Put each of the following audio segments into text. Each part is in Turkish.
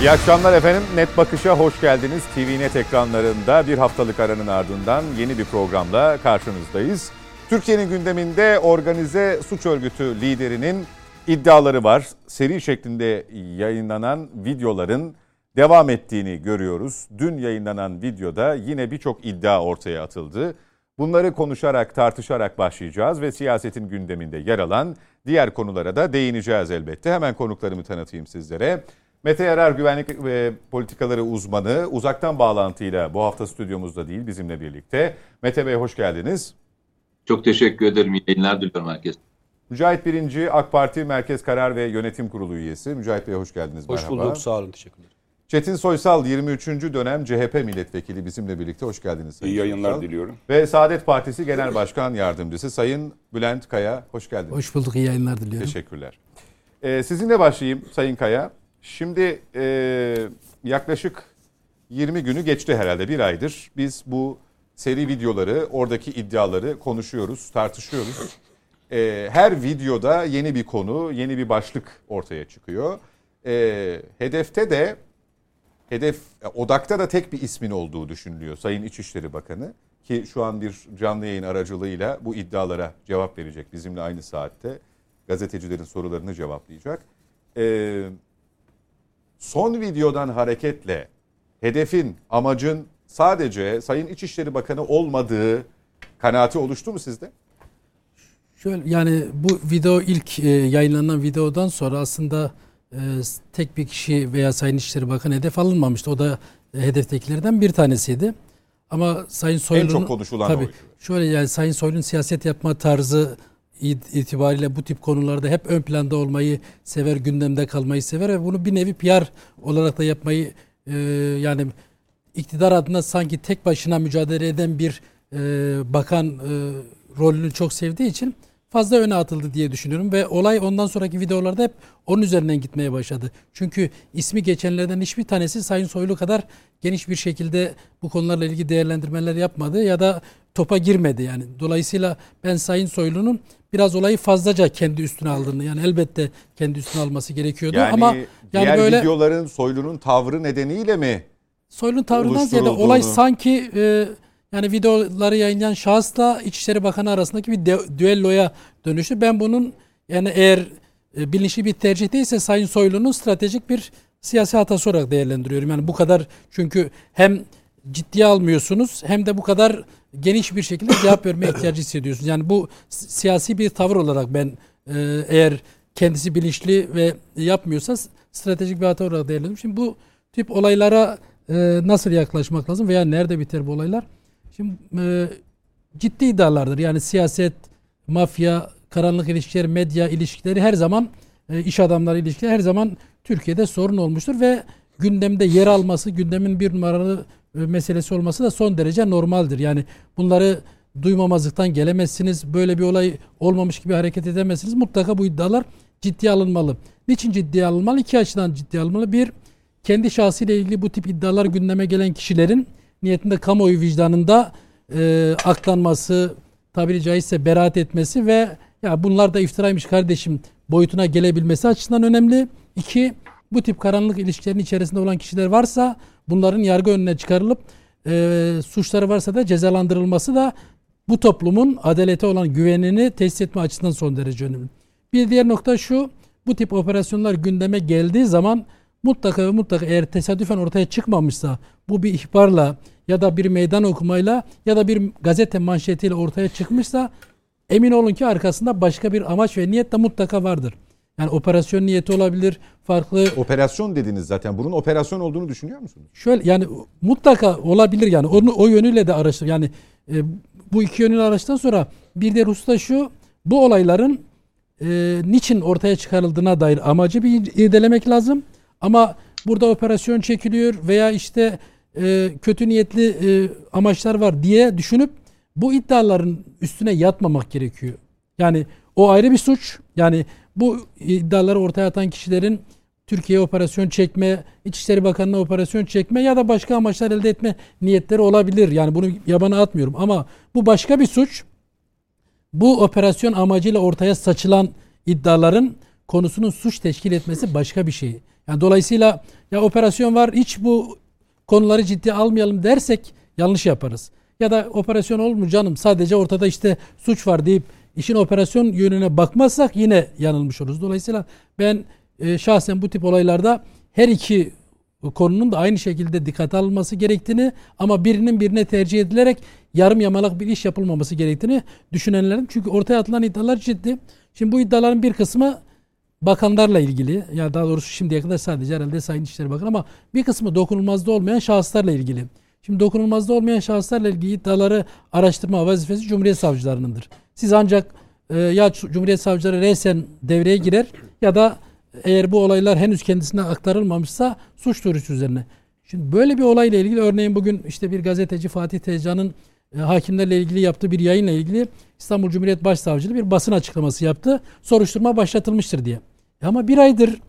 İyi akşamlar efendim. Net Bakış'a hoş geldiniz. TVNet ekranlarında bir haftalık aranın ardından yeni bir programla karşınızdayız. Türkiye'nin gündeminde organize suç örgütü liderinin iddiaları var. Seri şeklinde yayınlanan videoların devam ettiğini görüyoruz. Dün yayınlanan videoda yine birçok iddia ortaya atıldı. Bunları konuşarak, tartışarak başlayacağız ve siyasetin gündeminde yer alan diğer konulara da değineceğiz elbette. Hemen konuklarımı tanıtayım sizlere. Mete Yarar güvenlik ve politikaları uzmanı uzaktan bağlantıyla bu hafta stüdyomuzda değil bizimle birlikte. Mete Bey hoş geldiniz. Çok teşekkür ederim. İyi yayınlar diliyorum herkese. Mücahit Birinci AK Parti Merkez Karar ve Yönetim Kurulu üyesi. Mücahit Bey hoş geldiniz. Hoş Merhaba. bulduk. Sağ olun. Teşekkürler. Çetin Soysal 23. dönem CHP milletvekili bizimle birlikte. Hoş geldiniz. Sayın İyi yayınlar Soysal. diliyorum. Ve Saadet Partisi Genel Başkan Yardımcısı Sayın Bülent Kaya. Hoş geldiniz. Hoş bulduk. iyi yayınlar diliyorum. Teşekkürler. Ee, sizinle başlayayım Sayın Kaya. Şimdi e, yaklaşık 20 günü geçti herhalde bir aydır. Biz bu seri videoları, oradaki iddiaları konuşuyoruz, tartışıyoruz. Ee, her videoda yeni bir konu, yeni bir başlık ortaya çıkıyor. Ee, hedefte de, hedef odakta da tek bir ismin olduğu düşünülüyor Sayın İçişleri Bakanı. Ki şu an bir canlı yayın aracılığıyla bu iddialara cevap verecek bizimle aynı saatte. Gazetecilerin sorularını cevaplayacak. Ee, son videodan hareketle hedefin, amacın sadece Sayın İçişleri Bakanı olmadığı kanaati oluştu mu sizde? Şöyle yani bu video ilk e, yayınlanan videodan sonra aslında e, tek bir kişi veya Sayın İçişleri Bakanı hedef alınmamıştı. O da e, hedeftekilerden bir tanesiydi. Ama Sayın Soylu'nun çok konuşulan tabii, oydu. Şöyle yani Sayın Soylu'nun siyaset yapma tarzı itibariyle bu tip konularda hep ön planda olmayı sever, gündemde kalmayı sever ve bunu bir nevi PR olarak da yapmayı e, yani iktidar adına sanki tek başına mücadele eden bir e, bakan e, rolünü çok sevdiği için fazla öne atıldı diye düşünüyorum ve olay ondan sonraki videolarda hep onun üzerinden gitmeye başladı. Çünkü ismi geçenlerden hiçbir tanesi Sayın Soylu kadar geniş bir şekilde bu konularla ilgili değerlendirmeler yapmadı ya da topa girmedi yani. Dolayısıyla ben Sayın Soylu'nun biraz olayı fazlaca kendi üstüne aldığını yani elbette kendi üstüne alması gerekiyordu Yani ama diğer yani böyle videoların Soylu'nun tavrı nedeniyle mi? Soylu'nun tavrından ziyade olay sanki e, yani videoları yayınlayan şahısla İçişleri Bakanı arasındaki bir de- düelloya dönüştü. Ben bunun yani eğer e, bilinçli bir tercih değilse Sayın Soylu'nun stratejik bir siyasi hatası olarak değerlendiriyorum. Yani bu kadar çünkü hem ciddiye almıyorsunuz hem de bu kadar geniş bir şekilde cevap verme ihtiyacı hissediyorsunuz. Yani bu si- siyasi bir tavır olarak ben e, eğer kendisi bilinçli ve yapmıyorsa stratejik bir hata olarak değerlendiriyorum. Şimdi bu tip olaylara e, nasıl yaklaşmak lazım veya nerede biter bu olaylar? Şimdi e, ciddi iddialardır. Yani siyaset, mafya, karanlık ilişkiler, medya ilişkileri her zaman e, iş adamları ilişkileri her zaman Türkiye'de sorun olmuştur ve gündemde yer alması, gündemin bir numaralı meselesi olması da son derece normaldir. Yani bunları duymamazlıktan gelemezsiniz. Böyle bir olay olmamış gibi hareket edemezsiniz. Mutlaka bu iddialar ciddiye alınmalı. Niçin ciddiye alınmalı? İki açıdan ciddiye alınmalı. Bir, kendi şahsıyla ilgili bu tip iddialar gündeme gelen kişilerin niyetinde kamuoyu vicdanında e, aklanması, tabiri caizse beraat etmesi ve ya bunlar da iftiraymış kardeşim boyutuna gelebilmesi açısından önemli. İki, bu tip karanlık ilişkilerin içerisinde olan kişiler varsa bunların yargı önüne çıkarılıp e, suçları varsa da cezalandırılması da bu toplumun adalete olan güvenini tesis etme açısından son derece önemli. Bir diğer nokta şu, bu tip operasyonlar gündeme geldiği zaman mutlaka ve mutlaka eğer tesadüfen ortaya çıkmamışsa bu bir ihbarla ya da bir meydan okumayla ya da bir gazete manşetiyle ortaya çıkmışsa emin olun ki arkasında başka bir amaç ve niyet de mutlaka vardır. Yani operasyon niyeti olabilir, farklı Operasyon dediniz zaten. Bunun operasyon olduğunu düşünüyor musunuz? şöyle yani mutlaka olabilir yani onu o yönüyle de araştır. Yani e, bu iki yönüyle araştıktan sonra bir de hususta şu bu olayların e, niçin ortaya çıkarıldığına dair amacı bir irdelemek lazım. Ama burada operasyon çekiliyor veya işte e, kötü niyetli e, amaçlar var diye düşünüp bu iddiaların üstüne yatmamak gerekiyor. Yani o ayrı bir suç. Yani bu iddiaları ortaya atan kişilerin Türkiye'ye operasyon çekme, İçişleri Bakanı'na operasyon çekme ya da başka amaçlar elde etme niyetleri olabilir. Yani bunu yabana atmıyorum ama bu başka bir suç. Bu operasyon amacıyla ortaya saçılan iddiaların konusunun suç teşkil etmesi başka bir şey. Yani dolayısıyla ya operasyon var hiç bu konuları ciddi almayalım dersek yanlış yaparız. Ya da operasyon olur mu canım sadece ortada işte suç var deyip işin operasyon yönüne bakmazsak yine yanılmış oluruz. Dolayısıyla ben e, şahsen bu tip olaylarda her iki konunun da aynı şekilde dikkate alınması gerektiğini ama birinin birine tercih edilerek yarım yamalak bir iş yapılmaması gerektiğini düşünenlerin. Çünkü ortaya atılan iddialar ciddi. Şimdi bu iddiaların bir kısmı bakanlarla ilgili. Ya daha doğrusu şimdiye kadar sadece herhalde Sayın İçişleri Bakanı ama bir kısmı dokunulmazda olmayan şahıslarla ilgili. Şimdi dokunulmazda olmayan şahıslarla ilgili iddiaları araştırma vazifesi Cumhuriyet Savcılarınındır. Siz ancak e, ya Cumhuriyet Savcıları resen devreye girer ya da eğer bu olaylar henüz kendisine aktarılmamışsa suç duyurusu üzerine. Şimdi böyle bir olayla ilgili örneğin bugün işte bir gazeteci Fatih Tezcan'ın e, hakimlerle ilgili yaptığı bir yayınla ilgili İstanbul Cumhuriyet Başsavcılığı bir basın açıklaması yaptı. Soruşturma başlatılmıştır diye. Ama bir aydır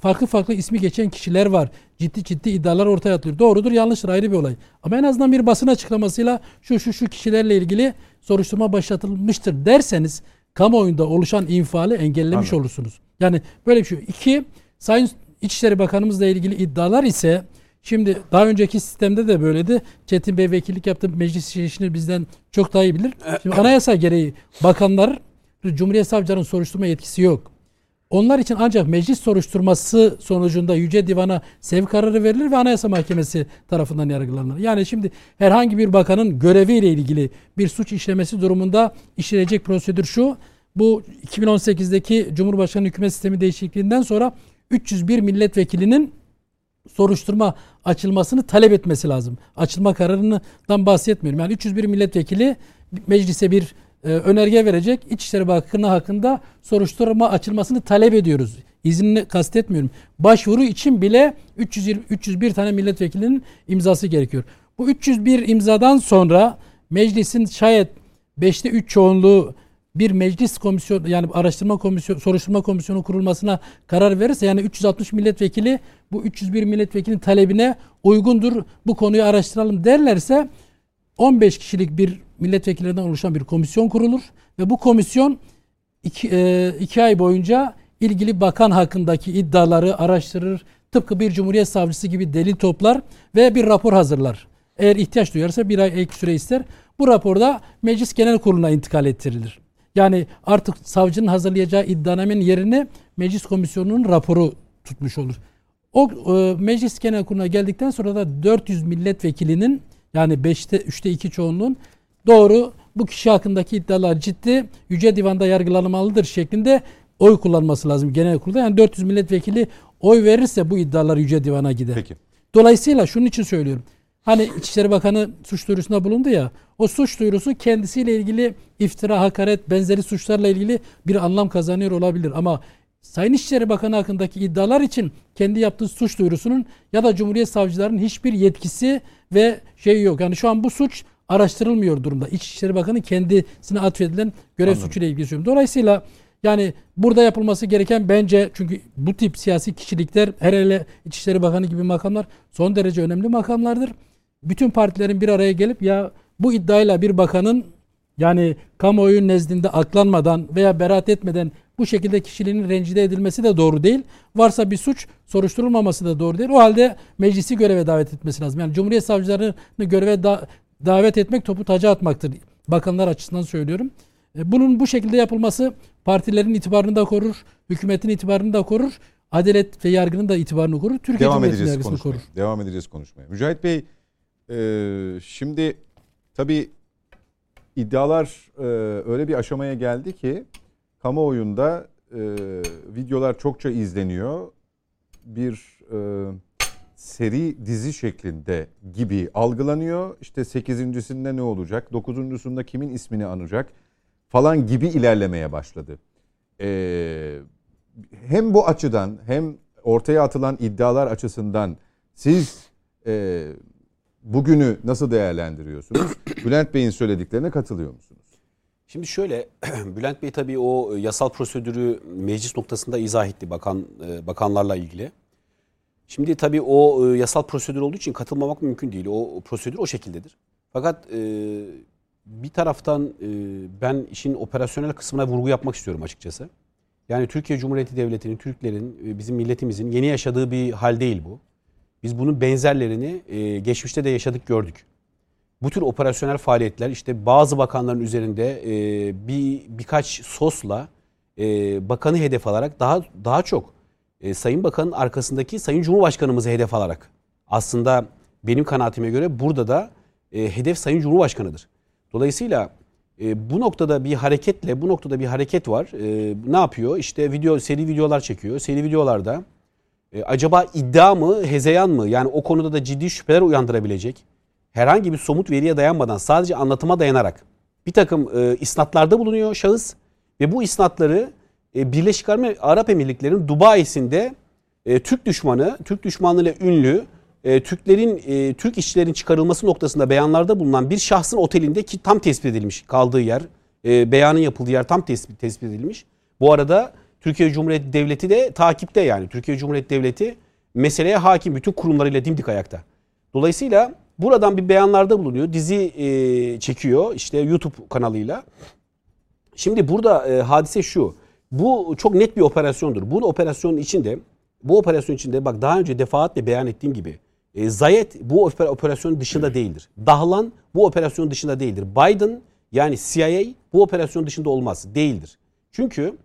farklı farklı ismi geçen kişiler var. Ciddi ciddi iddialar ortaya atılıyor. Doğrudur yanlıştır ayrı bir olay. Ama en azından bir basın açıklamasıyla şu şu şu kişilerle ilgili soruşturma başlatılmıştır derseniz kamuoyunda oluşan infiali engellemiş Anladım. olursunuz. Yani böyle bir şey. İki, Sayın İçişleri Bakanımızla ilgili iddialar ise şimdi daha önceki sistemde de böyleydi. Çetin Bey vekillik yaptı. Meclis işini bizden çok daha iyi bilir. Şimdi anayasa gereği bakanlar Cumhuriyet Savcılarının soruşturma yetkisi yok. Onlar için ancak meclis soruşturması sonucunda Yüce Divan'a sevk kararı verilir ve Anayasa Mahkemesi tarafından yargılanır. Yani şimdi herhangi bir bakanın göreviyle ilgili bir suç işlemesi durumunda işleyecek prosedür şu. Bu 2018'deki Cumhurbaşkanı hükümet sistemi değişikliğinden sonra 301 milletvekilinin soruşturma açılmasını talep etmesi lazım. Açılma kararından bahsetmiyorum. Yani 301 milletvekili meclise bir e, önerge verecek. İçişleri Bakanı hakkında soruşturma açılmasını talep ediyoruz. İznini kastetmiyorum. Başvuru için bile 320, 301 tane milletvekilinin imzası gerekiyor. Bu 301 imzadan sonra meclisin şayet 5'te 3 çoğunluğu bir meclis komisyon yani araştırma komisyonu soruşturma komisyonu kurulmasına karar verirse yani 360 milletvekili bu 301 milletvekilinin talebine uygundur bu konuyu araştıralım derlerse 15 kişilik bir milletvekillerinden oluşan bir komisyon kurulur ve bu komisyon iki, e, iki ay boyunca ilgili bakan hakkındaki iddiaları araştırır. Tıpkı bir cumhuriyet savcısı gibi delil toplar ve bir rapor hazırlar. Eğer ihtiyaç duyarsa bir ay ek süre ister. Bu raporda meclis genel kuruluna intikal ettirilir. Yani artık savcının hazırlayacağı iddianamenin yerine meclis komisyonunun raporu tutmuş olur. O e, meclis genel kuruluna geldikten sonra da 400 milletvekilinin yani 5'te 3'te 2 çoğunluğun doğru bu kişi hakkındaki iddialar ciddi Yüce Divan'da yargılanmalıdır şeklinde oy kullanması lazım genel kurulda. Yani 400 milletvekili oy verirse bu iddialar Yüce Divan'a gider. Peki. Dolayısıyla şunun için söylüyorum. Hani İçişleri Bakanı suç duyurusunda bulundu ya. O suç duyurusu kendisiyle ilgili iftira, hakaret, benzeri suçlarla ilgili bir anlam kazanıyor olabilir. Ama Sayın İçişleri Bakanı hakkındaki iddialar için kendi yaptığı suç duyurusunun ya da Cumhuriyet Savcılarının hiçbir yetkisi ve şey yok. Yani şu an bu suç araştırılmıyor durumda. İçişleri Bakanı kendisine atfedilen görev Anladım. suçuyla ilgili söylüyorum. Dolayısıyla yani burada yapılması gereken bence çünkü bu tip siyasi kişilikler her hele İçişleri Bakanı gibi makamlar son derece önemli makamlardır. Bütün partilerin bir araya gelip ya bu iddiayla bir bakanın yani kamuoyu nezdinde aklanmadan veya beraat etmeden bu şekilde kişiliğinin rencide edilmesi de doğru değil. Varsa bir suç soruşturulmaması da doğru değil. O halde meclisi göreve davet etmesi lazım. Yani Cumhuriyet savcılarını göreve da davet etmek topu taca atmaktır. Bakanlar açısından söylüyorum. E, bunun bu şekilde yapılması partilerin itibarını da korur, hükümetin itibarını da korur, adalet ve yargının da itibarını korur, Türkiye Devam Cumhuriyeti'nin yargısını korur. Devam edeceğiz konuşmaya. Mücahit Bey, e, şimdi tabii iddialar e, öyle bir aşamaya geldi ki kamuoyunda e, videolar çokça izleniyor. Bir e, seri dizi şeklinde gibi algılanıyor. İşte sekizincisinde ne olacak, dokuzuncusunda kimin ismini anacak falan gibi ilerlemeye başladı. Ee, hem bu açıdan hem ortaya atılan iddialar açısından siz e, bugünü nasıl değerlendiriyorsunuz? Bülent Bey'in söylediklerine katılıyor musunuz? Şimdi şöyle, Bülent Bey tabii o yasal prosedürü meclis noktasında izah etti bakan e, bakanlarla ilgili. Şimdi tabii o e, yasal prosedür olduğu için katılmamak mümkün değil. O, prosedür o şekildedir. Fakat e, bir taraftan e, ben işin operasyonel kısmına vurgu yapmak istiyorum açıkçası. Yani Türkiye Cumhuriyeti Devleti'nin, Türklerin, e, bizim milletimizin yeni yaşadığı bir hal değil bu. Biz bunun benzerlerini e, geçmişte de yaşadık, gördük. Bu tür operasyonel faaliyetler işte bazı bakanların üzerinde e, bir birkaç sosla e, bakanı hedef alarak daha daha çok e, Sayın Bakan'ın arkasındaki Sayın Cumhurbaşkanımızı hedef alarak aslında benim kanaatime göre burada da e, hedef Sayın Cumhurbaşkanıdır. Dolayısıyla e, bu noktada bir hareketle bu noktada bir hareket var. E, ne yapıyor? İşte video seri videolar çekiyor. Seri videolarda e, acaba iddia mı, hezeyan mı? Yani o konuda da ciddi şüpheler uyandırabilecek. Herhangi bir somut veriye dayanmadan sadece anlatıma dayanarak bir takım e, isnatlarda bulunuyor şahıs ve bu isnatları e, Birleşik Arap Emirlikleri'nin Dubai'sinde e, Türk düşmanı, Türk düşmanlığıyla ünlü e, Türklerin e, Türk işçilerin çıkarılması noktasında beyanlarda bulunan bir şahsın otelinde ki tam tespit edilmiş kaldığı yer, e, beyanın yapıldığı yer tam tespit, tespit edilmiş. Bu arada Türkiye Cumhuriyeti Devleti de takipte yani. Türkiye Cumhuriyeti Devleti meseleye hakim bütün kurumlarıyla dimdik ayakta. Dolayısıyla buradan bir beyanlarda bulunuyor. Dizi e, çekiyor işte YouTube kanalıyla. Şimdi burada e, hadise şu. Bu çok net bir operasyondur. Bu operasyonun içinde bu operasyon içinde bak daha önce defaatle beyan ettiğim gibi e, Zayet bu operasyonun dışında değildir. Dahlan bu operasyonun dışında değildir. Biden yani CIA bu operasyon dışında olmaz. Değildir. Çünkü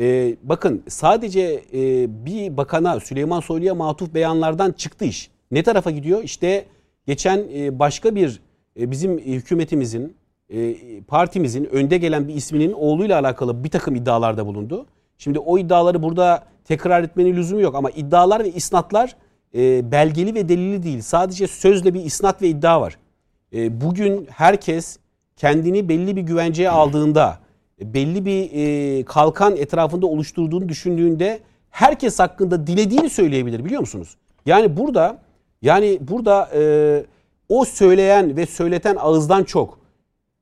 e, bakın sadece e, bir bakana Süleyman Soylu'ya matuf beyanlardan çıktı iş. Ne tarafa gidiyor? İşte geçen e, başka bir e, bizim hükümetimizin e, partimizin önde gelen bir isminin oğluyla alakalı bir takım iddialarda bulundu. Şimdi o iddiaları burada tekrar etmenin lüzumu yok ama iddialar ve isnatlar e, belgeli ve delili değil. Sadece sözle bir isnat ve iddia var. E, bugün herkes kendini belli bir güvenceye aldığında, e, belli bir e, kalkan etrafında oluşturduğunu düşündüğünde herkes hakkında dilediğini söyleyebilir biliyor musunuz? Yani burada yani burada e, o söyleyen ve söyleten ağızdan çok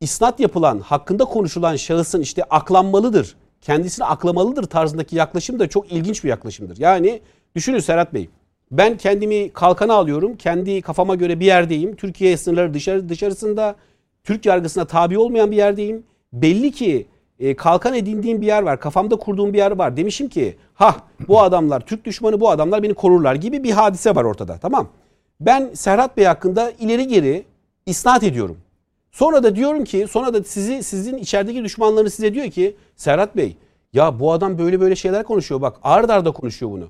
isnat yapılan, hakkında konuşulan şahısın işte aklanmalıdır, kendisini aklamalıdır tarzındaki yaklaşım da çok ilginç bir yaklaşımdır. Yani düşünün Serhat Bey, ben kendimi kalkana alıyorum. Kendi kafama göre bir yerdeyim. Türkiye sınırları dışarı, dışarısında Türk yargısına tabi olmayan bir yerdeyim. Belli ki e, kalkan edindiğim bir yer var. Kafamda kurduğum bir yer var. Demişim ki ha bu adamlar Türk düşmanı bu adamlar beni korurlar gibi bir hadise var ortada. Tamam. Ben Serhat Bey hakkında ileri geri isnat ediyorum. Sonra da diyorum ki sonra da sizi sizin içerideki düşmanlarınız size diyor ki Serhat Bey ya bu adam böyle böyle şeyler konuşuyor bak ard arda konuşuyor bunu.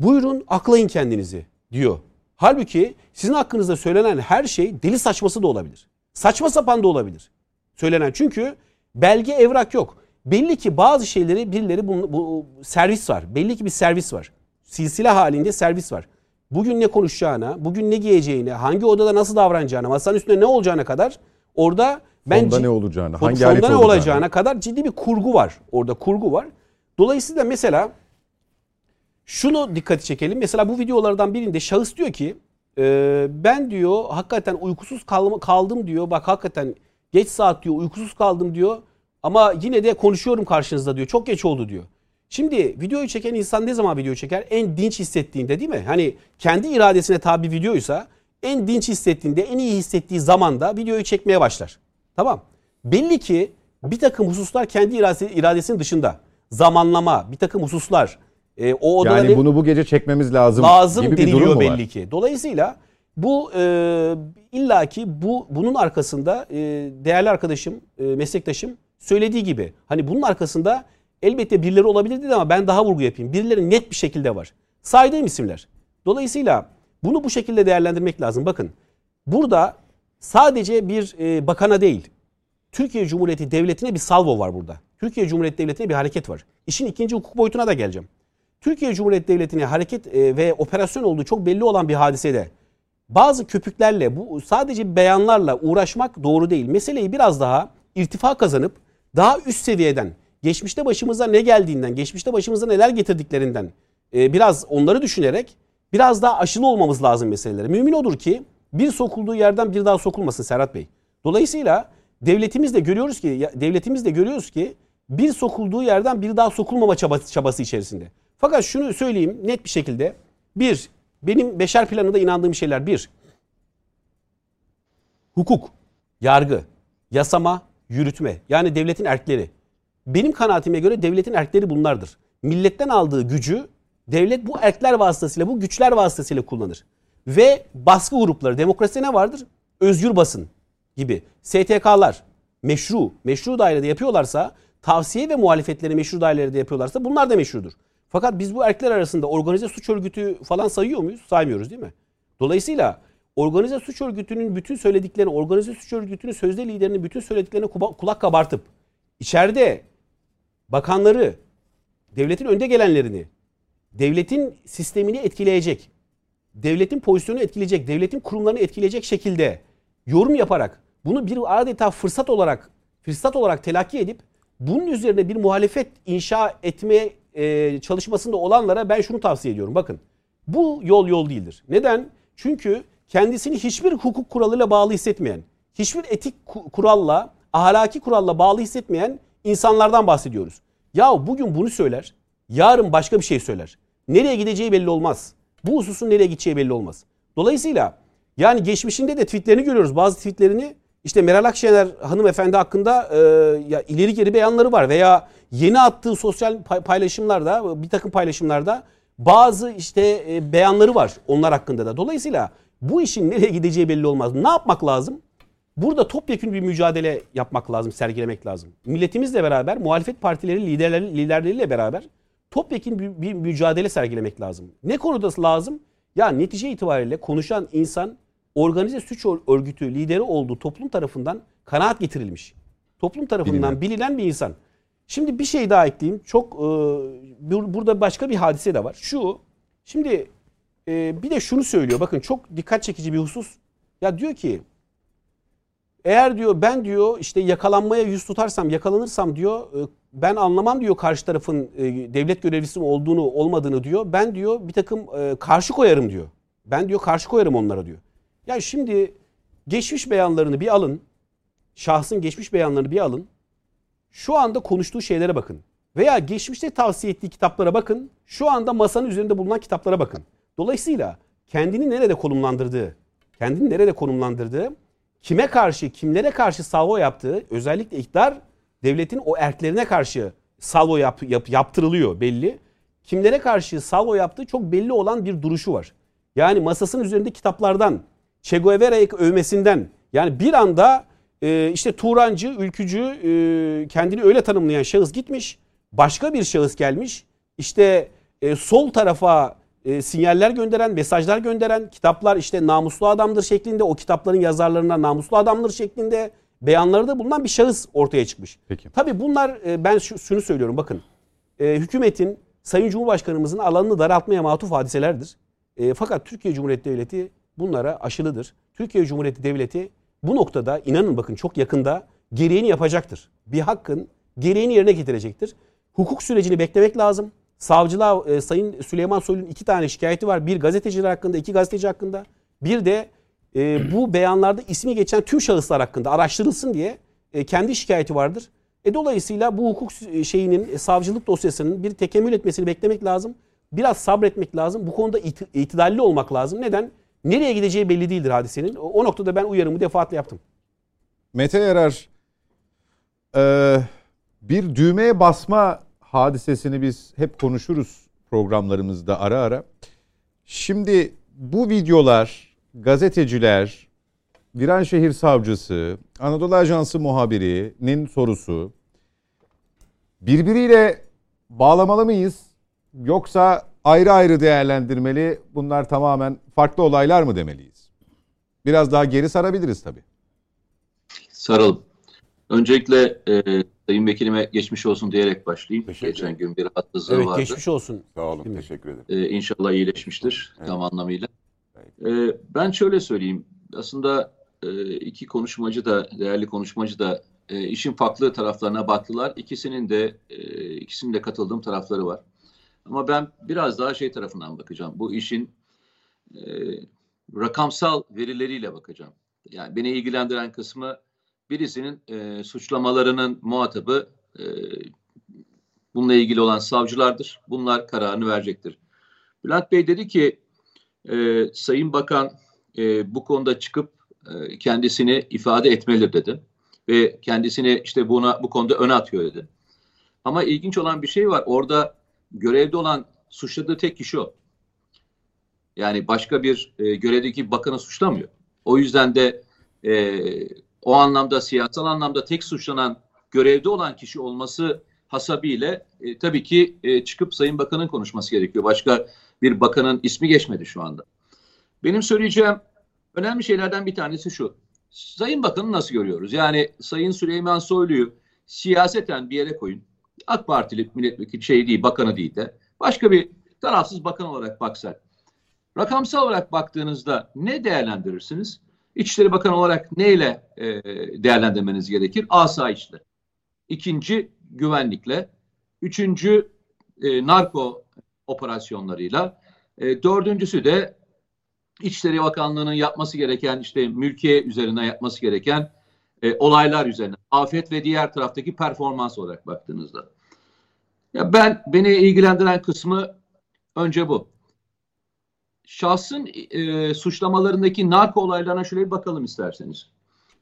Buyurun aklayın kendinizi diyor. Halbuki sizin hakkınızda söylenen her şey deli saçması da olabilir. Saçma sapan da olabilir. Söylenen çünkü belge evrak yok. Belli ki bazı şeyleri birileri bu, bu servis var. Belli ki bir servis var. Silsile halinde servis var. Bugün ne konuşacağına, bugün ne giyeceğine, hangi odada nasıl davranacağına, masanın üstünde ne olacağına kadar orada bence fonda ne olacağını, hangi fonda ne olacağına, olacağına kadar ciddi bir kurgu var. Orada kurgu var. Dolayısıyla mesela şunu dikkati çekelim. Mesela bu videolardan birinde şahıs diyor ki e, ben diyor hakikaten uykusuz kaldım diyor. Bak hakikaten geç saat diyor uykusuz kaldım diyor. Ama yine de konuşuyorum karşınızda diyor. Çok geç oldu diyor. Şimdi videoyu çeken insan ne zaman video çeker? En dinç hissettiğinde değil mi? Hani kendi iradesine tabi videoysa en dinç hissettiğinde, en iyi hissettiği zamanda videoyu çekmeye başlar. Tamam. Belli ki bir takım hususlar kendi iradesi, iradesinin dışında. Zamanlama, bir takım hususlar, e, o odada yani bunu bu gece çekmemiz lazım, lazım gibi bir durum mu belli var? ki. Dolayısıyla bu e, illaki bu bunun arkasında e, değerli arkadaşım, e, meslektaşım söylediği gibi hani bunun arkasında elbette birileri olabilir dedi ama ben daha vurgu yapayım. Birileri net bir şekilde var. Saydığım isimler. Dolayısıyla bunu bu şekilde değerlendirmek lazım. Bakın burada sadece bir e, bakana değil, Türkiye Cumhuriyeti Devleti'ne bir salvo var burada. Türkiye Cumhuriyeti Devleti'ne bir hareket var. İşin ikinci hukuk boyutuna da geleceğim. Türkiye Cumhuriyeti Devleti'ne hareket e, ve operasyon olduğu çok belli olan bir hadisede bazı köpüklerle bu sadece beyanlarla uğraşmak doğru değil. Meseleyi biraz daha irtifa kazanıp daha üst seviyeden geçmişte başımıza ne geldiğinden, geçmişte başımıza neler getirdiklerinden e, biraz onları düşünerek biraz daha aşılı olmamız lazım meselelere. Mümin odur ki bir sokulduğu yerden bir daha sokulmasın Serhat Bey. Dolayısıyla devletimiz de görüyoruz ki devletimiz de görüyoruz ki bir sokulduğu yerden bir daha sokulmama çabası, çabası içerisinde. Fakat şunu söyleyeyim net bir şekilde. Bir, benim beşer planında inandığım şeyler. Bir, hukuk, yargı, yasama, yürütme. Yani devletin erkleri. Benim kanaatime göre devletin erkleri bunlardır. milletten aldığı gücü devlet bu erkler vasıtasıyla, bu güçler vasıtasıyla kullanır. Ve baskı grupları, demokraside ne vardır? Özgür basın gibi. STK'lar meşru, meşru dairede yapıyorlarsa, tavsiye ve muhalefetleri meşru dairede yapıyorlarsa bunlar da meşrudur. Fakat biz bu erkekler arasında organize suç örgütü falan sayıyor muyuz? Saymıyoruz değil mi? Dolayısıyla organize suç örgütünün bütün söylediklerini, organize suç örgütünün sözde liderinin bütün söylediklerine kulak kabartıp içeride bakanları, devletin önde gelenlerini, devletin sistemini etkileyecek, devletin pozisyonunu etkileyecek, devletin kurumlarını etkileyecek şekilde yorum yaparak bunu bir adeta fırsat olarak fırsat olarak telakki edip bunun üzerine bir muhalefet inşa etme e, çalışmasında olanlara ben şunu tavsiye ediyorum. Bakın bu yol yol değildir. Neden? Çünkü kendisini hiçbir hukuk kuralıyla bağlı hissetmeyen, hiçbir etik kuralla, ahlaki kuralla bağlı hissetmeyen insanlardan bahsediyoruz. Ya bugün bunu söyler, yarın başka bir şey söyler. Nereye gideceği belli olmaz. Bu hususun nereye gideceği belli olmaz. Dolayısıyla yani geçmişinde de tweetlerini görüyoruz. Bazı tweetlerini işte Meral Akşener hanımefendi hakkında e, ya ileri geri beyanları var veya yeni attığı sosyal paylaşımlarda bir takım paylaşımlarda bazı işte e, beyanları var onlar hakkında da. Dolayısıyla bu işin nereye gideceği belli olmaz. Ne yapmak lazım? Burada topyekun bir mücadele yapmak lazım, sergilemek lazım. Milletimizle beraber, muhalefet partileri liderleri, liderleriyle beraber topyekun bir, bir mücadele sergilemek lazım. Ne konuda lazım? Ya netice itibariyle konuşan insan organize suç örgütü lideri olduğu toplum tarafından kanaat getirilmiş. Toplum tarafından Bilmiyorum. bilinen bir insan. Şimdi bir şey daha ekleyeyim. Çok e, burada başka bir hadise de var. Şu, şimdi e, bir de şunu söylüyor. Bakın çok dikkat çekici bir husus. Ya diyor ki eğer diyor ben diyor işte yakalanmaya yüz tutarsam yakalanırsam diyor e, ben anlamam diyor karşı tarafın e, devlet görevlisi olduğunu olmadığını diyor. Ben diyor bir takım e, karşı koyarım diyor. Ben diyor karşı koyarım onlara diyor. Ya şimdi geçmiş beyanlarını bir alın. Şahsın geçmiş beyanlarını bir alın. Şu anda konuştuğu şeylere bakın. Veya geçmişte tavsiye ettiği kitaplara bakın. Şu anda masanın üzerinde bulunan kitaplara bakın. Dolayısıyla kendini nerede konumlandırdığı, kendini nerede konumlandırdığı, kime karşı, kimlere karşı salvo yaptığı, özellikle iktidar devletin o erklerine karşı salvo yap, yap, yaptırılıyor belli. Kimlere karşı salvo yaptığı çok belli olan bir duruşu var. Yani masasının üzerinde kitaplardan, Che Guevara'yı övmesinden, yani bir anda e, işte Turancı, ülkücü, e, kendini öyle tanımlayan şahıs gitmiş. Başka bir şahıs gelmiş. İşte e, sol tarafa e, sinyaller gönderen, mesajlar gönderen kitaplar işte namuslu adamdır şeklinde o kitapların yazarlarına namuslu adamdır şeklinde beyanları da bulunan bir şahıs ortaya çıkmış. Peki. Tabii bunlar e, ben şu, şunu söylüyorum bakın. E, hükümetin Sayın Cumhurbaşkanımızın alanını daraltmaya matuf hadiselerdir. E, fakat Türkiye Cumhuriyeti Devleti bunlara aşılıdır. Türkiye Cumhuriyeti Devleti bu noktada inanın bakın çok yakında gereğini yapacaktır. Bir hakkın gereğini yerine getirecektir. Hukuk sürecini beklemek lazım. Savcılığa e, Sayın Süleyman Soylu'nun iki tane şikayeti var. Bir gazeteciler hakkında, iki gazeteci hakkında. Bir de e, bu beyanlarda ismi geçen tüm şahıslar hakkında araştırılsın diye e, kendi şikayeti vardır. E, dolayısıyla bu hukuk şeyinin, e, savcılık dosyasının bir tekemmül etmesini beklemek lazım. Biraz sabretmek lazım. Bu konuda it- itidalli olmak lazım. Neden? Nereye gideceği belli değildir hadisenin. O, noktada ben uyarımı defaatle yaptım. Mete Yarar, e, bir düğmeye basma hadisesini biz hep konuşuruz programlarımızda ara ara. Şimdi bu videolar gazeteciler, Viranşehir Savcısı, Anadolu Ajansı muhabirinin sorusu birbiriyle bağlamalı mıyız? Yoksa ayrı ayrı değerlendirmeli bunlar tamamen farklı olaylar mı demeliyiz? Biraz daha geri sarabiliriz tabii. Saralım. Öncelikle e, Sayın Vekilime geçmiş olsun diyerek başlayayım. Teşekkür Geçen gün bir rahatsızlığı evet, vardı. geçmiş olsun. Sağ olun, Değil teşekkür ederim. Ee, inşallah iyileşmiştir evet. tam anlamıyla. Ee, ben şöyle söyleyeyim. Aslında e, iki konuşmacı da, değerli konuşmacı da e, işin farklı taraflarına baktılar. İkisinin de e, ikisinin de katıldığım tarafları var. Ama ben biraz daha şey tarafından bakacağım. Bu işin e, rakamsal verileriyle bakacağım. Yani beni ilgilendiren kısmı birisinin e, suçlamalarının muhatabı e, bununla ilgili olan savcılardır. Bunlar kararını verecektir. Bülent Bey dedi ki e, Sayın Bakan e, bu konuda çıkıp e, kendisini ifade etmeli dedi. Ve kendisini işte buna bu konuda öne atıyor dedi. Ama ilginç olan bir şey var. Orada görevde olan suçladığı tek kişi o. Yani başka bir e, görevdeki bakanı suçlamıyor. O yüzden de e, o anlamda siyasal anlamda tek suçlanan görevde olan kişi olması hasabiyle e, tabii ki e, çıkıp Sayın Bakan'ın konuşması gerekiyor. Başka bir bakanın ismi geçmedi şu anda. Benim söyleyeceğim önemli şeylerden bir tanesi şu. Sayın Bakan'ı nasıl görüyoruz? Yani Sayın Süleyman Soylu'yu siyaseten bir yere koyun. AK Partili milletvekili şey değil, bakanı değil de başka bir tarafsız bakan olarak baksak. Rakamsal olarak baktığınızda ne değerlendirirsiniz? İçişleri Bakanı olarak neyle e, değerlendirmeniz gerekir? Asayişle. İkinci güvenlikle. Üçüncü e, narko operasyonlarıyla. E, dördüncüsü de İçişleri Bakanlığı'nın yapması gereken işte mülkiye üzerine yapması gereken e, olaylar üzerine. Afet ve diğer taraftaki performans olarak baktığınızda. Ya ben beni ilgilendiren kısmı önce bu. Şahsın e, suçlamalarındaki narko olaylarına şöyle bir bakalım isterseniz.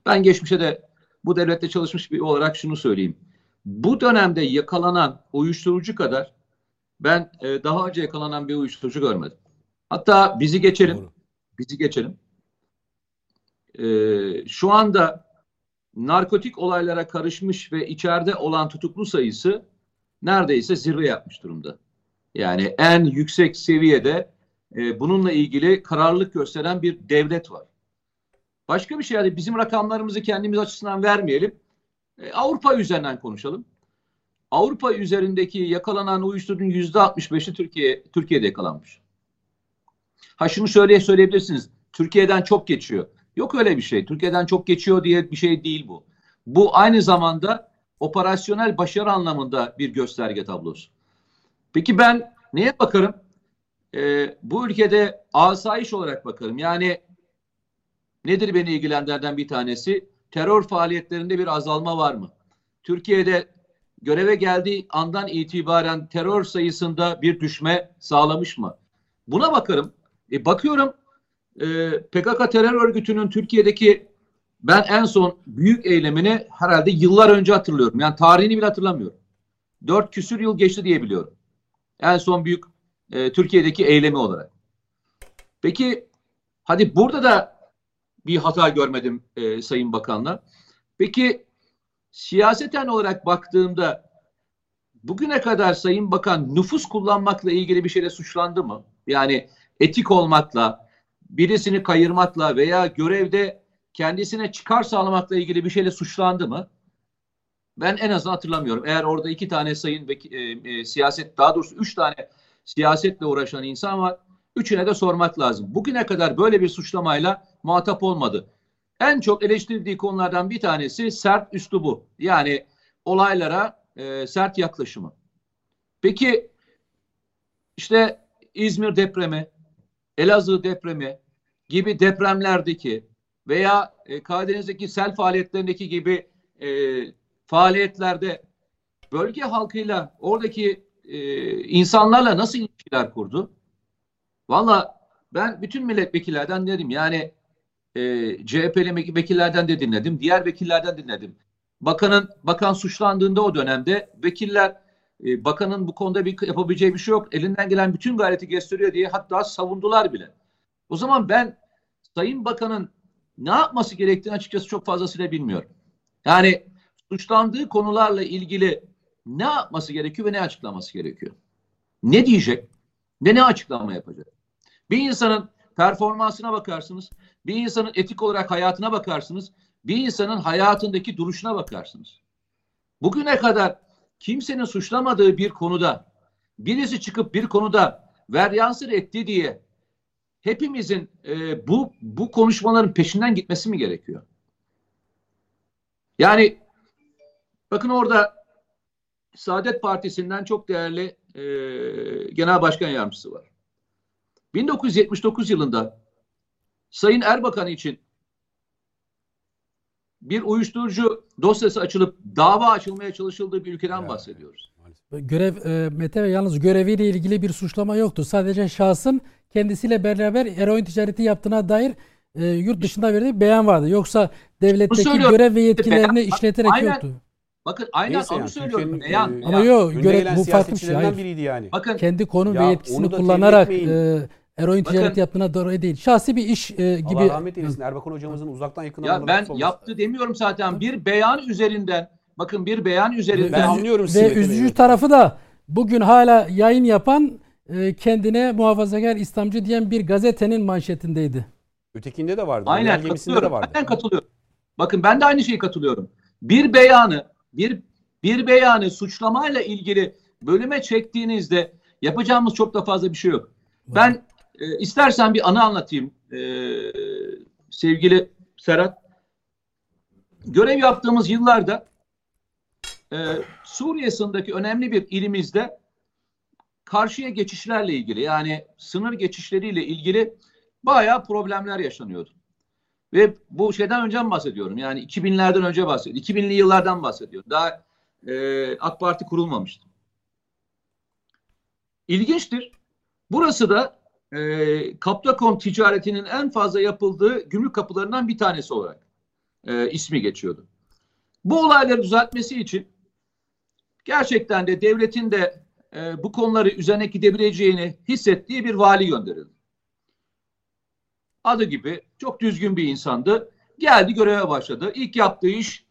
Ben geçmişe de bu devlette çalışmış bir olarak şunu söyleyeyim. Bu dönemde yakalanan uyuşturucu kadar ben e, daha önce yakalanan bir uyuşturucu görmedim. Hatta bizi geçelim. Doğru. Bizi geçelim. E, şu anda narkotik olaylara karışmış ve içeride olan tutuklu sayısı neredeyse zirve yapmış durumda. Yani en yüksek seviyede e, bununla ilgili kararlılık gösteren bir devlet var. Başka bir şey yani bizim rakamlarımızı kendimiz açısından vermeyelim. E, Avrupa üzerinden konuşalım. Avrupa üzerindeki yakalanan uyuşturucunun yüzde 65'i Türkiye Türkiye'de yakalanmış. Ha şunu söyleye söyleyebilirsiniz. Türkiye'den çok geçiyor. Yok öyle bir şey. Türkiye'den çok geçiyor diye bir şey değil bu. Bu aynı zamanda operasyonel başarı anlamında bir gösterge tablosu. Peki ben neye bakarım? Ee, bu ülkede asayiş olarak bakarım. Yani nedir beni ilgilendiren bir tanesi? Terör faaliyetlerinde bir azalma var mı? Türkiye'de göreve geldiği andan itibaren terör sayısında bir düşme sağlamış mı? Buna bakarım. E, bakıyorum e, PKK terör örgütünün Türkiye'deki ben en son büyük eylemini herhalde yıllar önce hatırlıyorum. Yani tarihini bile hatırlamıyorum. Dört küsür yıl geçti diye biliyorum. En son büyük e, Türkiye'deki eylemi olarak. Peki hadi burada da bir hata görmedim e, Sayın Bakan'la. Peki siyaseten olarak baktığımda bugüne kadar Sayın Bakan nüfus kullanmakla ilgili bir şeyle suçlandı mı? Yani etik olmakla, birisini kayırmakla veya görevde kendisine çıkar sağlamakla ilgili bir şeyle suçlandı mı? Ben en azından hatırlamıyorum. Eğer orada iki tane sayın ve e, e, siyaset daha doğrusu üç tane siyasetle uğraşan insan var. Üçüne de sormak lazım. Bugüne kadar böyle bir suçlamayla muhatap olmadı. En çok eleştirildiği konulardan bir tanesi sert üslubu. Yani olaylara e, sert yaklaşımı. Peki işte İzmir depremi, Elazığ depremi gibi depremlerdeki veya e, Karadeniz'deki sel faaliyetlerindeki gibi e, faaliyetlerde bölge halkıyla oradaki e, insanlarla nasıl ilişkiler kurdu? Valla ben bütün milletvekillerden dedim yani e, CHP'li vekillerden de dinledim, diğer vekillerden dinledim. Bakanın bakan suçlandığında o dönemde vekiller e, bakanın bu konuda bir yapabileceği bir şey yok. Elinden gelen bütün gayreti gösteriyor diye hatta savundular bile. O zaman ben Sayın Bakan'ın ne yapması gerektiğini açıkçası çok fazlasıyla bilmiyorum. Yani suçlandığı konularla ilgili ne yapması gerekiyor ve ne açıklaması gerekiyor? Ne diyecek? Ne ne açıklama yapacak? Bir insanın performansına bakarsınız. Bir insanın etik olarak hayatına bakarsınız. Bir insanın hayatındaki duruşuna bakarsınız. Bugüne kadar kimsenin suçlamadığı bir konuda birisi çıkıp bir konuda veryansır etti diye hepimizin e, bu bu konuşmaların peşinden gitmesi mi gerekiyor? Yani bakın orada Saadet Partisi'nden çok değerli e, genel başkan yardımcısı var. 1979 yılında Sayın Erbakan için bir uyuşturucu dosyası açılıp dava açılmaya çalışıldığı bir ülkeden evet. bahsediyoruz. Görev e, Mete ve yalnız göreviyle ilgili bir suçlama yoktu. Sadece şahsın kendisiyle beraber eroin ticareti yaptığına dair e, yurt dışında verdiği beyan vardı. Yoksa devletteki görev ve yetkilerini beyan, işleterek aynen, yoktu. Bakın aynen Neyse onu yani, söylüyorum. Beyan, e, beyan. Ama yok Önde göre gelen bu farklı bir şey. Hayır. biriydi yani. Bakın Kendi konum Ya ve yetkisini kullanarak e, eroin Bakın- ticareti yaptığına doğru değil. Şahsi bir iş e, gibi. Allah rahmet eylesin. Erbakan hocamızın uzaktan yakından ya ben yaptı demiyorum zaten. Bir beyan üzerinden bakın bir beyan üzerinden Ben anlıyorum Ve Simet'i üzücü Bey'i. tarafı da bugün hala yayın yapan e, kendine muhafazakar İslamcı diyen bir gazetenin manşetindeydi. Ötekinde de vardı. Aynen gemisinde de katılıyorum. vardı. Aynen katılıyorum. Bakın ben de aynı şeyi katılıyorum. Bir beyanı bir bir beyanı suçlamayla ilgili bölüme çektiğinizde yapacağımız çok da fazla bir şey yok. Ben e, istersen bir anı anlatayım e, sevgili Serhat. Görev yaptığımız yıllarda e, Suriye önemli bir ilimizde karşıya geçişlerle ilgili yani sınır geçişleriyle ilgili bayağı problemler yaşanıyordu. Ve bu şeyden önce bahsediyorum. Yani 2000'lerden önce bahsediyorum. 2000'li yıllardan bahsediyorum. Daha e, AK Parti kurulmamıştı. İlginçtir. Burası da e, Kaptakon ticaretinin en fazla yapıldığı gümrük kapılarından bir tanesi olarak e, ismi geçiyordu. Bu olayları düzeltmesi için gerçekten de devletin de e, bu konuları üzerine gidebileceğini hissettiği bir vali gönderildi. Adı gibi çok düzgün bir insandı. Geldi göreve başladı. İlk yaptığı iş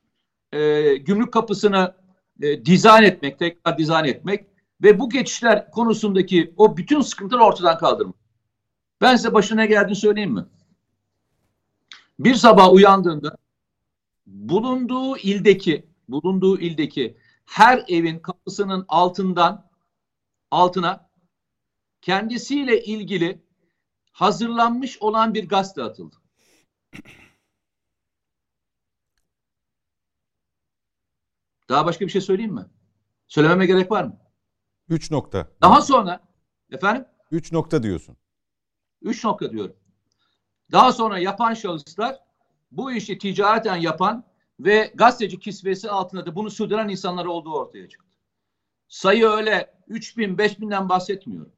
e, gümrük kapısını e, dizayn etmek, tekrar dizayn etmek ve bu geçişler konusundaki o bütün sıkıntıları ortadan kaldırmak. Ben size başına geldiğini söyleyeyim mi? Bir sabah uyandığında bulunduğu ildeki bulunduğu ildeki her evin kapısının altından altına kendisiyle ilgili hazırlanmış olan bir gazete atıldı. Daha başka bir şey söyleyeyim mi? Söylememe gerek var mı? 3 nokta. Daha sonra efendim 3 nokta diyorsun. 3 nokta diyorum. Daha sonra yapan şahıslar bu işi ticareten yapan ve gazeteci kisvesi altında da bunu sürdüren insanlar olduğu ortaya çıktı. Sayı öyle 3 bin, 5 binden bahsetmiyorum.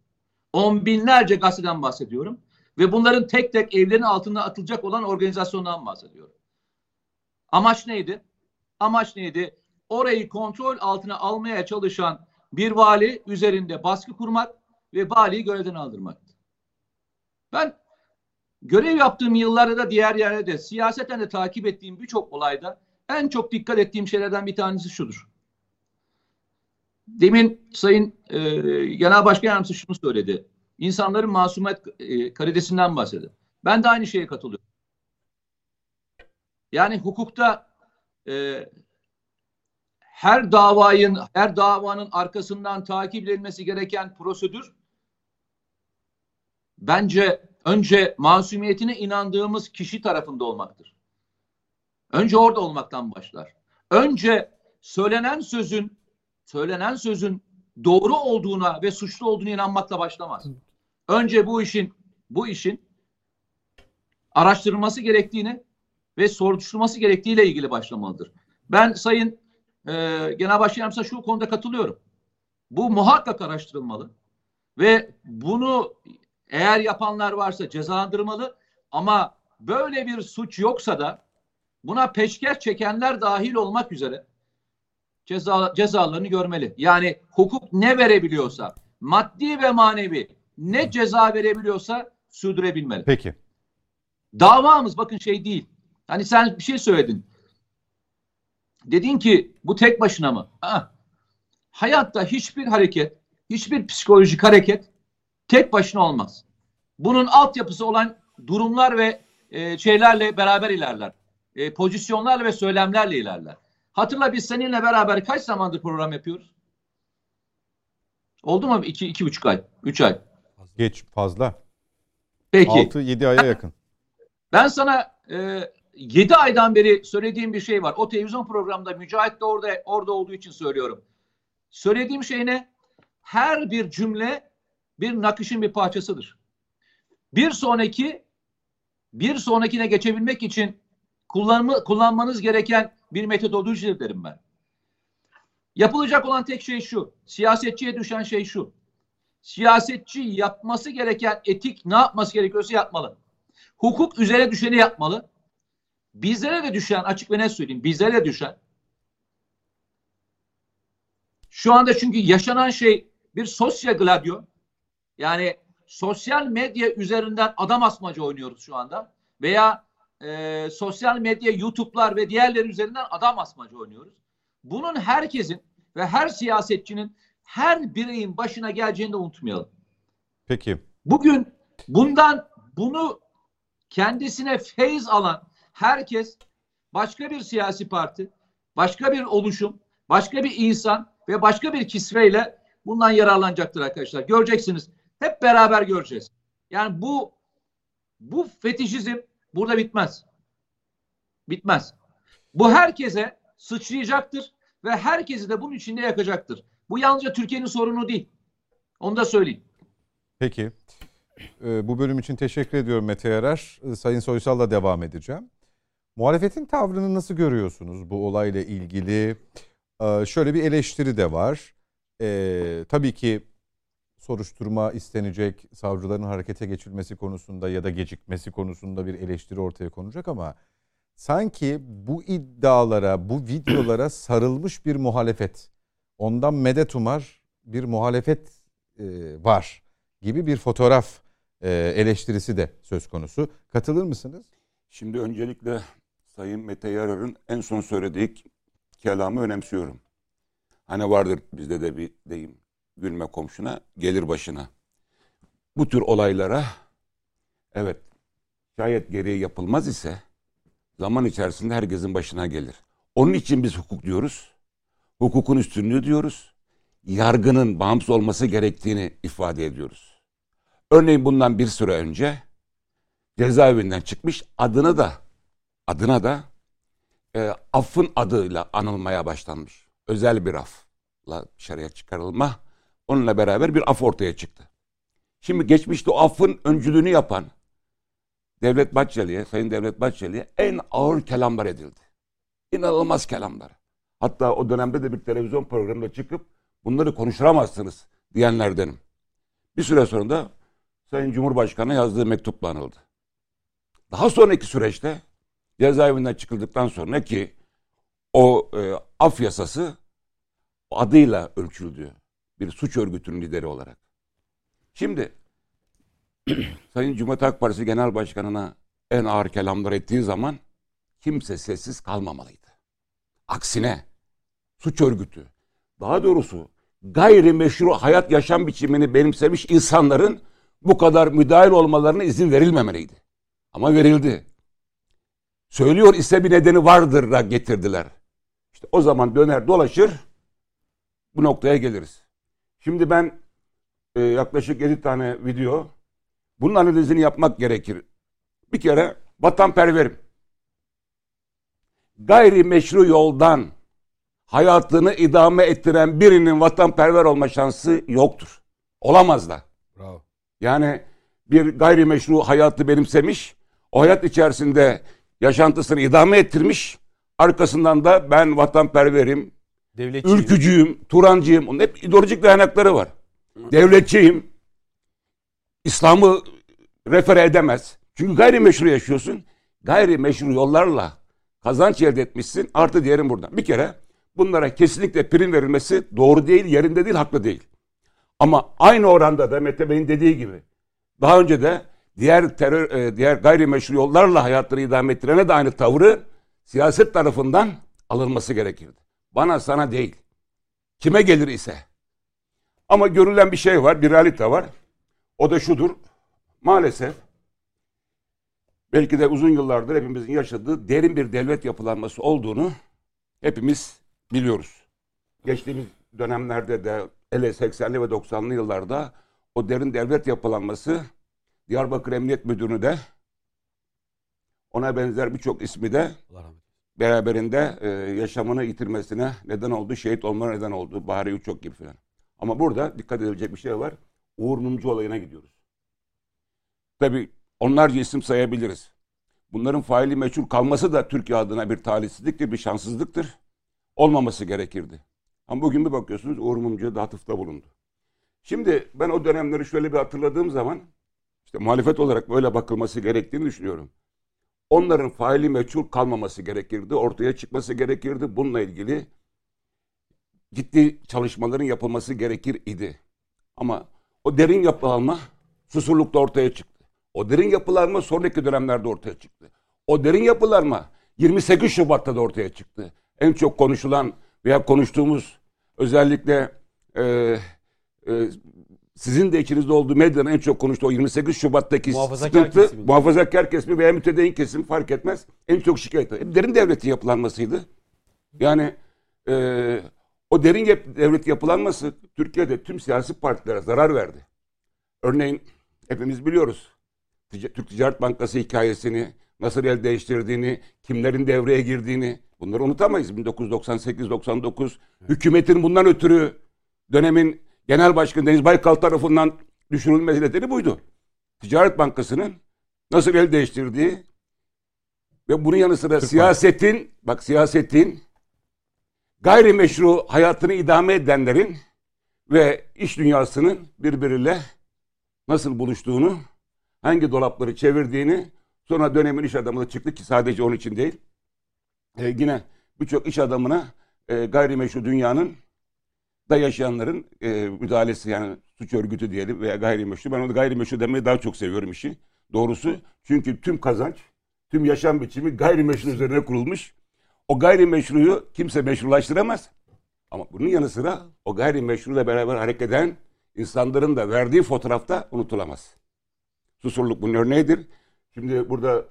On binlerce gazeteden bahsediyorum. Ve bunların tek tek evlerin altına atılacak olan organizasyondan bahsediyorum. Amaç neydi? Amaç neydi? Orayı kontrol altına almaya çalışan bir vali üzerinde baskı kurmak ve valiyi görevden aldırmaktı. Ben görev yaptığım yıllarda da diğer yerlerde siyaseten de takip ettiğim birçok olayda en çok dikkat ettiğim şeylerden bir tanesi şudur. Demin Sayın e, Genel Başkan Yardımcısı şunu söyledi. İnsanların masumiyet e, karidesinden bahsediyor. Ben de aynı şeye katılıyorum. Yani hukukta e, her davayın, her davanın arkasından takip edilmesi gereken prosedür bence önce masumiyetine inandığımız kişi tarafında olmaktır. Önce orada olmaktan başlar. Önce söylenen sözün söylenen sözün doğru olduğuna ve suçlu olduğuna inanmakla başlamaz. Önce bu işin bu işin araştırılması gerektiğini ve soruşturulması gerektiğiyle ilgili başlamalıdır. Ben Sayın e, Genel Başkanımsa şu konuda katılıyorum. Bu muhakkak araştırılmalı ve bunu eğer yapanlar varsa cezalandırmalı ama böyle bir suç yoksa da buna peşkeş çekenler dahil olmak üzere ceza, cezalarını görmeli. Yani hukuk ne verebiliyorsa maddi ve manevi ne ceza verebiliyorsa sürdürebilmeli. Peki. Davamız bakın şey değil. Hani sen bir şey söyledin. Dedin ki bu tek başına mı? Ha. Hayatta hiçbir hareket, hiçbir psikolojik hareket tek başına olmaz. Bunun altyapısı olan durumlar ve e, şeylerle beraber ilerler. E, pozisyonlarla ve söylemlerle ilerler. Hatırla biz seninle beraber kaç zamandır program yapıyoruz? Oldu mu? İki, iki buçuk ay, üç ay. Geç fazla. Peki. 6-7 aya yakın. Ben sana e, 7 aydan beri söylediğim bir şey var. O televizyon programında Mücahit de orada orada olduğu için söylüyorum. Söylediğim şey ne? Her bir cümle bir nakışın bir parçasıdır. Bir sonraki bir sonrakine geçebilmek için kullanma, kullanmanız gereken bir metodolojidir derim ben. Yapılacak olan tek şey şu. Siyasetçiye düşen şey şu. Siyasetçi yapması gereken etik ne yapması gerekiyorsa yapmalı. Hukuk üzerine düşeni yapmalı. Bizlere de düşen açık ve net söyleyeyim bizlere de düşen Şu anda çünkü yaşanan şey bir sosyal gladyo. Yani sosyal medya üzerinden adam asmacı oynuyoruz şu anda. Veya e, sosyal medya, YouTube'lar ve diğerleri üzerinden adam asmacı oynuyoruz. Bunun herkesin ve her siyasetçinin her bireyin başına geleceğini de unutmayalım. Peki. Bugün bundan bunu kendisine feyz alan herkes başka bir siyasi parti, başka bir oluşum, başka bir insan ve başka bir kisveyle bundan yararlanacaktır arkadaşlar. Göreceksiniz. Hep beraber göreceğiz. Yani bu bu fetişizm burada bitmez. Bitmez. Bu herkese sıçrayacaktır ve herkesi de bunun içinde yakacaktır. Bu yalnızca Türkiye'nin sorunu değil. Onu da söyleyeyim. Peki. Ee, bu bölüm için teşekkür ediyorum Mete Yarar. Ee, Sayın Soysal'la devam edeceğim. Muhalefetin tavrını nasıl görüyorsunuz bu olayla ilgili? Ee, şöyle bir eleştiri de var. Ee, tabii ki soruşturma istenecek, savcıların harekete geçilmesi konusunda ya da gecikmesi konusunda bir eleştiri ortaya konacak ama sanki bu iddialara, bu videolara sarılmış bir muhalefet, ondan medet umar bir muhalefet e, var gibi bir fotoğraf e, eleştirisi de söz konusu. Katılır mısınız? Şimdi öncelikle Sayın Mete Yarar'ın en son söylediği kelamı önemsiyorum. Hani vardır bizde de bir deyim gülme komşuna gelir başına. Bu tür olaylara evet şayet gereği yapılmaz ise zaman içerisinde herkesin başına gelir. Onun için biz hukuk diyoruz. Hukukun üstünlüğü diyoruz. Yargının bağımsız olması gerektiğini ifade ediyoruz. Örneğin bundan bir süre önce cezaevinden çıkmış adını da adına da e, affın adıyla anılmaya başlanmış. Özel bir afla dışarıya çıkarılma. Onunla beraber bir af ortaya çıktı. Şimdi geçmişte o affın öncülüğünü yapan Devlet Bahçeli'ye, Sayın Devlet Bahçeli'ye en ağır kelamlar edildi. İnanılmaz kelamlar. Hatta o dönemde de bir televizyon programında çıkıp bunları konuşturamazsınız diyenlerdenim. Bir süre sonra da Sayın Cumhurbaşkanı yazdığı mektupla anıldı. Daha sonraki süreçte cezaevinden çıkıldıktan sonra ki o e, af yasası adıyla ölçüldü. Bir suç örgütünün lideri olarak. Şimdi Sayın Cumhuriyet Halk Partisi Genel Başkanı'na en ağır kelamlar ettiği zaman kimse sessiz kalmamalıydı. Aksine suç örgütü, daha doğrusu gayrimeşru hayat yaşam biçimini benimsemiş insanların bu kadar müdahil olmalarına izin verilmemeliydi. Ama verildi. Söylüyor ise bir nedeni vardır da getirdiler. İşte o zaman döner dolaşır bu noktaya geliriz. Şimdi ben e, yaklaşık 7 tane video bunun analizini yapmak gerekir. Bir kere vatanperverim. Gayri meşru yoldan hayatını idame ettiren birinin vatanperver olma şansı yoktur. Olamaz da. Bravo. Yani bir gayrimeşru hayatı benimsemiş, o hayat içerisinde yaşantısını idame ettirmiş, arkasından da ben vatanperverim, Devletçiyim. ülkücüyüm, turancıyım, onun hep ideolojik dayanakları var. Devletçiyim, İslam'ı refere edemez. Çünkü gayrimeşru yaşıyorsun. Gayrimeşru yollarla kazanç elde etmişsin. Artı diğerin buradan. Bir kere bunlara kesinlikle prim verilmesi doğru değil, yerinde değil, haklı değil. Ama aynı oranda da Mete Bey'in dediği gibi daha önce de diğer terör e, diğer gayrimeşru yollarla hayatları idame ettirene de aynı tavrı siyaset tarafından alınması gerekirdi. Bana sana değil. Kime gelir ise. Ama görülen bir şey var, bir realite var. O da şudur. Maalesef belki de uzun yıllardır hepimizin yaşadığı derin bir devlet yapılanması olduğunu hepimiz biliyoruz. Geçtiğimiz dönemlerde de hele 80'li ve 90'lı yıllarda o derin devlet yapılanması Diyarbakır Emniyet Müdürü'nü de ona benzer birçok ismi de. Beraberinde e, yaşamını yitirmesine neden oldu, şehit olmana neden oldu. Bahri Uçok gibi falan. Ama burada dikkat edilecek bir şey var. Uğur Mumcu olayına gidiyoruz. Tabii onlarca isim sayabiliriz. Bunların faili meçhul kalması da Türkiye adına bir talihsizliktir, bir şanssızlıktır. Olmaması gerekirdi. Ama bugün bir bakıyorsunuz Uğur Mumcu'ya da atıfta bulundu. Şimdi ben o dönemleri şöyle bir hatırladığım zaman işte muhalefet olarak böyle bakılması gerektiğini düşünüyorum. Onların faili meçhul kalmaması gerekirdi, ortaya çıkması gerekirdi. Bununla ilgili ciddi çalışmaların yapılması gerekir idi. Ama o derin yapılanma susurlukta ortaya çıktı. O derin yapılanma sonraki dönemlerde ortaya çıktı. O derin yapılanma 28 Şubat'ta da ortaya çıktı. En çok konuşulan veya konuştuğumuz özellikle e, e, sizin de içinizde olduğu medyanın en çok konuştuğu o 28 Şubat'taki Muhafazakar sıkıntı kesimin. muhafazakar kesimi veya mütedeyyin kesim fark etmez. En çok şikayet. Hep derin devletin yapılanmasıydı. Yani e, o derin yap- devlet yapılanması Türkiye'de tüm siyasi partilere zarar verdi. Örneğin hepimiz biliyoruz. Tic- Türk Ticaret Bankası hikayesini, nasıl el değiştirdiğini, kimlerin devreye girdiğini bunları unutamayız. 1998-99 hükümetin bundan ötürü dönemin Genel Başkanı Deniz Baykal tarafından düşürülmesi nedeni buydu. Ticaret Bankası'nın nasıl el değiştirdiği ve bunun yanı sıra siyasetin, bak siyasetin gayrimeşru hayatını idame edenlerin ve iş dünyasının birbiriyle nasıl buluştuğunu, hangi dolapları çevirdiğini, sonra dönemin iş adamı da çıktı ki sadece onun için değil. E, yine birçok iş adamına e, gayrimeşru dünyanın da yaşayanların e, müdahalesi yani suç örgütü diyelim veya gayrimeşru. Ben onu gayrimeşru demeyi daha çok seviyorum işi. Doğrusu çünkü tüm kazanç, tüm yaşam biçimi gayrimeşru üzerine kurulmuş. O gayrimeşruyu kimse meşrulaştıramaz. Ama bunun yanı sıra o gayrimeşruyla beraber hareket eden insanların da verdiği fotoğrafta unutulamaz. Susurluk bunun örneğidir. Şimdi burada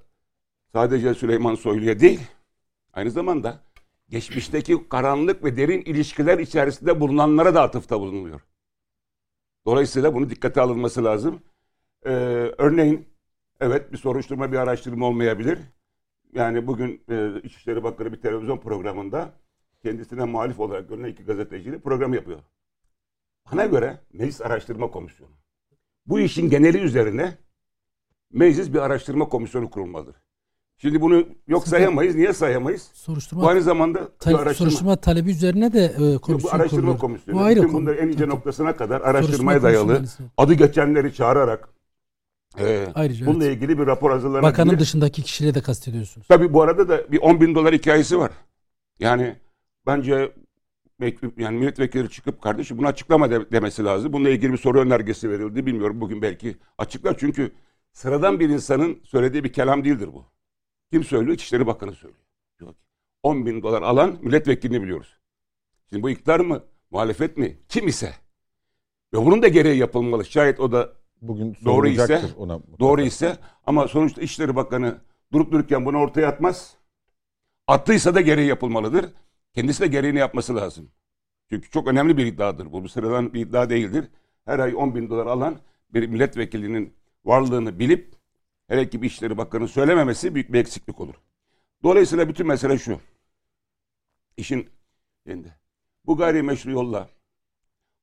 sadece Süleyman Soylu'ya değil, aynı zamanda geçmişteki karanlık ve derin ilişkiler içerisinde bulunanlara da atıfta bulunuluyor. Dolayısıyla bunu dikkate alınması lazım. Ee, örneğin, evet bir soruşturma, bir araştırma olmayabilir. Yani bugün e, İçişleri Bakanı bir televizyon programında kendisine muhalif olarak görünen iki gazeteciyle program yapıyor. Bana göre Meclis Araştırma Komisyonu. Bu işin geneli üzerine meclis bir araştırma komisyonu kurulmalıdır. Şimdi bunu yok sayamayız. Niye sayamayız? Soruşturma, Bu aynı zamanda bir tale- araştırma. soruşturma talebi üzerine de e, Bu komisyon araştırma kuruluyor. komisyonu. Bu ayrı Bütün bunları en ince Tabii. noktasına kadar Soruşturma araştırmaya dayalı. komisyonu. Adı geçenleri çağırarak e, Ayrıca bununla evet. ilgili bir rapor hazırlanabilir. Bakanın dışındaki kişileri de kastediyorsunuz. Tabii bu arada da bir 10 bin dolar hikayesi var. Yani bence yani milletvekili çıkıp kardeşim bunu açıklama de- demesi lazım. Bununla ilgili bir soru önergesi verildi. Bilmiyorum bugün belki açıklar. Çünkü sıradan bir insanın söylediği bir kelam değildir bu. Kim söylüyor? İçişleri Bakanı söylüyor. Diyor ki, 10 bin dolar alan milletvekilini biliyoruz. Şimdi bu iktidar mı? Muhalefet mi? Kim ise. Ve bunun da gereği yapılmalı. Şayet o da Bugün Doğru ise- ona. Doğru ise ama sonuçta İçişleri Bakanı durup dururken bunu ortaya atmaz. Attıysa da gereği yapılmalıdır. Kendisi de gereğini yapması lazım. Çünkü çok önemli bir iddiadır bu. Bu sıradan bir iddia değildir. Her ay 10 bin dolar alan bir milletvekilinin varlığını bilip hele ki bir İçişleri Bakanı söylememesi büyük bir eksiklik olur. Dolayısıyla bütün mesele şu. İşin yerinde. Bu gayrimeşru yolla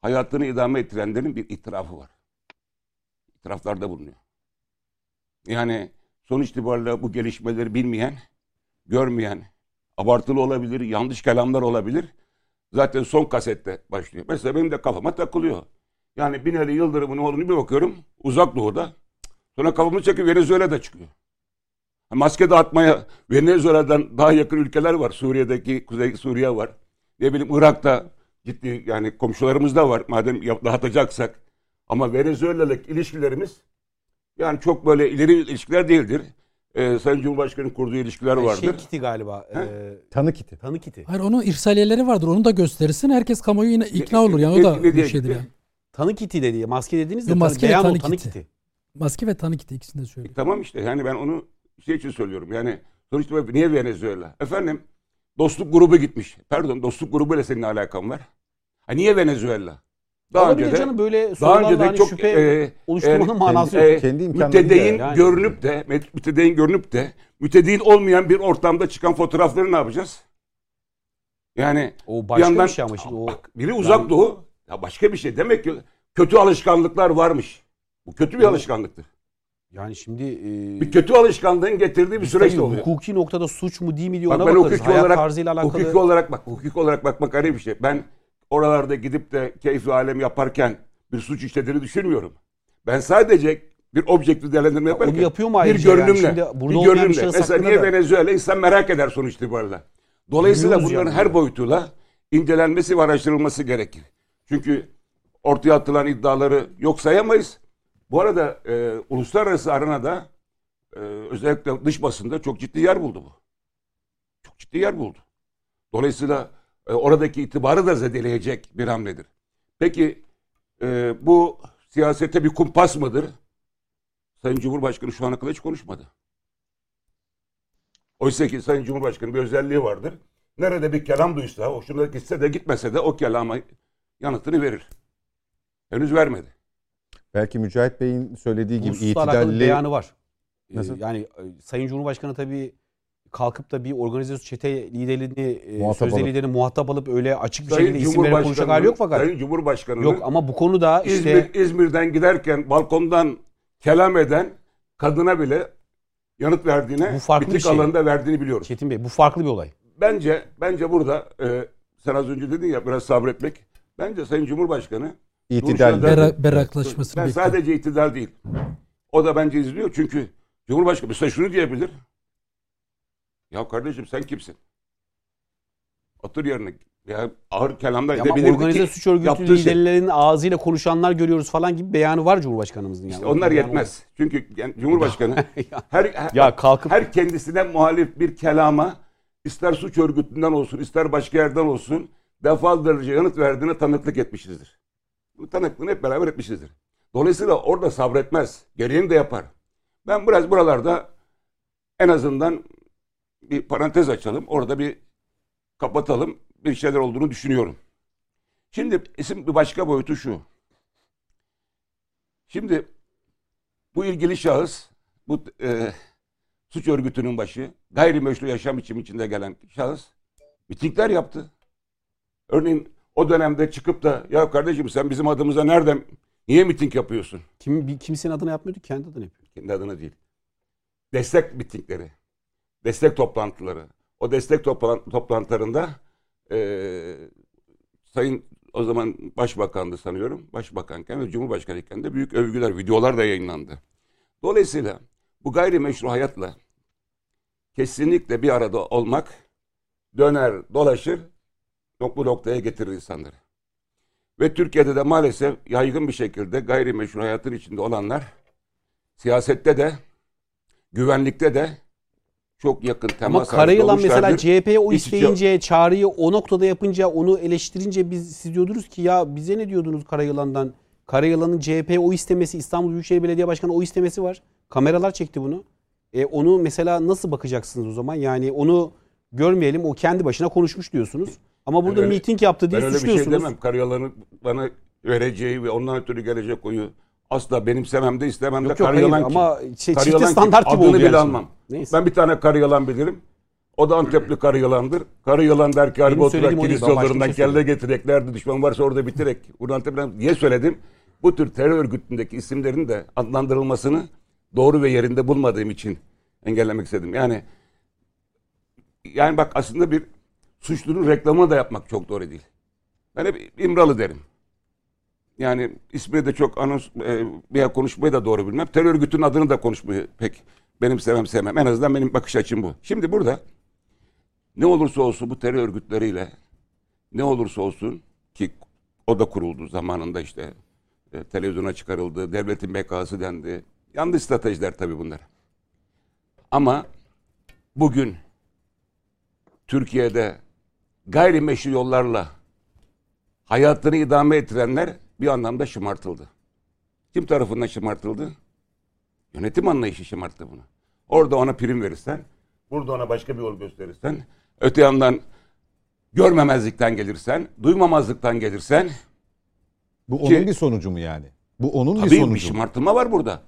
hayatını idame ettirenlerin bir itirafı var. İtiraflarda bulunuyor. Yani sonuç itibariyle bu gelişmeleri bilmeyen, görmeyen, abartılı olabilir, yanlış kelamlar olabilir. Zaten son kasette başlıyor. Mesela benim de kafama takılıyor. Yani Binali Yıldırım'ın oğlunu bir bakıyorum uzak doğuda. Sonra kafamı çekiyor Venezuela'da çıkıyor. Maske dağıtmaya Venezuela'dan daha yakın ülkeler var. Suriye'deki Kuzey Suriye var. Ne bileyim Irak'ta ciddi yani komşularımız da var madem dağıtacaksak. Ama Venezuela'lık ilişkilerimiz yani çok böyle ileri ilişkiler değildir. Ee, Sayın Cumhurbaşkanı'nın kurduğu ilişkiler vardır. Şey kiti galiba. He? E, Tanı kiti. tanı kiti. Hayır onun irsaliyeleri vardır. Onu da gösterirsin. Herkes kamuoyu yine ikna olur yani. O ne- da ne bir diye şeydir gitti? yani. Tanı kiti dedi. Maske dediğiniz de tanı, maske o, tanı tanı kiti. kiti. Maske ve tanı kiti ikisini de söylüyor. Tamam işte yani ben onu şey için söylüyorum. Yani sonuçta niye Venezuela? Efendim dostluk grubu gitmiş. Pardon dostluk grubuyla senin alakan var. Ha niye Venezuela? Daha Olabilir önce de canım böyle daha sorularla önce de hani çok şüphe e, oluşturmanın e, manası e, yok. Kendi imkanlarıyla mütedeyyin yani. görünüp de mütedeyyin görünüp de mütedeyyin olmayan bir ortamda çıkan fotoğrafları ne yapacağız? Yani O bir başka yandan bir şey ama şimdi o bak, biri uzak Yani- doğu ya başka bir şey demek ki kötü alışkanlıklar varmış. Bu kötü bir alışkanlıktır. yani şimdi e, Bir kötü alışkanlığın getirdiği bir süreç de oluyor. Hukuki noktada suç mu değil mi diye Bak ona ben bakarız. hukuki Hayat olarak tarzıyla alakalı. hukuki olarak bak hukuki olarak bakmak ayrı bir şey. Ben oralarda gidip de keyfi alem yaparken bir suç işlediğini düşünmüyorum. Ben sadece bir objektif değerlendirme yaparken onu yapıyor mu bir ayrıca yani? görünümle, Şimdi burada bir olmayan bir görünümle. Mesela hakkında niye da- Venezuela insan merak eder sonuç itibariyle. Dolayısıyla Biliyoruz bunların yani. her boyutuyla incelenmesi ve araştırılması gerekir. Çünkü ortaya atılan iddiaları yok sayamayız. Bu arada e, uluslararası arenada e, özellikle dış basında çok ciddi yer buldu bu. Çok ciddi yer buldu. Dolayısıyla e, oradaki itibarı da zedeleyecek bir hamledir. Peki e, bu siyasete bir kumpas mıdır? Sayın Cumhurbaşkanı şu ana kadar hiç konuşmadı. Oysa ki Sayın Cumhurbaşkanı bir özelliği vardır. Nerede bir kelam duysa, hoşuna gitse de gitmese de o kelama yanıtını verir. Henüz vermedi. Belki Mücahit Bey'in söylediği gibi hususla itidalli beyanı var. Ee, Nasıl? Yani e, Sayın Cumhurbaşkanı tabii kalkıp da bir organizasyon çete liderini, e, Muhatap sözde alıp. liderini muhatap alıp öyle açık bir Sayın şekilde isim verip konuşacak hali yok fakat. Sayın Cumhurbaşkanı Yok ama bu konuda işte İzmir, İzmir'den giderken balkondan kelam eden kadına bile yanıt verdiğine, Bu farklı bir bitik şey. alanında verdiğini biliyoruz. Çetin Bey bu farklı bir olay. Bence bence burada e, sen az önce dedin ya biraz sabretmek. Bence Sayın Cumhurbaşkanı itidalli. Bera- Berak, beraklaşmasını ben bekliyorum. sadece iktidar değil. O da bence izliyor çünkü Cumhurbaşkanı mesela şunu diyebilir. Ya kardeşim sen kimsin? Otur yerine. Ya ağır kelamlar Ya Ama edebilirdi organize ki suç örgütü şey. liderlerinin ağzıyla konuşanlar görüyoruz falan gibi beyanı var Cumhurbaşkanımızın yani. İşte onlar Beyanı yetmez. Çünkü yani Cumhurbaşkanı her, her, Ya kalkıp- her kendisine muhalif bir kelama ister suç örgütünden olsun ister başka yerden olsun defalarca yanıt verdiğine tanıklık etmişizdir. Bu tanıklığını hep beraber etmişizdir. Dolayısıyla orada sabretmez. Gereğini de yapar. Ben biraz buralarda en azından bir parantez açalım. Orada bir kapatalım. Bir şeyler olduğunu düşünüyorum. Şimdi isim bir başka boyutu şu. Şimdi bu ilgili şahıs, bu e, suç örgütünün başı, gayrimeşru yaşam biçimi içinde gelen şahıs mitingler yaptı. Örneğin o dönemde çıkıp da ya kardeşim sen bizim adımıza nereden, niye miting yapıyorsun? Kim, bir, kimsenin adını yapmıyordu kendi adını yapıyor. Kendi adına değil. Destek mitingleri, destek toplantıları. O destek toplan- toplantılarında e, Sayın o zaman Başbakandı sanıyorum. Başbakanken ve Cumhurbaşkanıyken de büyük övgüler, videolar da yayınlandı. Dolayısıyla bu gayrimeşru hayatla kesinlikle bir arada olmak döner, dolaşır, nok- bu noktaya getirir insanları. Ve Türkiye'de de maalesef yaygın bir şekilde gayrimeşru hayatın içinde olanlar siyasette de güvenlikte de çok yakın Ama temas Karayılan halinde mesela. CHP'ye o isteyince, çağrıyı o noktada yapınca, onu eleştirince biz siz diyordunuz ki ya bize ne diyordunuz Karayılan'dan? Karayılan'ın CHP'ye o istemesi, İstanbul Büyükşehir Belediye Başkanı o istemesi var. Kameralar çekti bunu. E, onu mesela nasıl bakacaksınız o zaman? Yani onu görmeyelim, o kendi başına konuşmuş diyorsunuz. Ama burada öyle- miting yaptı diye Ben öyle bir şey demem. Karayılan'ın bana vereceği ve ondan ötürü gelecek oyu asla benimsemem de istemem de Yok yok hayır kim? ama şey, kim? standart gibi Adını bile almam. Neyse. Ben bir tane Karayılan bilirim. O da Antepli Karayılan'dır. Karayılan der ki harbi Benim oturak söylediğim o kilis değil, ben başka bir yollarından şey kelle getirek. Nerede düşman varsa orada bitirek. Buradan Antep'ten niye söyledim? Bu tür terör örgütündeki isimlerin de adlandırılmasını doğru ve yerinde bulmadığım için engellemek istedim. Yani yani bak aslında bir suçlunun reklamını da yapmak çok doğru değil. Ben hep İmralı derim. Yani ismini de çok anons e, veya konuşmayı da doğru bilmem. Terör örgütünün adını da konuşmayı pek benim sevmem sevmem. En azından benim bakış açım bu. Şimdi burada ne olursa olsun bu terör örgütleriyle ne olursa olsun ki o da kuruldu zamanında işte e, televizyona çıkarıldı, devletin bekası dendi. Yanlış stratejiler tabii bunlar. Ama bugün Türkiye'de gayrimeşru yollarla hayatını idame ettirenler bir anlamda şımartıldı. Kim tarafından şımartıldı? Yönetim anlayışı şımarttı bunu. Orada ona prim verirsen, burada ona başka bir yol gösterirsen, öte yandan görmemezlikten gelirsen, duymamazlıktan gelirsen, Bu Ki- onun bir sonucu mu yani? Bu onun bir tabii bir sonucu. mu? şımartılma var burada.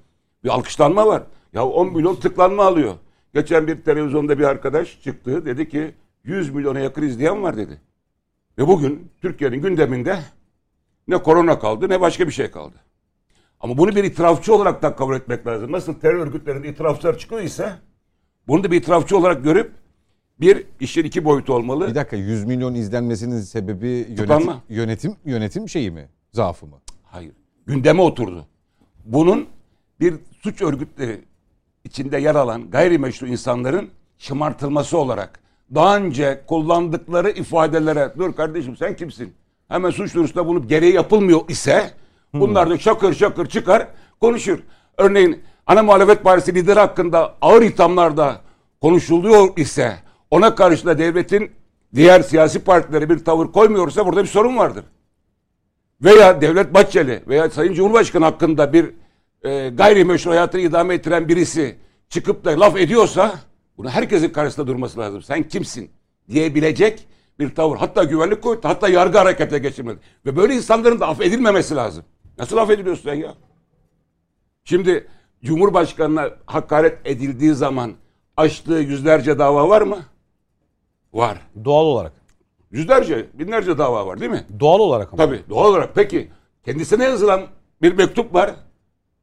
Bir alkışlanma var. Ya 10 milyon tıklanma alıyor. Geçen bir televizyonda bir arkadaş çıktı, dedi ki 100 milyona yakın izleyen var dedi. Ve bugün Türkiye'nin gündeminde ne korona kaldı ne başka bir şey kaldı. Ama bunu bir itirafçı olarak da kabul etmek lazım. Nasıl terör örgütlerinde itirafçılar çıkıyor ise bunu da bir itirafçı olarak görüp bir işin iki boyutu olmalı. Bir dakika 100 milyon izlenmesinin sebebi yönetim, yönetim yönetim şeyi mi? Zaafı mı? Hayır. Gündeme oturdu. Bunun bir suç örgütleri içinde yer alan gayrimeşru insanların şımartılması olarak daha önce kullandıkları ifadelere dur kardeşim sen kimsin? Hemen suç duyurusunda bulup gereği yapılmıyor ise bunlar da şakır şakır çıkar konuşur. Örneğin ana muhalefet partisi lideri hakkında ağır ithamlarda konuşuluyor ise ona karşı da devletin diğer siyasi partileri bir tavır koymuyorsa burada bir sorun vardır. Veya Devlet Bahçeli veya Sayın Cumhurbaşkanı hakkında bir e, gayrimeşru hayatını idame ettiren birisi çıkıp da laf ediyorsa bunu herkesin karşısında durması lazım. Sen kimsin diyebilecek bir tavır. Hatta güvenlik kuvveti, hatta yargı harekete geçirmeli. Ve böyle insanların da affedilmemesi lazım. Nasıl affediliyorsun sen ya? Şimdi Cumhurbaşkanına hakaret edildiği zaman açtığı yüzlerce dava var mı? Var. Doğal olarak. Yüzlerce, binlerce dava var değil mi? Doğal olarak ama. Tabii doğal olarak. Peki kendisine yazılan bir mektup var.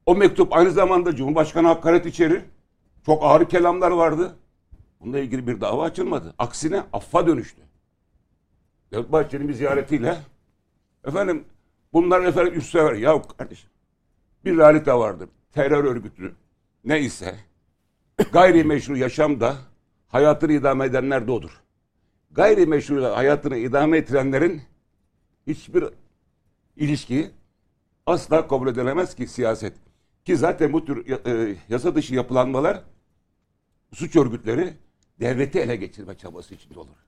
O mektup aynı zamanda Cumhurbaşkanı hakaret içerir. Çok ağır kelamlar vardı. Bununla ilgili bir dava açılmadı. Aksine affa dönüştü. Devlet Bahçeli'nin bir ziyaretiyle efendim bunlar efendim üst sever. Ya kardeşim bir realite vardır. Terör örgütü neyse gayrimeşru yaşamda hayatını idame edenler de odur. Gayrimeşru hayatını idame ettirenlerin hiçbir ilişki asla kabul edilemez ki siyaset. Ki zaten bu tür e, yasa dışı yapılanmalar suç örgütleri devleti ele geçirme çabası içinde olur.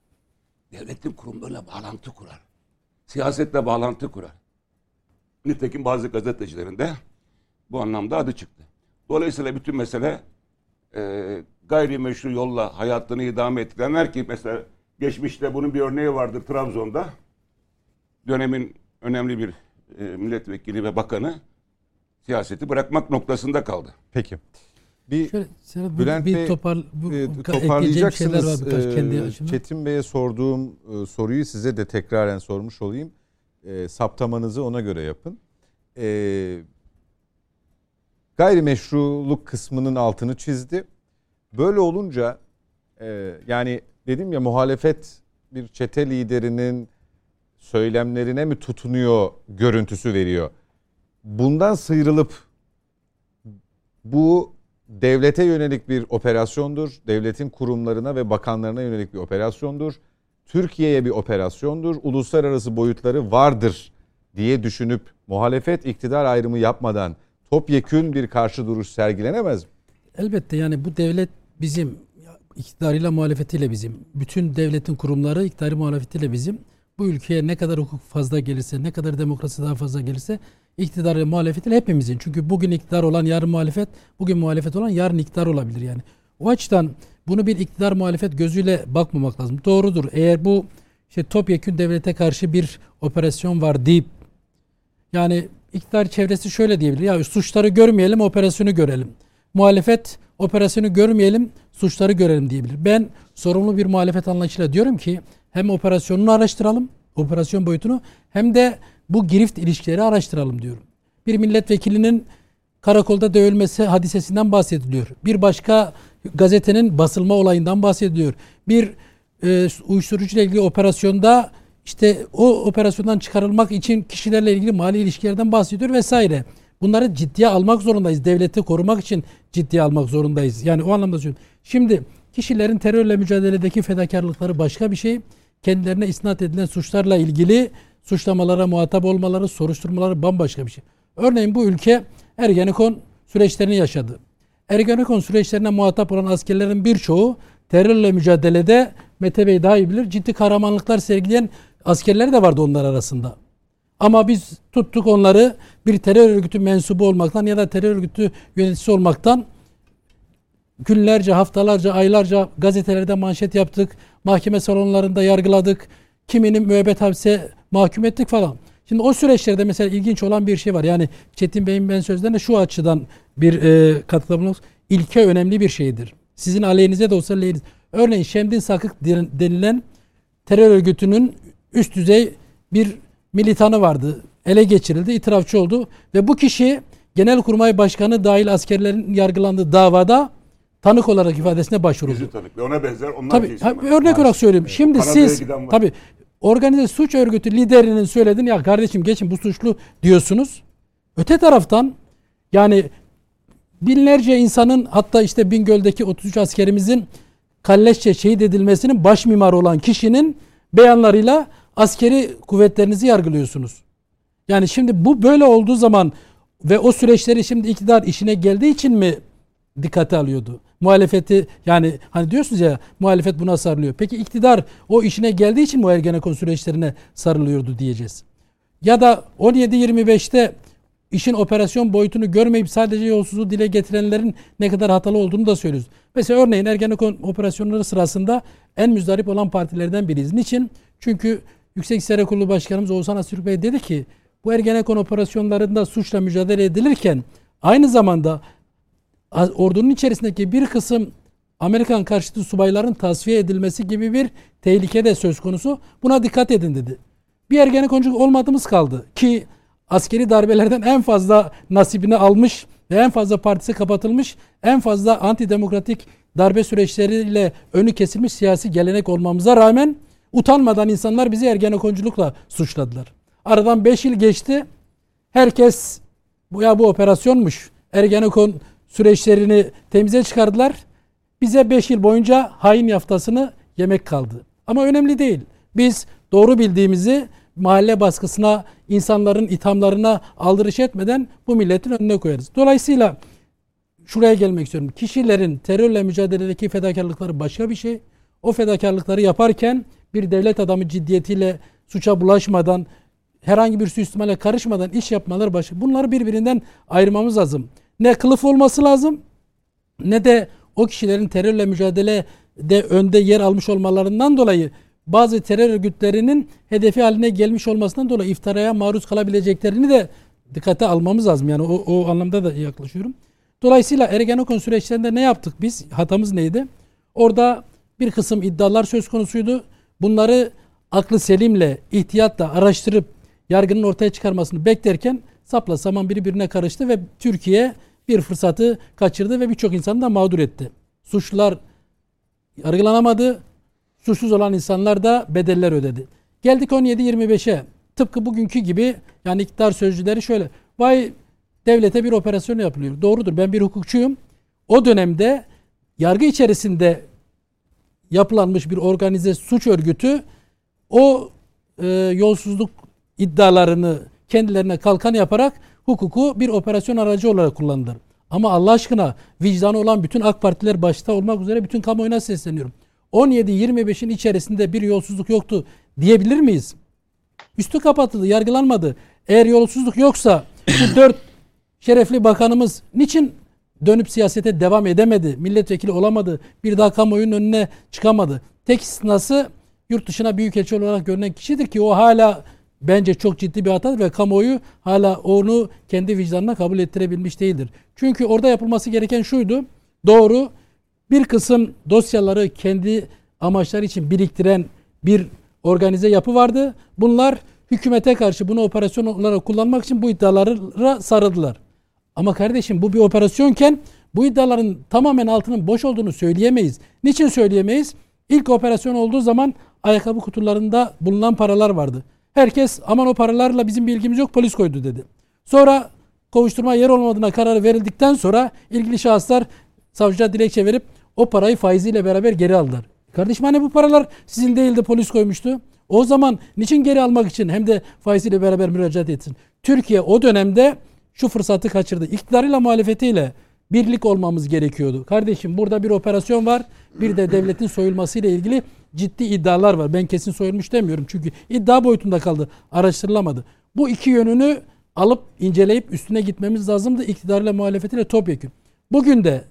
Devletin kurumlarıyla bağlantı kurar. Siyasetle bağlantı kurar. Nitekim bazı gazetecilerin de bu anlamda adı çıktı. Dolayısıyla bütün mesele e, gayrimeşru yolla hayatını idame ettirenler ki mesela geçmişte bunun bir örneği vardır Trabzon'da. Dönemin önemli bir e, milletvekili ve bakanı siyaseti bırakmak noktasında kaldı. Peki. Bir Şöyle, Serhat, Bülent bir Bey, topar, bu, e, şeyler var toparlayacaksınız. birkaç kendi açımdan. Çetin Bey'e sorduğum e, soruyu size de tekraren sormuş olayım. E, saptamanızı ona göre yapın. E, gayrimeşruluk kısmının altını çizdi. Böyle olunca e, yani dedim ya muhalefet bir çete liderinin söylemlerine mi tutunuyor görüntüsü veriyor. Bundan sıyrılıp bu devlete yönelik bir operasyondur. Devletin kurumlarına ve bakanlarına yönelik bir operasyondur. Türkiye'ye bir operasyondur. Uluslararası boyutları vardır diye düşünüp muhalefet iktidar ayrımı yapmadan topyekün bir karşı duruş sergilenemez mi? Elbette yani bu devlet bizim iktidarıyla muhalefetiyle bizim. Bütün devletin kurumları iktidarı muhalefetiyle bizim. Bu ülkeye ne kadar hukuk fazla gelirse, ne kadar demokrasi daha fazla gelirse iktidarı muhalefetiyle hepimizin. Çünkü bugün iktidar olan yarın muhalefet, bugün muhalefet olan yarın iktidar olabilir yani. O açıdan bunu bir iktidar muhalefet gözüyle bakmamak lazım. Doğrudur. Eğer bu işte topyekün devlete karşı bir operasyon var deyip yani iktidar çevresi şöyle diyebilir. Ya suçları görmeyelim, operasyonu görelim. Muhalefet operasyonu görmeyelim, suçları görelim diyebilir. Ben sorumlu bir muhalefet anlayışıyla diyorum ki hem operasyonunu araştıralım, operasyon boyutunu hem de bu girift ilişkileri araştıralım diyorum. Bir milletvekilinin karakolda dövülmesi hadisesinden bahsediliyor. Bir başka gazetenin basılma olayından bahsediliyor. Bir e, uyuşturucuyla ilgili operasyonda işte o operasyondan çıkarılmak için kişilerle ilgili mali ilişkilerden bahsediyor vesaire. Bunları ciddiye almak zorundayız. Devleti korumak için ciddiye almak zorundayız. Yani o anlamda söylüyorum. Şimdi kişilerin terörle mücadeledeki fedakarlıkları başka bir şey. Kendilerine isnat edilen suçlarla ilgili suçlamalara muhatap olmaları, soruşturmaları bambaşka bir şey. Örneğin bu ülke Ergenekon süreçlerini yaşadı. Ergenekon süreçlerine muhatap olan askerlerin birçoğu terörle mücadelede Mete Bey daha iyi bilir. Ciddi kahramanlıklar sergileyen askerler de vardı onlar arasında. Ama biz tuttuk onları bir terör örgütü mensubu olmaktan ya da terör örgütü yöneticisi olmaktan günlerce, haftalarca, aylarca gazetelerde manşet yaptık. Mahkeme salonlarında yargıladık. Kiminin müebbet hapse mahkum ettik falan. Şimdi o süreçlerde mesela ilginç olan bir şey var. Yani Çetin Bey'in ben sözlerine şu açıdan bir e, katkıda. İlke önemli bir şeydir. Sizin aleyhinize de olsa lehinize. Örneğin Şemdin Sakık denilen terör örgütünün üst düzey bir militanı vardı. Ele geçirildi, itirafçı oldu ve bu kişi Genelkurmay Başkanı dahil askerlerin yargılandığı davada tanık olarak ifadesine başvuruldu. Tanık ve ona benzer onlar Tabii tabii, örnek olarak söyleyeyim. Şimdi Kanada'ya siz tabii organize suç örgütü liderinin söylediğini ya kardeşim geçin bu suçlu diyorsunuz. Öte taraftan yani binlerce insanın hatta işte Bingöl'deki 33 askerimizin kalleşçe şehit edilmesinin baş mimarı olan kişinin beyanlarıyla askeri kuvvetlerinizi yargılıyorsunuz. Yani şimdi bu böyle olduğu zaman ve o süreçleri şimdi iktidar işine geldiği için mi dikkate alıyordu? Muhalefeti yani hani diyorsunuz ya muhalefet buna sarılıyor. Peki iktidar o işine geldiği için o Ergenekon süreçlerine sarılıyordu diyeceğiz. Ya da 17-25'te işin operasyon boyutunu görmeyip sadece yolsuzluğu dile getirenlerin ne kadar hatalı olduğunu da söylüyoruz. Mesela örneğin Ergenekon operasyonları sırasında en müzdarip olan partilerden biriyiz. Niçin? Çünkü Yüksek İstihbarat Kurulu Başkanımız Oğuzhan Asürk Bey dedi ki bu Ergenekon operasyonlarında suçla mücadele edilirken aynı zamanda ordunun içerisindeki bir kısım Amerikan karşıtı subayların tasfiye edilmesi gibi bir tehlike de söz konusu. Buna dikkat edin dedi. Bir ergenekoncuk olmadığımız kaldı ki askeri darbelerden en fazla nasibini almış ve en fazla partisi kapatılmış, en fazla antidemokratik darbe süreçleriyle önü kesilmiş siyasi gelenek olmamıza rağmen utanmadan insanlar bizi ergenekonculukla suçladılar. Aradan 5 yıl geçti. Herkes bu ya bu operasyonmuş. Ergenekon süreçlerini temize çıkardılar. Bize 5 yıl boyunca hain yaftasını yemek kaldı. Ama önemli değil. Biz doğru bildiğimizi mahalle baskısına, insanların ithamlarına aldırış etmeden bu milletin önüne koyarız. Dolayısıyla şuraya gelmek istiyorum. Kişilerin terörle mücadeledeki fedakarlıkları başka bir şey. O fedakarlıkları yaparken bir devlet adamı ciddiyetiyle suça bulaşmadan, herhangi bir suistimale karışmadan iş yapmaları başka. Bunları birbirinden ayırmamız lazım. Ne kılıf olması lazım ne de o kişilerin terörle mücadele de önde yer almış olmalarından dolayı bazı terör örgütlerinin hedefi haline gelmiş olmasından dolayı iftaraya maruz kalabileceklerini de dikkate almamız lazım. Yani o, o anlamda da yaklaşıyorum. Dolayısıyla Ergenekon süreçlerinde ne yaptık biz? Hatamız neydi? Orada bir kısım iddialar söz konusuydu. Bunları aklı selimle, ihtiyatla araştırıp yargının ortaya çıkarmasını beklerken sapla saman birbirine karıştı ve Türkiye bir fırsatı kaçırdı ve birçok insanı da mağdur etti. Suçlular yargılanamadı. Suçsuz olan insanlar da bedeller ödedi. Geldik 17-25'e. Tıpkı bugünkü gibi yani iktidar sözcüleri şöyle. Vay devlete bir operasyon yapılıyor. Doğrudur ben bir hukukçuyum. O dönemde yargı içerisinde yapılanmış bir organize suç örgütü o e, yolsuzluk iddialarını kendilerine kalkan yaparak hukuku bir operasyon aracı olarak kullandılar. Ama Allah aşkına vicdanı olan bütün AK Partiler başta olmak üzere bütün kamuoyuna sesleniyorum. 17-25'in içerisinde bir yolsuzluk yoktu diyebilir miyiz? Üstü kapatıldı, yargılanmadı. Eğer yolsuzluk yoksa bu dört şerefli bakanımız niçin dönüp siyasete devam edemedi? Milletvekili olamadı. Bir daha kamuoyunun önüne çıkamadı. Tek istinası yurt dışına büyükelçi olarak görünen kişidir ki o hala bence çok ciddi bir hatadır ve kamuoyu hala onu kendi vicdanına kabul ettirebilmiş değildir. Çünkü orada yapılması gereken şuydu. Doğru bir kısım dosyaları kendi amaçları için biriktiren bir organize yapı vardı. Bunlar hükümete karşı bunu operasyon olarak kullanmak için bu iddialara sarıldılar. Ama kardeşim bu bir operasyonken bu iddiaların tamamen altının boş olduğunu söyleyemeyiz. Niçin söyleyemeyiz? İlk operasyon olduğu zaman ayakkabı kutularında bulunan paralar vardı. Herkes aman o paralarla bizim bilgimiz yok polis koydu dedi. Sonra kovuşturma yer olmadığına karar verildikten sonra ilgili şahıslar savcıya dilekçe verip o parayı faiziyle beraber geri aldılar. Kardeşim hani bu paralar sizin değil de polis koymuştu. O zaman niçin geri almak için hem de faiziyle beraber müracaat etsin? Türkiye o dönemde şu fırsatı kaçırdı. İktidarıyla muhalefetiyle birlik olmamız gerekiyordu. Kardeşim burada bir operasyon var. Bir de devletin soyulmasıyla ilgili ciddi iddialar var. Ben kesin soyulmuş demiyorum. Çünkü iddia boyutunda kaldı. Araştırılamadı. Bu iki yönünü alıp inceleyip üstüne gitmemiz lazımdı. İktidarıyla muhalefetiyle topyekun. Bugün de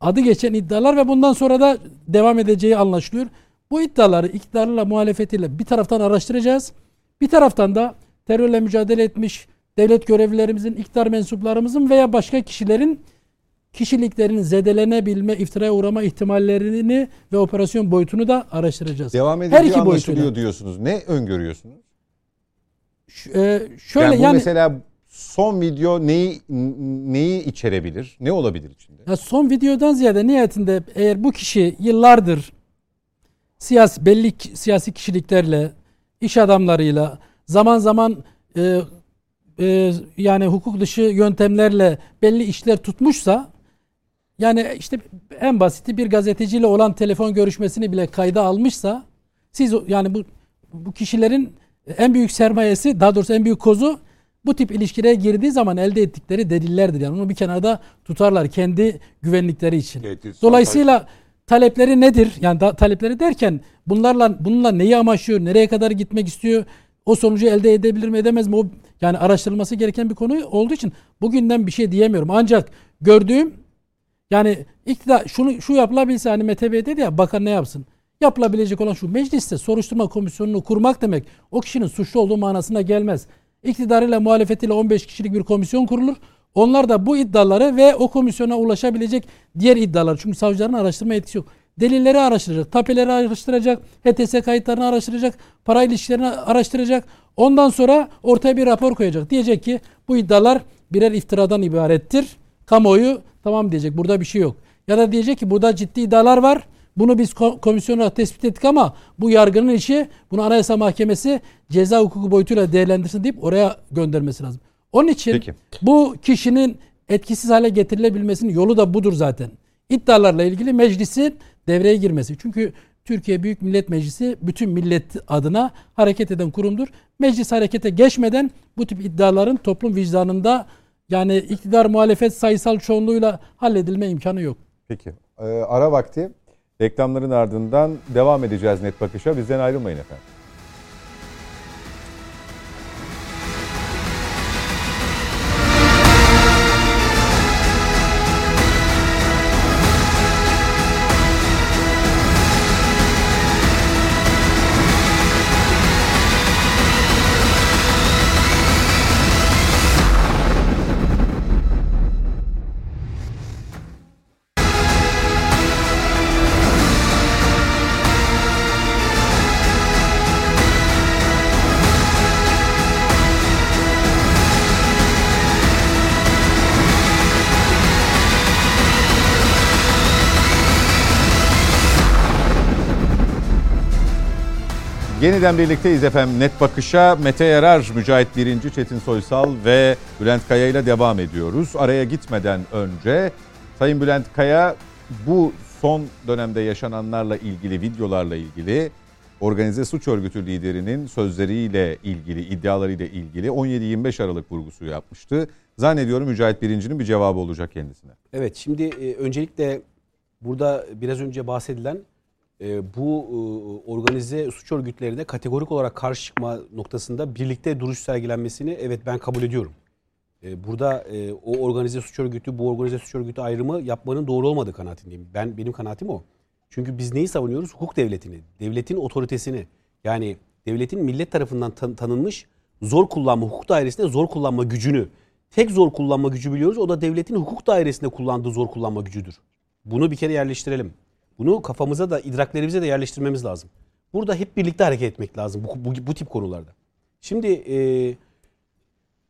adı geçen iddialar ve bundan sonra da devam edeceği anlaşılıyor. Bu iddiaları iktidarla muhalefetiyle bir taraftan araştıracağız. Bir taraftan da terörle mücadele etmiş devlet görevlilerimizin, iktidar mensuplarımızın veya başka kişilerin kişiliklerin zedelenebilme, iftiraya uğrama ihtimallerini ve operasyon boyutunu da araştıracağız. Devam edeceği Her iki anlaşılıyor boyutuyla. diyorsunuz. Ne öngörüyorsunuz? Ş- e, şöyle yani, bu yani mesela son video neyi neyi içerebilir? Ne olabilir içinde? Ya son videodan ziyade nihayetinde eğer bu kişi yıllardır siyasi belli siyasi kişiliklerle, iş adamlarıyla zaman zaman e, e, yani hukuk dışı yöntemlerle belli işler tutmuşsa yani işte en basiti bir gazeteciyle olan telefon görüşmesini bile kayda almışsa siz yani bu bu kişilerin en büyük sermayesi daha doğrusu en büyük kozu bu tip ilişkilere girdiği zaman elde ettikleri delillerdir. Yani onu bir kenarda tutarlar kendi güvenlikleri için. Dolayısıyla talepleri nedir? Yani da, talepleri derken bunlarla bununla neyi amaçlıyor? Nereye kadar gitmek istiyor? O sonucu elde edebilir mi edemez mi? O yani araştırılması gereken bir konu olduğu için bugünden bir şey diyemiyorum. Ancak gördüğüm yani iktidar şunu şu yapılabilse hani Mete Bey dedi ya bakan ne yapsın? Yapılabilecek olan şu mecliste soruşturma komisyonunu kurmak demek o kişinin suçlu olduğu manasına gelmez. İktidarıyla muhalefetiyle 15 kişilik bir komisyon kurulur. Onlar da bu iddiaları ve o komisyona ulaşabilecek diğer iddialar çünkü savcıların araştırma etkisi yok. Delilleri araştıracak, tapeleri araştıracak, HTS kayıtlarını araştıracak, para ilişkilerini araştıracak. Ondan sonra ortaya bir rapor koyacak. Diyecek ki bu iddialar birer iftiradan ibarettir. Kamuoyu tamam diyecek burada bir şey yok. Ya da diyecek ki burada ciddi iddialar var. Bunu biz ko- komisyon olarak tespit ettik ama bu yargının işi bunu Anayasa Mahkemesi ceza hukuku boyutuyla değerlendirsin deyip oraya göndermesi lazım. Onun için Peki. bu kişinin etkisiz hale getirilebilmesinin yolu da budur zaten. İddialarla ilgili meclisin devreye girmesi. Çünkü Türkiye Büyük Millet Meclisi bütün millet adına hareket eden kurumdur. Meclis harekete geçmeden bu tip iddiaların toplum vicdanında yani iktidar muhalefet sayısal çoğunluğuyla halledilme imkanı yok. Peki. Ee, ara vakti. Reklamların ardından devam edeceğiz net bakışa. Bizden ayrılmayın efendim. Yeniden birlikteyiz efendim. Net Bakış'a Mete Yarar, Mücahit Birinci, Çetin Soysal ve Bülent Kaya ile devam ediyoruz. Araya gitmeden önce Sayın Bülent Kaya bu son dönemde yaşananlarla ilgili, videolarla ilgili organize suç örgütü liderinin sözleriyle ilgili, iddialarıyla ilgili 17-25 Aralık vurgusu yapmıştı. Zannediyorum Mücahit Birinci'nin bir cevabı olacak kendisine. Evet şimdi e, öncelikle burada biraz önce bahsedilen e, bu e, organize suç örgütlerine kategorik olarak karşı çıkma noktasında birlikte duruş sergilenmesini evet ben kabul ediyorum. E, burada e, o organize suç örgütü bu organize suç örgütü ayrımı yapmanın doğru olmadığı kanaatindeyim. Ben benim kanaatim o. Çünkü biz neyi savunuyoruz? Hukuk devletini, devletin otoritesini. Yani devletin millet tarafından tan- tanınmış zor kullanma, hukuk dairesinde zor kullanma gücünü. Tek zor kullanma gücü biliyoruz. O da devletin hukuk dairesinde kullandığı zor kullanma gücüdür. Bunu bir kere yerleştirelim. Bunu kafamıza da idraklerimize de yerleştirmemiz lazım. Burada hep birlikte hareket etmek lazım bu, bu, bu tip konularda. Şimdi e,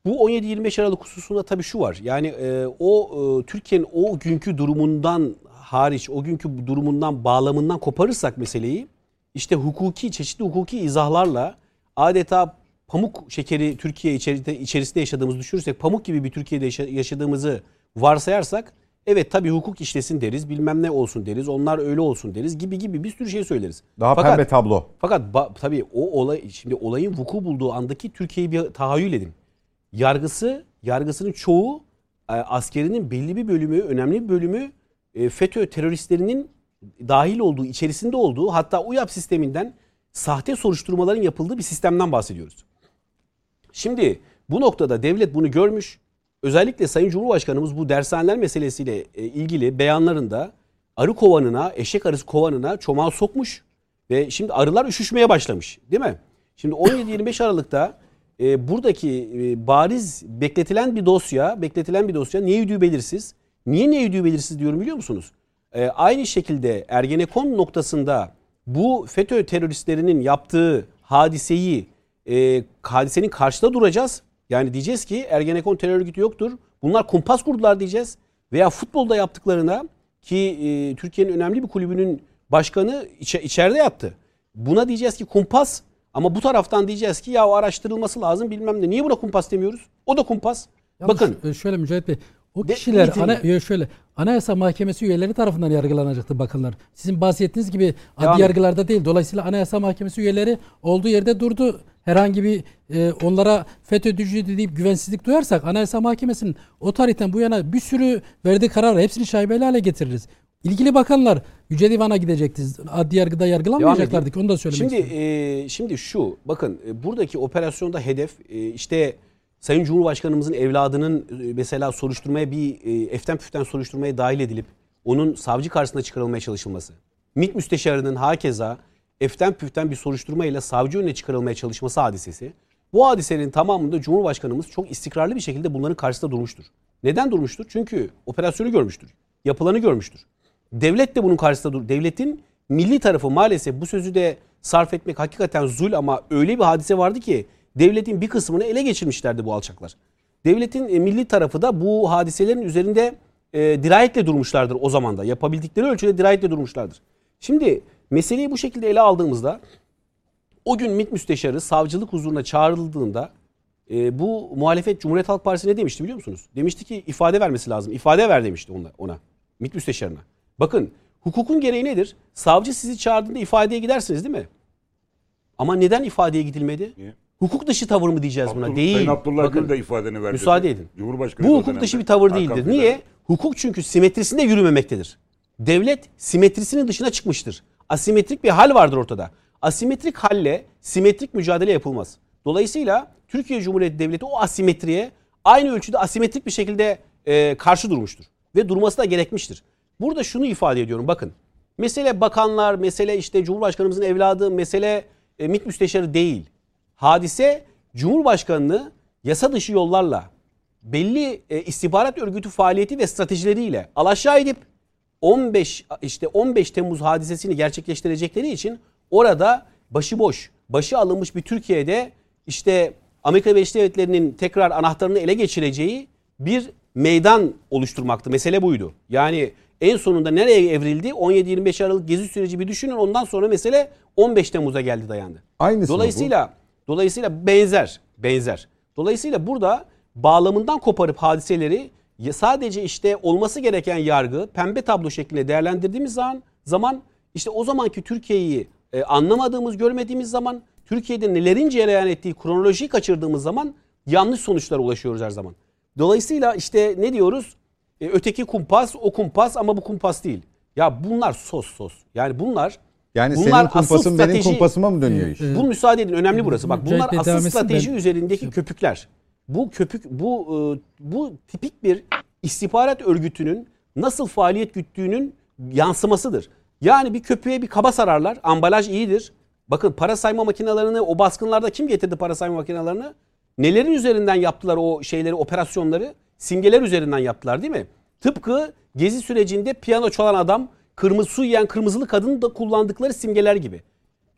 bu 17-25 Aralık hususunda tabii şu var. Yani e, o e, Türkiye'nin o günkü durumundan hariç, o günkü durumundan, bağlamından koparırsak meseleyi işte hukuki, çeşitli hukuki izahlarla adeta pamuk şekeri Türkiye içerisinde, içerisinde yaşadığımızı düşünürsek, pamuk gibi bir Türkiye'de yaşa- yaşadığımızı varsayarsak evet tabii hukuk işlesin deriz, bilmem ne olsun deriz, onlar öyle olsun deriz gibi gibi bir sürü şey söyleriz. Daha Fakat- pembe tablo. fakat ba- tabii o olay şimdi olayın vuku bulduğu andaki Türkiye'yi bir tahayyül edin. Yargısı, yargısının çoğu e, askerinin belli bir bölümü, önemli bir bölümü e, FETÖ teröristlerinin dahil olduğu, içerisinde olduğu hatta UYAP sisteminden sahte soruşturmaların yapıldığı bir sistemden bahsediyoruz. Şimdi bu noktada devlet bunu görmüş. Özellikle Sayın Cumhurbaşkanımız bu dershaneler meselesiyle e, ilgili beyanlarında arı kovanına, eşek arısı kovanına çomağı sokmuş ve şimdi arılar üşüşmeye başlamış değil mi? Şimdi 17-25 Aralık'ta e, buradaki e, bariz bekletilen bir dosya, bekletilen bir dosya ne yürüdüğü belirsiz. Niye ne yürüdüğü belirsiz diyorum biliyor musunuz? E, aynı şekilde Ergenekon noktasında bu FETÖ teröristlerinin yaptığı hadiseyi e, hadisenin karşıda duracağız. Yani diyeceğiz ki Ergenekon terör örgütü yoktur. Bunlar kumpas kurdular diyeceğiz. Veya futbolda yaptıklarına ki e, Türkiye'nin önemli bir kulübünün başkanı içe, içeride yattı. Buna diyeceğiz ki kumpas ama bu taraftan diyeceğiz ki ya o araştırılması lazım bilmem ne. Niye buna kumpas demiyoruz? O da kumpas. Yalnız Bakın ş- şöyle Mücahit Bey O kişiler ana, yo şöyle Anayasa Mahkemesi üyeleri tarafından yargılanacaktı bakanlar. Sizin bahsettiğiniz gibi adli et. yargılarda değil. Dolayısıyla Anayasa Mahkemesi üyeleri olduğu yerde durdu. Herhangi bir e, onlara FETÖ'cü deyip güvensizlik duyarsak Anayasa Mahkemesi'nin o tarihten bu yana bir sürü verdiği kararı hepsini şaibeli hale getiririz. İlgili bakanlar Yüce Divan'a gidecekti. Adli yargıda yargılanmayacaklardı ki onu da söylemek Şimdi istiyorum. e, şimdi şu bakın e, buradaki operasyonda hedef e, işte Sayın Cumhurbaşkanımızın evladının e, mesela soruşturmaya bir e, eften püften soruşturmaya dahil edilip onun savcı karşısına çıkarılmaya çalışılması. MİT müsteşarının hakeza eften püften bir soruşturmayla savcı önüne çıkarılmaya çalışması hadisesi. Bu hadisenin tamamında Cumhurbaşkanımız çok istikrarlı bir şekilde bunların karşısında durmuştur. Neden durmuştur? Çünkü operasyonu görmüştür. Yapılanı görmüştür. Devlet de bunun karşısında dur. Devletin milli tarafı maalesef bu sözü de sarf etmek hakikaten zul ama öyle bir hadise vardı ki devletin bir kısmını ele geçirmişlerdi bu alçaklar. Devletin e, milli tarafı da bu hadiselerin üzerinde e, dirayetle durmuşlardır o zaman da. Yapabildikleri ölçüde dirayetle durmuşlardır. Şimdi meseleyi bu şekilde ele aldığımızda o gün MİT müsteşarı savcılık huzuruna çağrıldığında e, bu muhalefet Cumhuriyet Halk Partisi ne demişti biliyor musunuz? Demişti ki ifade vermesi lazım. İfade ver demişti ona. ona MİT müsteşarına. Bakın hukukun gereği nedir? Savcı sizi çağırdığında ifadeye gidersiniz değil mi? Ama neden ifadeye gidilmedi? Niye? Hukuk dışı tavır mı diyeceğiz buna? Değil. Sayın Abdullah Bakın, Gül de ifadeni verdi. müsaade edin. Cumhurbaşkanı bu hukuk dışı bir tavır Hakan değildir. Fidan. Niye? Hukuk çünkü simetrisinde yürümemektedir. Devlet simetrisinin dışına çıkmıştır. Asimetrik bir hal vardır ortada. Asimetrik halle simetrik mücadele yapılmaz. Dolayısıyla Türkiye Cumhuriyeti Devleti o asimetriye aynı ölçüde asimetrik bir şekilde e, karşı durmuştur. Ve durması da gerekmiştir. Burada şunu ifade ediyorum bakın. Mesele bakanlar, mesele işte Cumhurbaşkanımızın evladı, mesele e, MİT müsteşarı değil. Hadise Cumhurbaşkanını yasa dışı yollarla belli e, istihbarat örgütü faaliyeti ve stratejileriyle alaşağı edip 15 işte 15 Temmuz hadisesini gerçekleştirecekleri için orada başıboş, başı alınmış bir Türkiye'de işte Amerika Birleşik Devletleri'nin tekrar anahtarını ele geçireceği bir meydan oluşturmaktı. Mesele buydu. Yani en sonunda nereye evrildi? 17-25 Aralık gezi süreci bir düşünün. Ondan sonra mesele 15 Temmuz'a geldi dayandı. Aynısı? Dolayısıyla dolayısıyla benzer, benzer. Dolayısıyla burada bağlamından koparıp hadiseleri sadece işte olması gereken yargı pembe tablo şeklinde değerlendirdiğimiz zaman zaman işte o zamanki Türkiye'yi e, anlamadığımız, görmediğimiz zaman Türkiye'de nelerin cereyan ettiği kronolojiyi kaçırdığımız zaman yanlış sonuçlara ulaşıyoruz her zaman. Dolayısıyla işte ne diyoruz? E, öteki kumpas, o kumpas ama bu kumpas değil. Ya bunlar sos sos. Yani bunlar Yani bunlar senin kumpasın benim strateji- kumpasıma mı dönüyor iş? Evet. bu müsaade edin önemli burası. Bak bunlar asıl strateji ben- üzerindeki köpükler. Bu köpük bu e, bu tipik bir istihbarat örgütünün nasıl faaliyet güttüğünün yansımasıdır. Yani bir köpüğe bir kaba sararlar. Ambalaj iyidir. Bakın para sayma makinelerini o baskınlarda kim getirdi para sayma makinelerini? Nelerin üzerinden yaptılar o şeyleri, operasyonları? Simgeler üzerinden yaptılar değil mi? Tıpkı gezi sürecinde piyano çalan adam, kırmızı su yiyen kırmızılı kadının da kullandıkları simgeler gibi.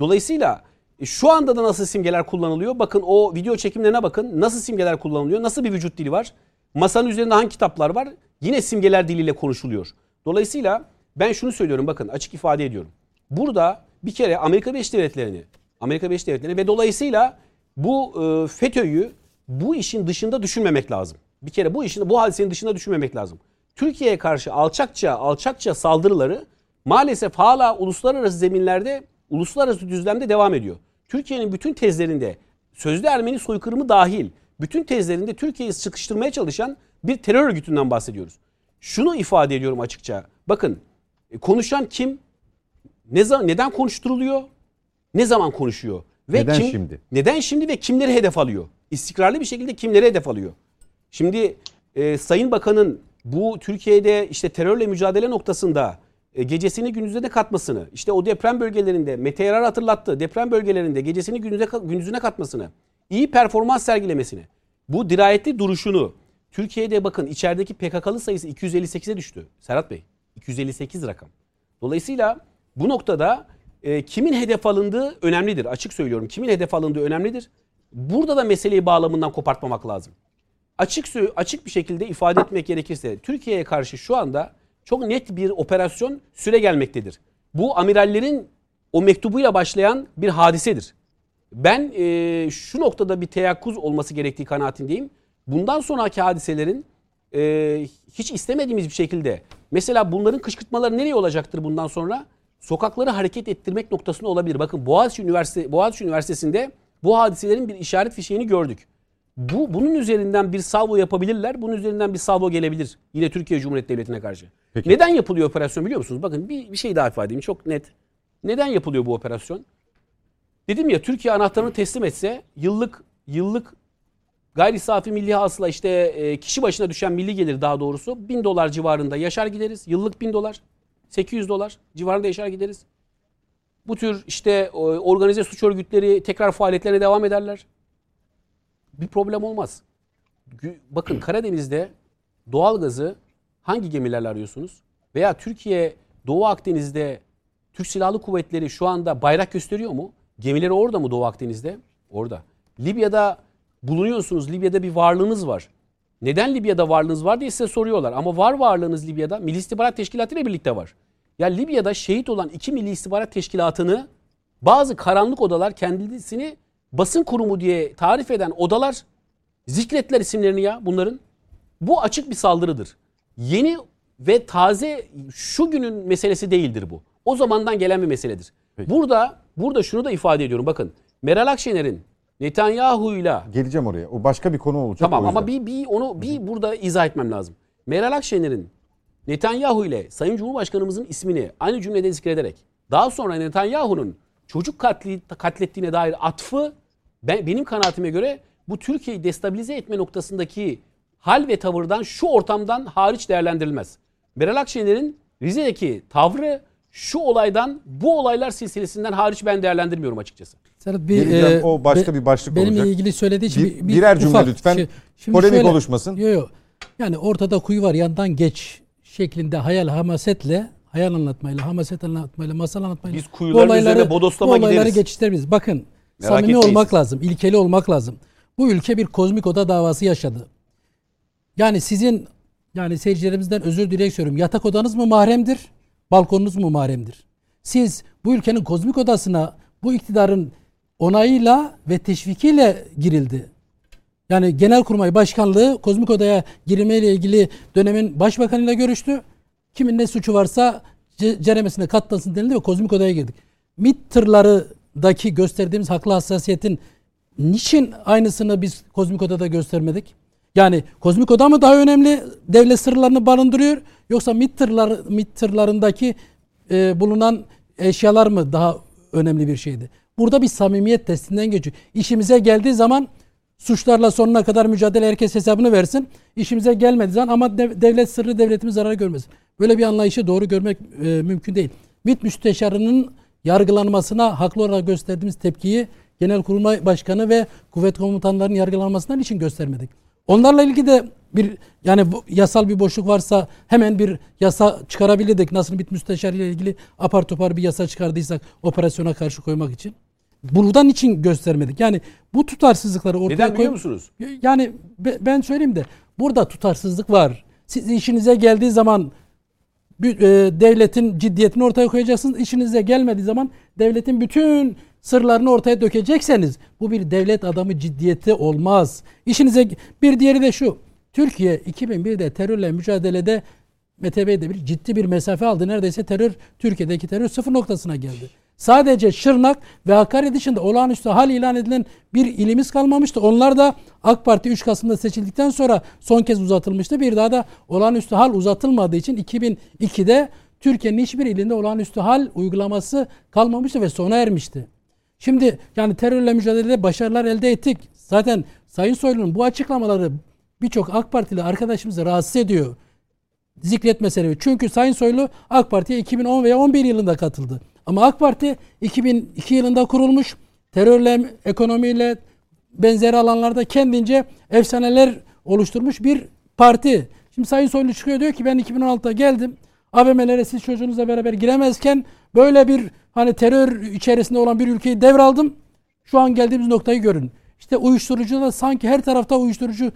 Dolayısıyla e, şu anda da nasıl simgeler kullanılıyor? Bakın o video çekimlerine bakın. Nasıl simgeler kullanılıyor? Nasıl bir vücut dili var? Masanın üzerinde hangi kitaplar var? Yine simgeler diliyle konuşuluyor. Dolayısıyla ben şunu söylüyorum bakın açık ifade ediyorum. Burada bir kere Amerika Birleşik Devletleri'ni, Amerika Birleşik Devletleri'ni ve dolayısıyla bu e, FETÖ'yü bu işin dışında düşünmemek lazım. Bir kere bu işin bu hadisenin dışında düşünmemek lazım. Türkiye'ye karşı alçakça alçakça saldırıları maalesef hala uluslararası zeminlerde, uluslararası düzlemde devam ediyor. Türkiye'nin bütün tezlerinde sözde Ermeni soykırımı dahil bütün tezlerinde Türkiye'yi sıkıştırmaya çalışan bir terör örgütünden bahsediyoruz. Şunu ifade ediyorum açıkça. Bakın e, konuşan kim? Ne zaman neden konuşturuluyor? Ne zaman konuşuyor? Ve Neden kim, şimdi? Neden şimdi ve kimleri hedef alıyor? İstikrarlı bir şekilde kimleri hedef alıyor? Şimdi e, Sayın Bakan'ın bu Türkiye'de işte terörle mücadele noktasında e, gecesini gündüzüne katmasını, işte o deprem bölgelerinde Mete Yarar hatırlattı. Deprem bölgelerinde gecesini gündüze, gündüzüne katmasını, iyi performans sergilemesini, bu dirayetli duruşunu Türkiye'de bakın içerideki PKK'lı sayısı 258'e düştü. Serhat Bey 258 rakam. Dolayısıyla bu noktada e, kimin hedef alındığı önemlidir. Açık söylüyorum. Kimin hedef alındığı önemlidir. Burada da meseleyi bağlamından kopartmamak lazım. Açık açık bir şekilde ifade etmek gerekirse Türkiye'ye karşı şu anda çok net bir operasyon süre gelmektedir. Bu amirallerin o mektubuyla başlayan bir hadisedir. Ben e, şu noktada bir teyakkuz olması gerektiği kanaatindeyim. Bundan sonraki hadiselerin e, hiç istemediğimiz bir şekilde mesela bunların kışkırtmaları nereye olacaktır bundan sonra? Sokakları hareket ettirmek noktasında olabilir. Bakın Boğaziçi Üniversitesi Boğaziçi Üniversitesi'nde bu hadiselerin bir işaret fişeğini gördük. Bu bunun üzerinden bir salvo yapabilirler. Bunun üzerinden bir salvo gelebilir yine Türkiye Cumhuriyeti Devleti'ne karşı. Peki. Neden yapılıyor operasyon biliyor musunuz? Bakın bir, bir şey daha ifade edeyim çok net. Neden yapılıyor bu operasyon? Dedim ya Türkiye anahtarını teslim etse yıllık yıllık gayri safi milli hasıla işte e, kişi başına düşen milli gelir daha doğrusu 1000 dolar civarında yaşar gideriz. Yıllık 1000 dolar 800 dolar civarında yaşar gideriz. Bu tür işte organize suç örgütleri tekrar faaliyetlerine devam ederler. Bir problem olmaz. Bakın Karadeniz'de doğalgazı hangi gemilerle arıyorsunuz? Veya Türkiye Doğu Akdeniz'de Türk Silahlı Kuvvetleri şu anda bayrak gösteriyor mu? Gemileri orada mı Doğu Akdeniz'de? Orada. Libya'da bulunuyorsunuz. Libya'da bir varlığınız var. Neden Libya'da varlığınız var diye size soruyorlar. Ama var varlığınız Libya'da. Milli İstihbarat Teşkilatı ile birlikte var. Ya Libya'da şehit olan iki Milli İstihbarat Teşkilatı'nı bazı karanlık odalar kendisini basın kurumu diye tarif eden odalar zikrettiler isimlerini ya bunların. Bu açık bir saldırıdır. Yeni ve taze şu günün meselesi değildir bu. O zamandan gelen bir meseledir. Burada burada şunu da ifade ediyorum. Bakın Meral Akşener'in Netanyahu'yla Geleceğim oraya. O başka bir konu olacak. Tamam ama bir, bir onu bir burada izah etmem lazım. Meral Akşener'in Netanyahu ile Sayın Cumhurbaşkanımızın ismini aynı cümlede zikrederek daha sonra Netanyahu'nun çocuk katli, katlettiğine dair atfı ben, benim kanaatime göre bu Türkiye'yi destabilize etme noktasındaki hal ve tavırdan şu ortamdan hariç değerlendirilmez. Meral Akşener'in Rize'deki tavrı şu olaydan bu olaylar silsilesinden hariç ben değerlendirmiyorum açıkçası. Serhat bir Geleceğim, o başka bir başlık benimle olacak. ilgili söylediği için Bir- birer cümle lütfen. Polemik oluşmasın. Yok yok. Yani ortada kuyu var yandan geç şeklinde hayal hamasetle hayal anlatmayla, hamaset anlatmayla, masal anlatmayla. Biz kuyuların üzerine bodoslama bu olayları gideriz. geçiştirebiliriz. Bakın Merak samimi etmeyin olmak lazım, ilkeli olmak lazım. Bu ülke bir kozmik oda davası yaşadı. Yani sizin yani seyircilerimizden özür dileyerek söylüyorum. Yatak odanız mı mahremdir? Balkonunuz mu mahremdir? Siz bu ülkenin kozmik odasına bu iktidarın onayıyla ve teşvikiyle girildi. Yani Genelkurmay Başkanlığı Kozmik Oda'ya girmeyle ilgili dönemin başbakanıyla görüştü. Kimin ne suçu varsa ce- ceremesine katlasın denildi ve Kozmik Oda'ya girdik. MİT tırlarındaki gösterdiğimiz haklı hassasiyetin niçin aynısını biz Kozmik Oda'da göstermedik? Yani Kozmik Oda mı daha önemli devlet sırlarını barındırıyor yoksa MİT, tırlar, MİT tırlarındaki e, bulunan eşyalar mı daha önemli bir şeydi? Burada bir samimiyet testinden geçiyor. İşimize geldiği zaman suçlarla sonuna kadar mücadele herkes hesabını versin. İşimize gelmediği zaman ama dev- devlet sırrı devletimiz zarar görmesin. Böyle bir anlayışı doğru görmek e, mümkün değil. MİT müsteşarının yargılanmasına haklı olarak gösterdiğimiz tepkiyi Genelkurmay Başkanı ve kuvvet komutanlarının yargılanmasından için göstermedik. Onlarla ilgili de bir yani bu, yasal bir boşluk varsa hemen bir yasa çıkarabilirdik. Nasıl MİT müsteşarı ile ilgili apar topar bir yasa çıkardıysak operasyona karşı koymak için. Buradan için göstermedik. Yani bu tutarsızlıkları ortaya Neden biliyor musunuz? yani be- ben söyleyeyim de burada tutarsızlık var. Siz işinize geldiği zaman bir, devletin ciddiyetini ortaya koyacaksınız. İşinize gelmediği zaman devletin bütün sırlarını ortaya dökecekseniz bu bir devlet adamı ciddiyeti olmaz. İşinize bir diğeri de şu. Türkiye 2001'de terörle mücadelede Mete Bey de bir ciddi bir mesafe aldı. Neredeyse terör Türkiye'deki terör sıfır noktasına geldi. Sadece Şırnak ve Hakkari dışında olağanüstü hal ilan edilen bir ilimiz kalmamıştı. Onlar da AK Parti 3 Kasım'da seçildikten sonra son kez uzatılmıştı. Bir daha da olağanüstü hal uzatılmadığı için 2002'de Türkiye'nin hiçbir ilinde olağanüstü hal uygulaması kalmamıştı ve sona ermişti. Şimdi yani terörle mücadelede başarılar elde ettik. Zaten Sayın Soylu'nun bu açıklamaları birçok AK Partili arkadaşımızı rahatsız ediyor zikretme sebebi. Çünkü Sayın Soylu AK Parti'ye 2010 veya 11 yılında katıldı. Ama AK Parti 2002 yılında kurulmuş. Terörle, ekonomiyle benzeri alanlarda kendince efsaneler oluşturmuş bir parti. Şimdi Sayın Soylu çıkıyor diyor ki ben 2016'da geldim. AVM'lere siz çocuğunuzla beraber giremezken böyle bir hani terör içerisinde olan bir ülkeyi devraldım. Şu an geldiğimiz noktayı görün. İşte uyuşturucu da sanki her tarafta uyuşturucu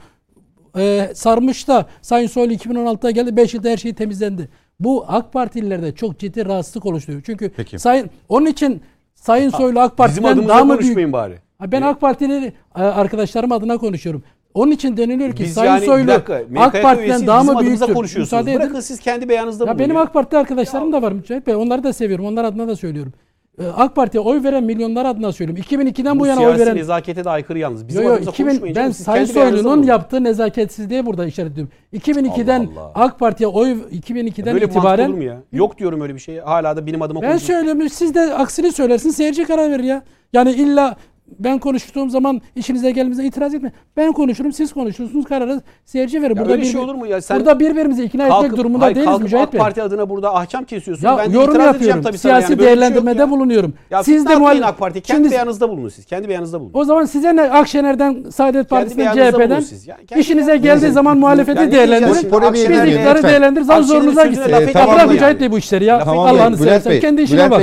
e, sarmış da Sayın Soylu 2016'da geldi 5 yılda her şey temizlendi. Bu AK Partililerde çok ciddi rahatsızlık oluşturuyor. Çünkü Peki. Sayın onun için Sayın Soylu AK Parti'den daha mı büyük? bari. Ben AK Partili e, arkadaşlarım adına konuşuyorum. Onun için deniliyor ki Biz Sayın yani Soylu dakika, AK Parti'den daha mı büyüktür? konuşuyorsunuz. Müsaade edin. Bırakın siz kendi beyanınızda Ya bulun. benim ya. AK Parti arkadaşlarım da var Mücahit Bey. Onları da seviyorum. Onlar adına da söylüyorum. Ee, AK Parti'ye oy veren milyonlar adına söylüyorum. 2002'den bu, bu yana oy veren nezakete de aykırı yalnız. Bizim Yo, yo, adımıza 2000, konuşmayın ben Sayın Soylu'nun yaptığı nezaketsizliğe burada işaretliyorum. 2002'den Allah Allah. AK Parti'ye oy 2002'den Böyle itibaren mu ya? Yok diyorum öyle bir şey. Hala da benim adıma ben söylüyorum siz de aksini söylersiniz seyirci karar verir ya. Yani illa ben konuştuğum zaman işinize gelmemize itiraz etme. Ben konuşurum siz konuşursunuz kararı seyirci verir. Ya burada öyle şey bir- olur mu ya? Sen burada birbirimizi ikna etmek kalkıp- durumunda hayır, değiliz kalkıp Mücahit AK Bey. Parti adına burada ahkam kesiyorsun. Ya ben yorum itiraz edeceğim yapıyorum. tabii. Siyasi Yani şey değerlendirmede ya. bulunuyorum. Ya siz de muhalif AK Parti kendi Şimdi- beyanınızda bulunun siz. Kendi beyanınızda bulunun. O zaman size ne Akşener'den Saadet Partisi'nden CHP'den siz ya. Kendi işinize beyanınızda geldiği zaman muhalefeti Yani değerlendirin. Biz iktidarı. Zaman Akşener'in zorunuza gitsin. bırak Mücahit Yani. Bey bu işleri ya. Allah'ını seversen kendi işine bak.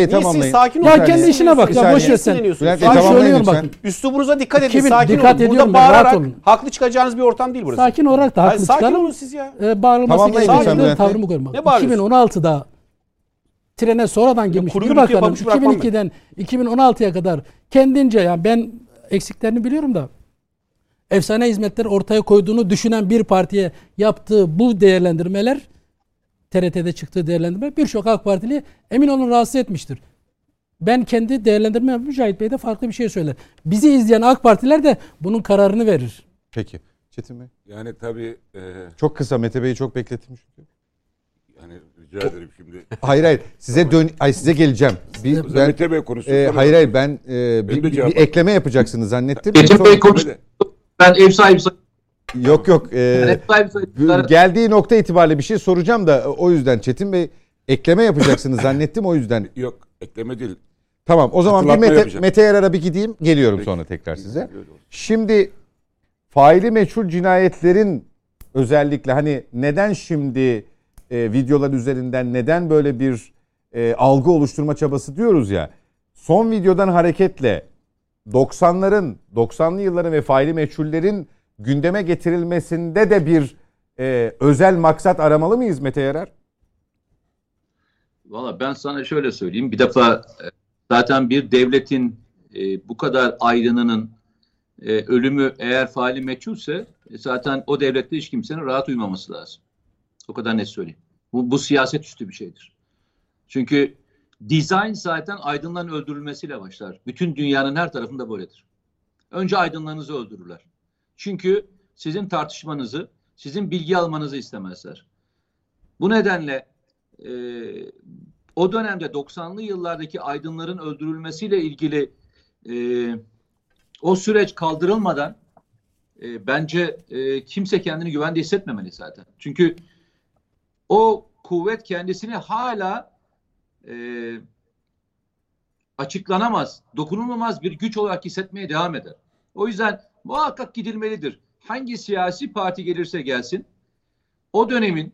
Ya kendi işine bak ya boş ver sen. Tamamlayın söylüyorum lütfen. Bakın. Üslubunuza dikkat edin. Kimin- sakin dikkat olun. Burada ben, bağırarak olun. haklı çıkacağınız bir ortam değil burası. Sakin olarak da haklı sakin çıkarım. olun siz ya. E, bağırılması gereken tavrımı koymak. Ne bağırıyorsun? 2016'da trene sonradan girmiş kuru bir bakanım pabuç bırakmam ben. 2002'den 2016'ya kadar kendince yani ben eksiklerini biliyorum da efsane hizmetler ortaya koyduğunu düşünen bir partiye yaptığı bu değerlendirmeler TRT'de çıktığı değerlendirme birçok AK Partili emin olun rahatsız etmiştir. Ben kendi değerlendirme Mücahit Bey de farklı bir şey söyler. Bizi izleyen AK Partiler de bunun kararını verir. Peki. Çetin Bey. Yani tabii e, Çok kısa Mete Bey'i çok beklettim çünkü. yani rica ederim şimdi. Hayır hayır. Size dön ay size geleceğim. Bir, Ben, Mete Bey konuşsun. e, sonra- hayır hayır ben e, bir, bir- bir ekleme yapacaksınız zannettim. Sonra- Bey konuş. Ben ev sahibi. Yok yok. e, Ben ev sahibi sayılırım. geldiği nokta itibariyle bir şey soracağım da o yüzden Çetin Bey ekleme yapacaksınız zannettim o yüzden. Yok ekleme değil. Tamam o zaman bir Mete, yapacağım. Mete Yarar'a bir gideyim geliyorum Peki. sonra tekrar size. Şimdi faili meçhul cinayetlerin özellikle hani neden şimdi e, videolar üzerinden neden böyle bir e, algı oluşturma çabası diyoruz ya. Son videodan hareketle 90'ların 90'lı yılların ve faili meçhullerin gündeme getirilmesinde de bir e, özel maksat aramalı mıyız Mete Yarar? Valla ben sana şöyle söyleyeyim. Bir defa e, zaten bir devletin e, bu kadar aydınının e, ölümü eğer faali meçhulse e, zaten o devlette hiç kimsenin rahat uyumaması lazım. O kadar net söyleyeyim. Bu, bu siyaset üstü bir şeydir. Çünkü dizayn zaten aydınların öldürülmesiyle başlar. Bütün dünyanın her tarafında böyledir. Önce aydınlarınızı öldürürler. Çünkü sizin tartışmanızı, sizin bilgi almanızı istemezler. Bu nedenle e, o dönemde 90'lı yıllardaki aydınların öldürülmesiyle ilgili e, o süreç kaldırılmadan e, bence e, kimse kendini güvende hissetmemeli zaten. Çünkü o kuvvet kendisini hala e, açıklanamaz, dokunulmaz bir güç olarak hissetmeye devam eder. O yüzden muhakkak gidilmelidir. Hangi siyasi parti gelirse gelsin o dönemin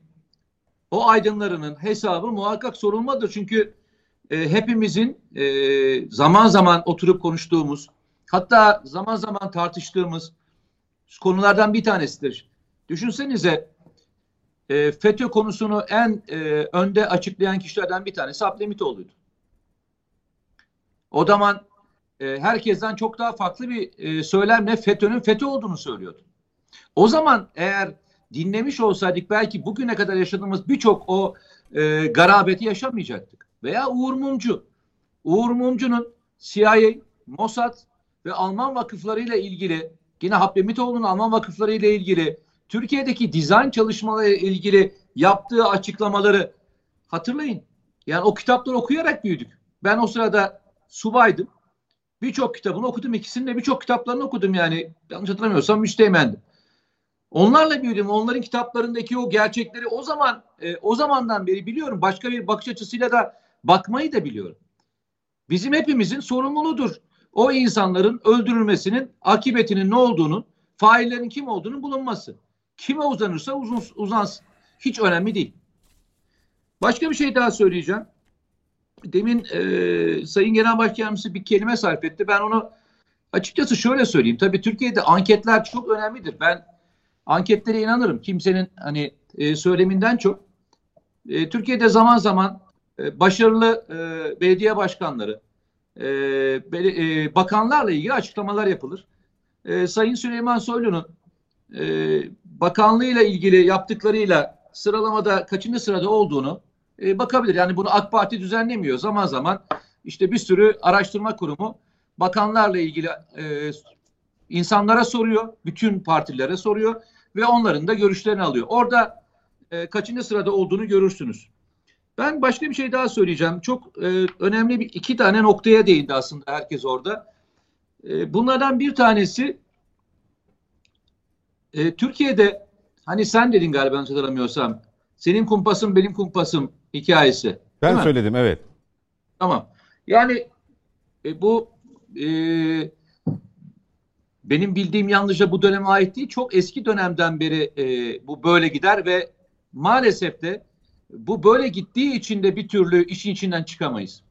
o aydınlarının hesabı muhakkak sorulmadır. Çünkü e, hepimizin e, zaman zaman oturup konuştuğumuz, hatta zaman zaman tartıştığımız konulardan bir tanesidir. Düşünsenize e, FETÖ konusunu en e, önde açıklayan kişilerden bir tanesi Abdülhamitoğlu'ydu. O zaman e, herkesten çok daha farklı bir e, söylemle FETÖ'nün FETÖ olduğunu söylüyordu. O zaman eğer dinlemiş olsaydık belki bugüne kadar yaşadığımız birçok o e, garabeti yaşamayacaktık. Veya Uğur Mumcu. Uğur Mumcu'nun CIA, Mossad ve Alman vakıflarıyla ilgili yine Hablemitoğlu'nun Alman vakıflarıyla ilgili Türkiye'deki dizayn çalışmalarıyla ilgili yaptığı açıklamaları hatırlayın. Yani o kitapları okuyarak büyüdük. Ben o sırada subaydım. Birçok kitabını okudum. İkisinin de birçok kitaplarını okudum yani. Yanlış hatırlamıyorsam müsteğmendim. Onlarla büyüdüm. Onların kitaplarındaki o gerçekleri o zaman e, o zamandan beri biliyorum. Başka bir bakış açısıyla da bakmayı da biliyorum. Bizim hepimizin sorumluluğudur. O insanların öldürülmesinin akıbetinin ne olduğunu, faillerin kim olduğunu bulunması. Kime uzanırsa uzun, uzansın. Hiç önemli değil. Başka bir şey daha söyleyeceğim. Demin e, Sayın Genel Başkanımız bir kelime sarf etti. Ben onu açıkçası şöyle söyleyeyim. Tabii Türkiye'de anketler çok önemlidir. Ben anketlere inanırım. Kimsenin hani e, söyleminden çok. E, Türkiye'de zaman zaman e, başarılı e, belediye başkanları, e, beli- e, bakanlarla ilgili açıklamalar yapılır. E, Sayın Süleyman Soylu'nun e, bakanlığıyla ilgili yaptıklarıyla sıralamada kaçıncı sırada olduğunu e, bakabilir. Yani bunu AK Parti düzenlemiyor. Zaman zaman işte bir sürü araştırma kurumu bakanlarla ilgili e, insanlara soruyor. Bütün partilere soruyor ve onların da görüşlerini alıyor. Orada e, kaçıncı sırada olduğunu görürsünüz. Ben başka bir şey daha söyleyeceğim. Çok e, önemli bir iki tane noktaya değindi aslında herkes orada. E, bunlardan bir tanesi e, Türkiye'de hani sen dedin galiba hatırlamıyorsam senin kumpasın benim kumpasım hikayesi. Ben söyledim evet. Tamam. Yani e, bu e, benim bildiğim yalnızca bu döneme ait değil. Çok eski dönemden beri e, bu böyle gider ve maalesef de bu böyle gittiği için de bir türlü işin içinden çıkamayız.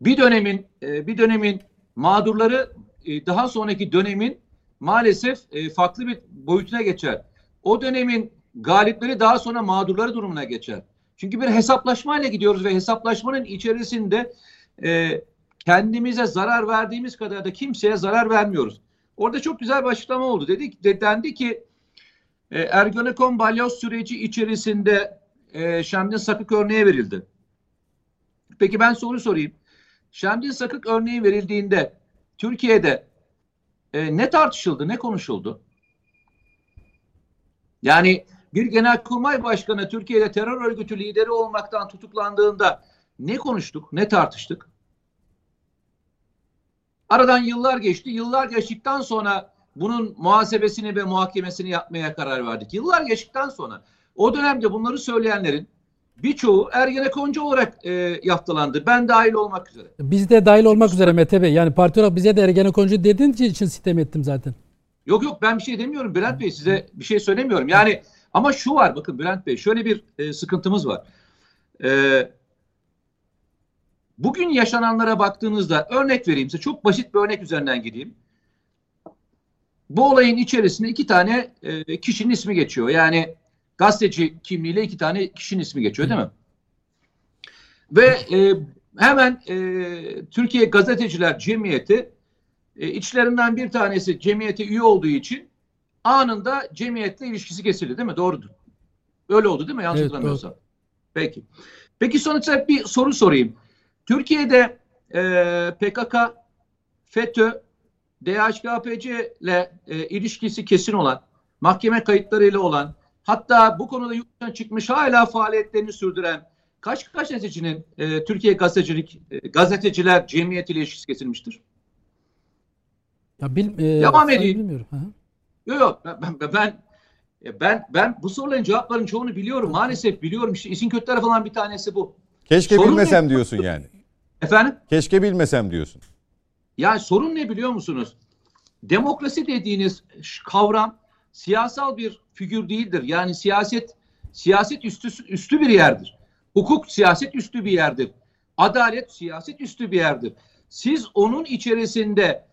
Bir dönemin e, bir dönemin mağdurları e, daha sonraki dönemin maalesef e, farklı bir boyutuna geçer. O dönemin galipleri daha sonra mağdurları durumuna geçer. Çünkü bir hesaplaşmayla gidiyoruz ve hesaplaşmanın içerisinde e, kendimize zarar verdiğimiz kadar da kimseye zarar vermiyoruz. Orada çok güzel bir açıklama oldu. Dedik, de, dendi ki e, Ergenekon balyoz süreci içerisinde e, Şemdin Sakık örneği verildi. Peki ben soru sorayım. Şemdin Sakık örneği verildiğinde Türkiye'de e, ne tartışıldı, ne konuşuldu? Yani bir genelkurmay başkanı Türkiye'de terör örgütü lideri olmaktan tutuklandığında ne konuştuk, ne tartıştık? Aradan yıllar geçti. Yıllar geçtikten sonra bunun muhasebesini ve muhakemesini yapmaya karar verdik. Yıllar geçtikten sonra o dönemde bunları söyleyenlerin birçoğu Ergenekoncu olarak e, yaftalandı. Ben dahil olmak üzere. Biz de dahil olmak üzere Mete Bey. Yani parti olarak bize de Ergenekoncu dediğiniz için sitem ettim zaten. Yok yok ben bir şey demiyorum Bülent Bey size bir şey söylemiyorum. Yani ama şu var bakın Bülent Bey şöyle bir e, sıkıntımız var. E, bugün yaşananlara baktığınızda örnek vereyim size çok basit bir örnek üzerinden gideyim. Bu olayın içerisinde iki tane e, kişinin ismi geçiyor. Yani gazeteci kimliğiyle iki tane kişinin ismi geçiyor değil mi? Ve e, hemen e, Türkiye Gazeteciler Cemiyeti e, içlerinden bir tanesi cemiyete üye olduğu için anında cemiyetle ilişkisi kesildi değil mi? Doğrudur. Öyle oldu değil mi? Yanlış Evet, hatırlamıyorsam. Peki. Peki sonuçta bir soru sorayım. Türkiye'de e, PKK, FETÖ, DHKPC ile e, ilişkisi kesin olan, mahkeme kayıtlarıyla olan, hatta bu konuda yurt dışına çıkmış hala faaliyetlerini sürdüren kaç gazetecinin e, Türkiye Gazetecilik e, Gazeteciler Cemiyeti ile ilişkisi kesilmiştir? Ya bil, e, Devam edeyim. Bilmiyorum. Hı hı. Yok yok ben, ben, ben ben ben bu soruların cevaplarının çoğunu biliyorum. Maalesef biliyorum. İşte işin kötü tarafı olan bir tanesi bu. Keşke Sorun bilmesem ne? diyorsun yani. Efendim? Keşke bilmesem diyorsun. Yani sorun ne biliyor musunuz? Demokrasi dediğiniz kavram siyasal bir figür değildir. Yani siyaset siyaset üstü üstü bir yerdir. Hukuk siyaset üstü bir yerdir. Adalet siyaset üstü bir yerdir. Siz onun içerisinde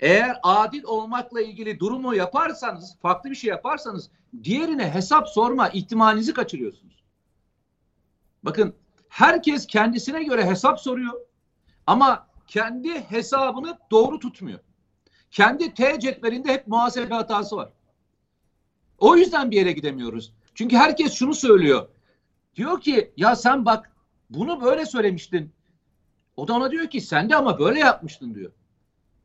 eğer adil olmakla ilgili durumu yaparsanız, farklı bir şey yaparsanız diğerine hesap sorma ihtimalinizi kaçırıyorsunuz. Bakın herkes kendisine göre hesap soruyor ama kendi hesabını doğru tutmuyor. Kendi T cetvelinde hep muhasebe hatası var. O yüzden bir yere gidemiyoruz. Çünkü herkes şunu söylüyor. Diyor ki ya sen bak bunu böyle söylemiştin. O da ona diyor ki sen de ama böyle yapmıştın diyor.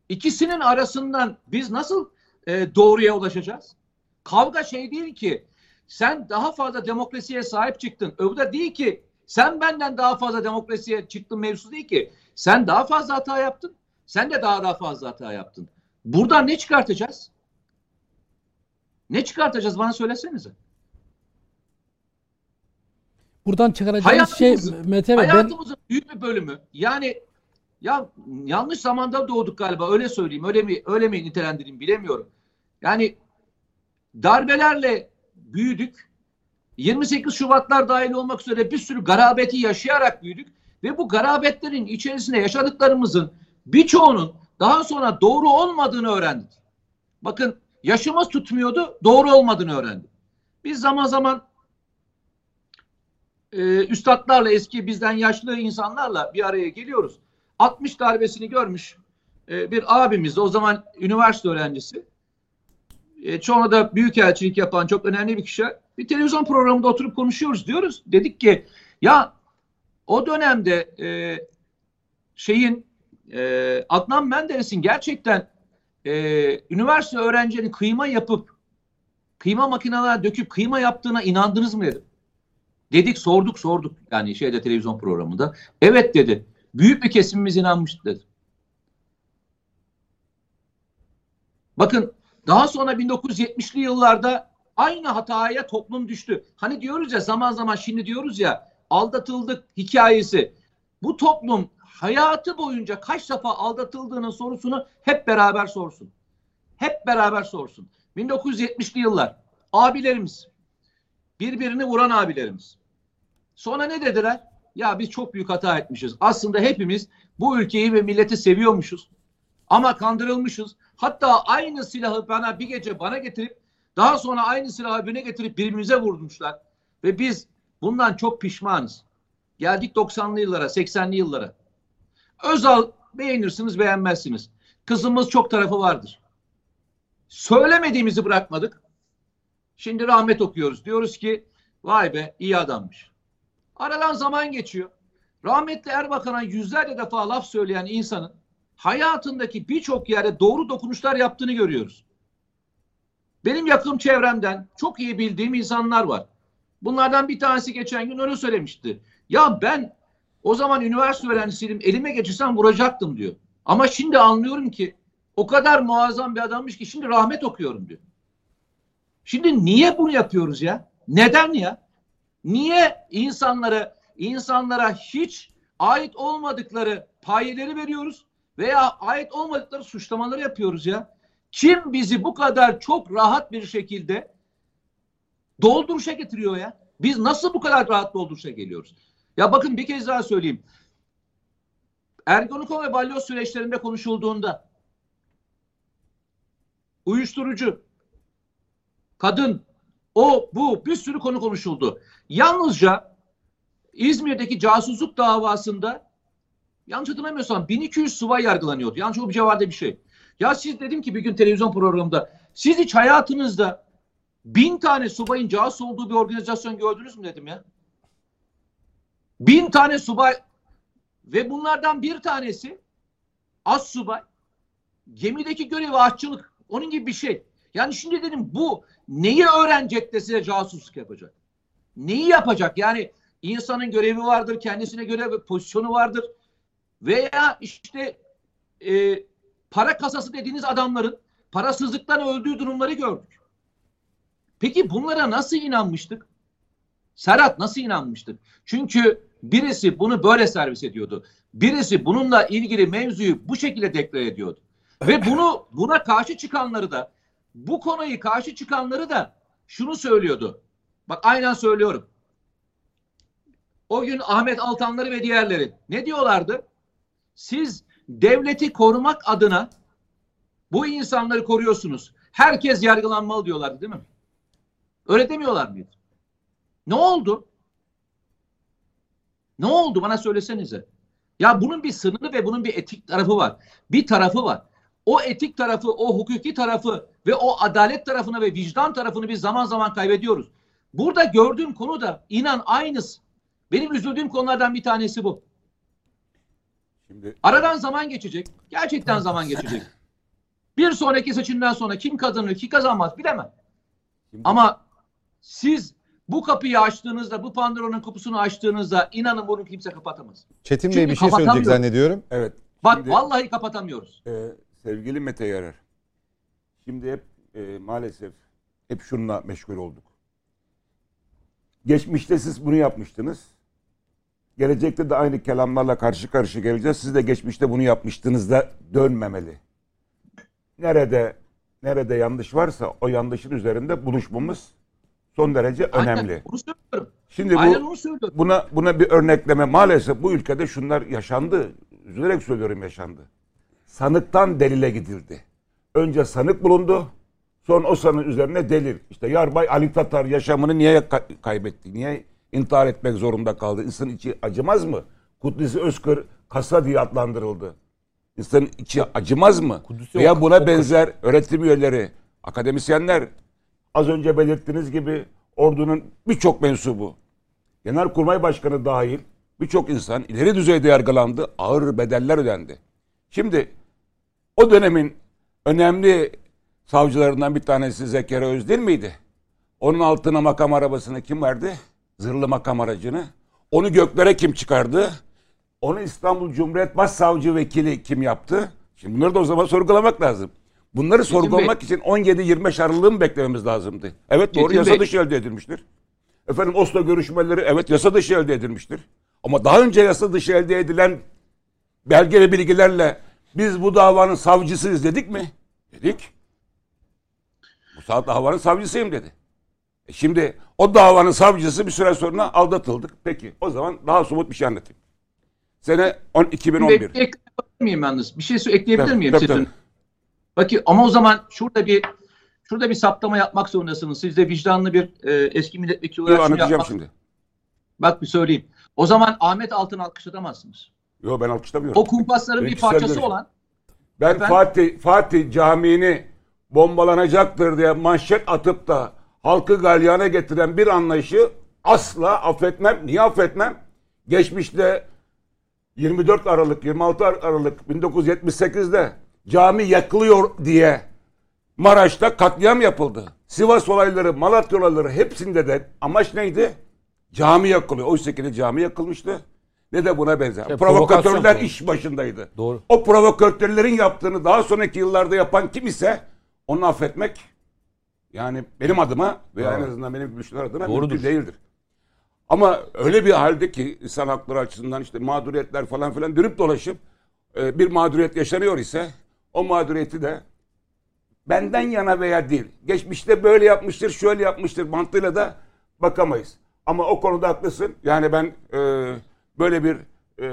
İkisinin arasından biz nasıl e, doğruya ulaşacağız? Kavga şey değil ki sen daha fazla demokrasiye sahip çıktın. Öbürü de değil ki sen benden daha fazla demokrasiye çıktın mevzusu değil ki. Sen daha fazla hata yaptın. Sen de daha daha fazla hata yaptın. Buradan ne çıkartacağız? Ne çıkartacağız bana söylesenize. Buradan çıkaracağımız şey Mete Bey ben Hayatımızın büyük bir bölümü yani ya yanlış zamanda doğduk galiba öyle söyleyeyim öyle mi öyle mi nitelendireyim bilemiyorum. Yani darbelerle büyüdük. 28 Şubatlar dahil olmak üzere bir sürü garabeti yaşayarak büyüdük ve bu garabetlerin içerisinde yaşadıklarımızın birçoğunun daha sonra doğru olmadığını öğrendik. Bakın yaşımız tutmuyordu, doğru olmadığını öğrendik. Biz zaman zaman e, üstadlarla eski bizden yaşlı insanlarla bir araya geliyoruz. 60 darbesini görmüş e, bir abimiz o zaman üniversite öğrencisi. e, çoğuna da büyükelçilik yapan çok önemli bir kişi. Bir televizyon programında oturup konuşuyoruz diyoruz. Dedik ki ya o dönemde e, şeyin e, Adnan Menderes'in gerçekten e, üniversite öğrencilerin kıyma yapıp kıyma makinelerine döküp kıyma yaptığına inandınız mı dedim. Dedik sorduk sorduk yani şeyde televizyon programında. Evet dedi. Büyük bir kesimimiz inanmıştı dedi. Bakın daha sonra 1970'li yıllarda aynı hataya toplum düştü. Hani diyoruz ya zaman zaman şimdi diyoruz ya aldatıldık hikayesi. Bu toplum hayatı boyunca kaç defa aldatıldığının sorusunu hep beraber sorsun. Hep beraber sorsun. 1970'li yıllar abilerimiz birbirini vuran abilerimiz. Sonra ne dediler? Ya biz çok büyük hata etmişiz. Aslında hepimiz bu ülkeyi ve milleti seviyormuşuz. Ama kandırılmışız. Hatta aynı silahı bana bir gece bana getirip daha sonra aynı silahı birine getirip birbirimize vurmuşlar. Ve biz bundan çok pişmanız. Geldik 90'lı yıllara, 80'li yıllara. Özal beğenirsiniz, beğenmezsiniz. Kızımız çok tarafı vardır. Söylemediğimizi bırakmadık. Şimdi rahmet okuyoruz. Diyoruz ki vay be iyi adammış. Aradan zaman geçiyor. Rahmetli Erbakan'a yüzlerce defa laf söyleyen insanın hayatındaki birçok yere doğru dokunuşlar yaptığını görüyoruz. Benim yakın çevremden çok iyi bildiğim insanlar var. Bunlardan bir tanesi geçen gün öyle söylemişti. Ya ben o zaman üniversite öğrencisiydim elime geçirsem vuracaktım diyor. Ama şimdi anlıyorum ki o kadar muazzam bir adammış ki şimdi rahmet okuyorum diyor. Şimdi niye bunu yapıyoruz ya? Neden ya? Niye insanlara insanlara hiç ait olmadıkları payeleri veriyoruz veya ait olmadıkları suçlamaları yapıyoruz ya? Kim bizi bu kadar çok rahat bir şekilde dolduruşa getiriyor ya? Biz nasıl bu kadar rahat dolduruşa geliyoruz? Ya bakın bir kez daha söyleyeyim. Ergonokon ve balyoz süreçlerinde konuşulduğunda uyuşturucu, kadın, o, bu bir sürü konu konuşuldu. Yalnızca İzmir'deki casusluk davasında yanlış hatırlamıyorsam 1200 subay yargılanıyordu. Yanlış o bir civarda bir şey. Ya siz dedim ki bir gün televizyon programında siz hiç hayatınızda bin tane subayın casus olduğu bir organizasyon gördünüz mü dedim ya. Bin tane subay ve bunlardan bir tanesi az subay gemideki görevi aşçılık onun gibi bir şey. Yani şimdi dedim bu neyi öğrenecek de size casusluk yapacak? Neyi yapacak? Yani insanın görevi vardır, kendisine göre bir pozisyonu vardır. Veya işte e, para kasası dediğiniz adamların parasızlıktan öldüğü durumları gördük. Peki bunlara nasıl inanmıştık? Serhat nasıl inanmıştık? Çünkü birisi bunu böyle servis ediyordu. Birisi bununla ilgili mevzuyu bu şekilde deklar ediyordu. Ve bunu buna karşı çıkanları da bu konuyu karşı çıkanları da şunu söylüyordu. Bak aynen söylüyorum. O gün Ahmet Altanları ve diğerleri ne diyorlardı? Siz devleti korumak adına bu insanları koruyorsunuz. Herkes yargılanmalı diyorlardı değil mi? Öyle demiyorlar mıydı? Ne oldu? Ne oldu bana söylesenize. Ya bunun bir sınırı ve bunun bir etik tarafı var. Bir tarafı var. O etik tarafı, o hukuki tarafı ve o adalet tarafını ve vicdan tarafını biz zaman zaman kaybediyoruz. Burada gördüğüm konu da inan aynısı. Benim üzüldüğüm konulardan bir tanesi bu. Şimdi aradan zaman geçecek. Gerçekten zaman geçecek. Bir sonraki seçimden sonra kim kazanır, kim kazanmaz bilemem. Şimdi... Ama siz bu kapıyı açtığınızda, bu Pandora'nın kapısını açtığınızda inanın bunu kimse kapatamaz. Çetin Bey bir şey söyleyecek zannediyorum. Evet. Bak şimdi, vallahi kapatamıyoruz. E, sevgili Mete Yarar. Şimdi hep e, maalesef hep şununla meşgul olduk. Geçmişte siz bunu yapmıştınız. Gelecekte de aynı kelamlarla karşı karşıya geleceğiz. Siz de geçmişte bunu yapmıştınız da dönmemeli. Nerede nerede yanlış varsa o yanlışın üzerinde buluşmamız son derece önemli. Aynen, bunu söylüyorum. Şimdi bu, Aynen onu söylüyorum. buna buna bir örnekleme maalesef bu ülkede şunlar yaşandı. Üzülerek söylüyorum yaşandı. Sanıktan delile gidildi. Önce sanık bulundu. Sonra o sanığın üzerine delil. İşte Yarbay Ali Tatar yaşamını niye kaybetti? Niye intihar etmek zorunda kaldı? İnsanın içi acımaz mı? Kudüs'ü Özkır kasa diye adlandırıldı. İnsanın içi acımaz mı? Kudüs'ü Veya buna benzer öğretim üyeleri akademisyenler, az önce belirttiğiniz gibi ordunun birçok mensubu, Genelkurmay Başkanı dahil birçok insan ileri düzeyde yargılandı, ağır bedeller ödendi. Şimdi o dönemin önemli savcılarından bir tanesi Zekeriya Özdil miydi? Onun altına makam arabasını kim verdi? Zırhlı makam aracını. Onu göklere kim çıkardı? Onu İstanbul Cumhuriyet Başsavcı Vekili kim yaptı? Şimdi bunları da o zaman sorgulamak lazım. Bunları Metin sorgulamak için 17-25 Aralık'ı mı beklememiz lazımdı? Evet doğru Metin yasa Bey. dışı elde edilmiştir. Efendim Oslo görüşmeleri evet yasa dışı elde edilmiştir. Ama daha önce yasa dışı elde edilen belge ve bilgilerle biz bu davanın savcısıyız dedik mi? Dedik. Bu saat davanın savcısıyım dedi. E şimdi o davanın savcısı bir süre sonra aldatıldık. Peki o zaman daha somut bir şey anlatayım. Sene 10, 2011. Bir ekleyebilir miyim yalnız? Bir şey ekleyebilir Tabii, miyim? tabii, tabii. Bakın ama o zaman şurada bir şurada bir saptama yapmak zorundasınız. Siz de vicdanlı bir e, eski milletvekili olarak Yo, anlatacağım yapmak- şimdi. Bak bir söyleyeyim. O zaman Ahmet Altın alkışlatamazsınız. Yok ben alkışlamıyorum. O kumpasların Ben bir parçası görüşüm. olan Ben Efendim? Fatih Fatih Camii'ni bombalanacaktır diye manşet atıp da halkı galyana getiren bir anlayışı asla affetmem. Niye affetmem? Geçmişte 24 Aralık, 26 Aralık 1978'de cami yakılıyor diye Maraş'ta katliam yapıldı. Sivas olayları, Malatya olayları hepsinde de amaç neydi? Cami yakılıyor. Oysa ki de cami yakılmıştı. Ne de buna benzer. Şey, Provokatörler iş başındaydı. Doğru. O provokatörlerin yaptığını daha sonraki yıllarda yapan kim ise onu affetmek yani benim adıma veya en azından benim görüşler adına Doğrudur. mümkün değildir. Ama öyle bir halde ki insan hakları açısından işte mağduriyetler falan filan dönüp dolaşıp e, bir mağduriyet yaşanıyor ise o mağduriyeti de benden yana veya değil. Geçmişte böyle yapmıştır, şöyle yapmıştır mantığıyla da bakamayız. Ama o konuda haklısın. Yani ben e, böyle bir e,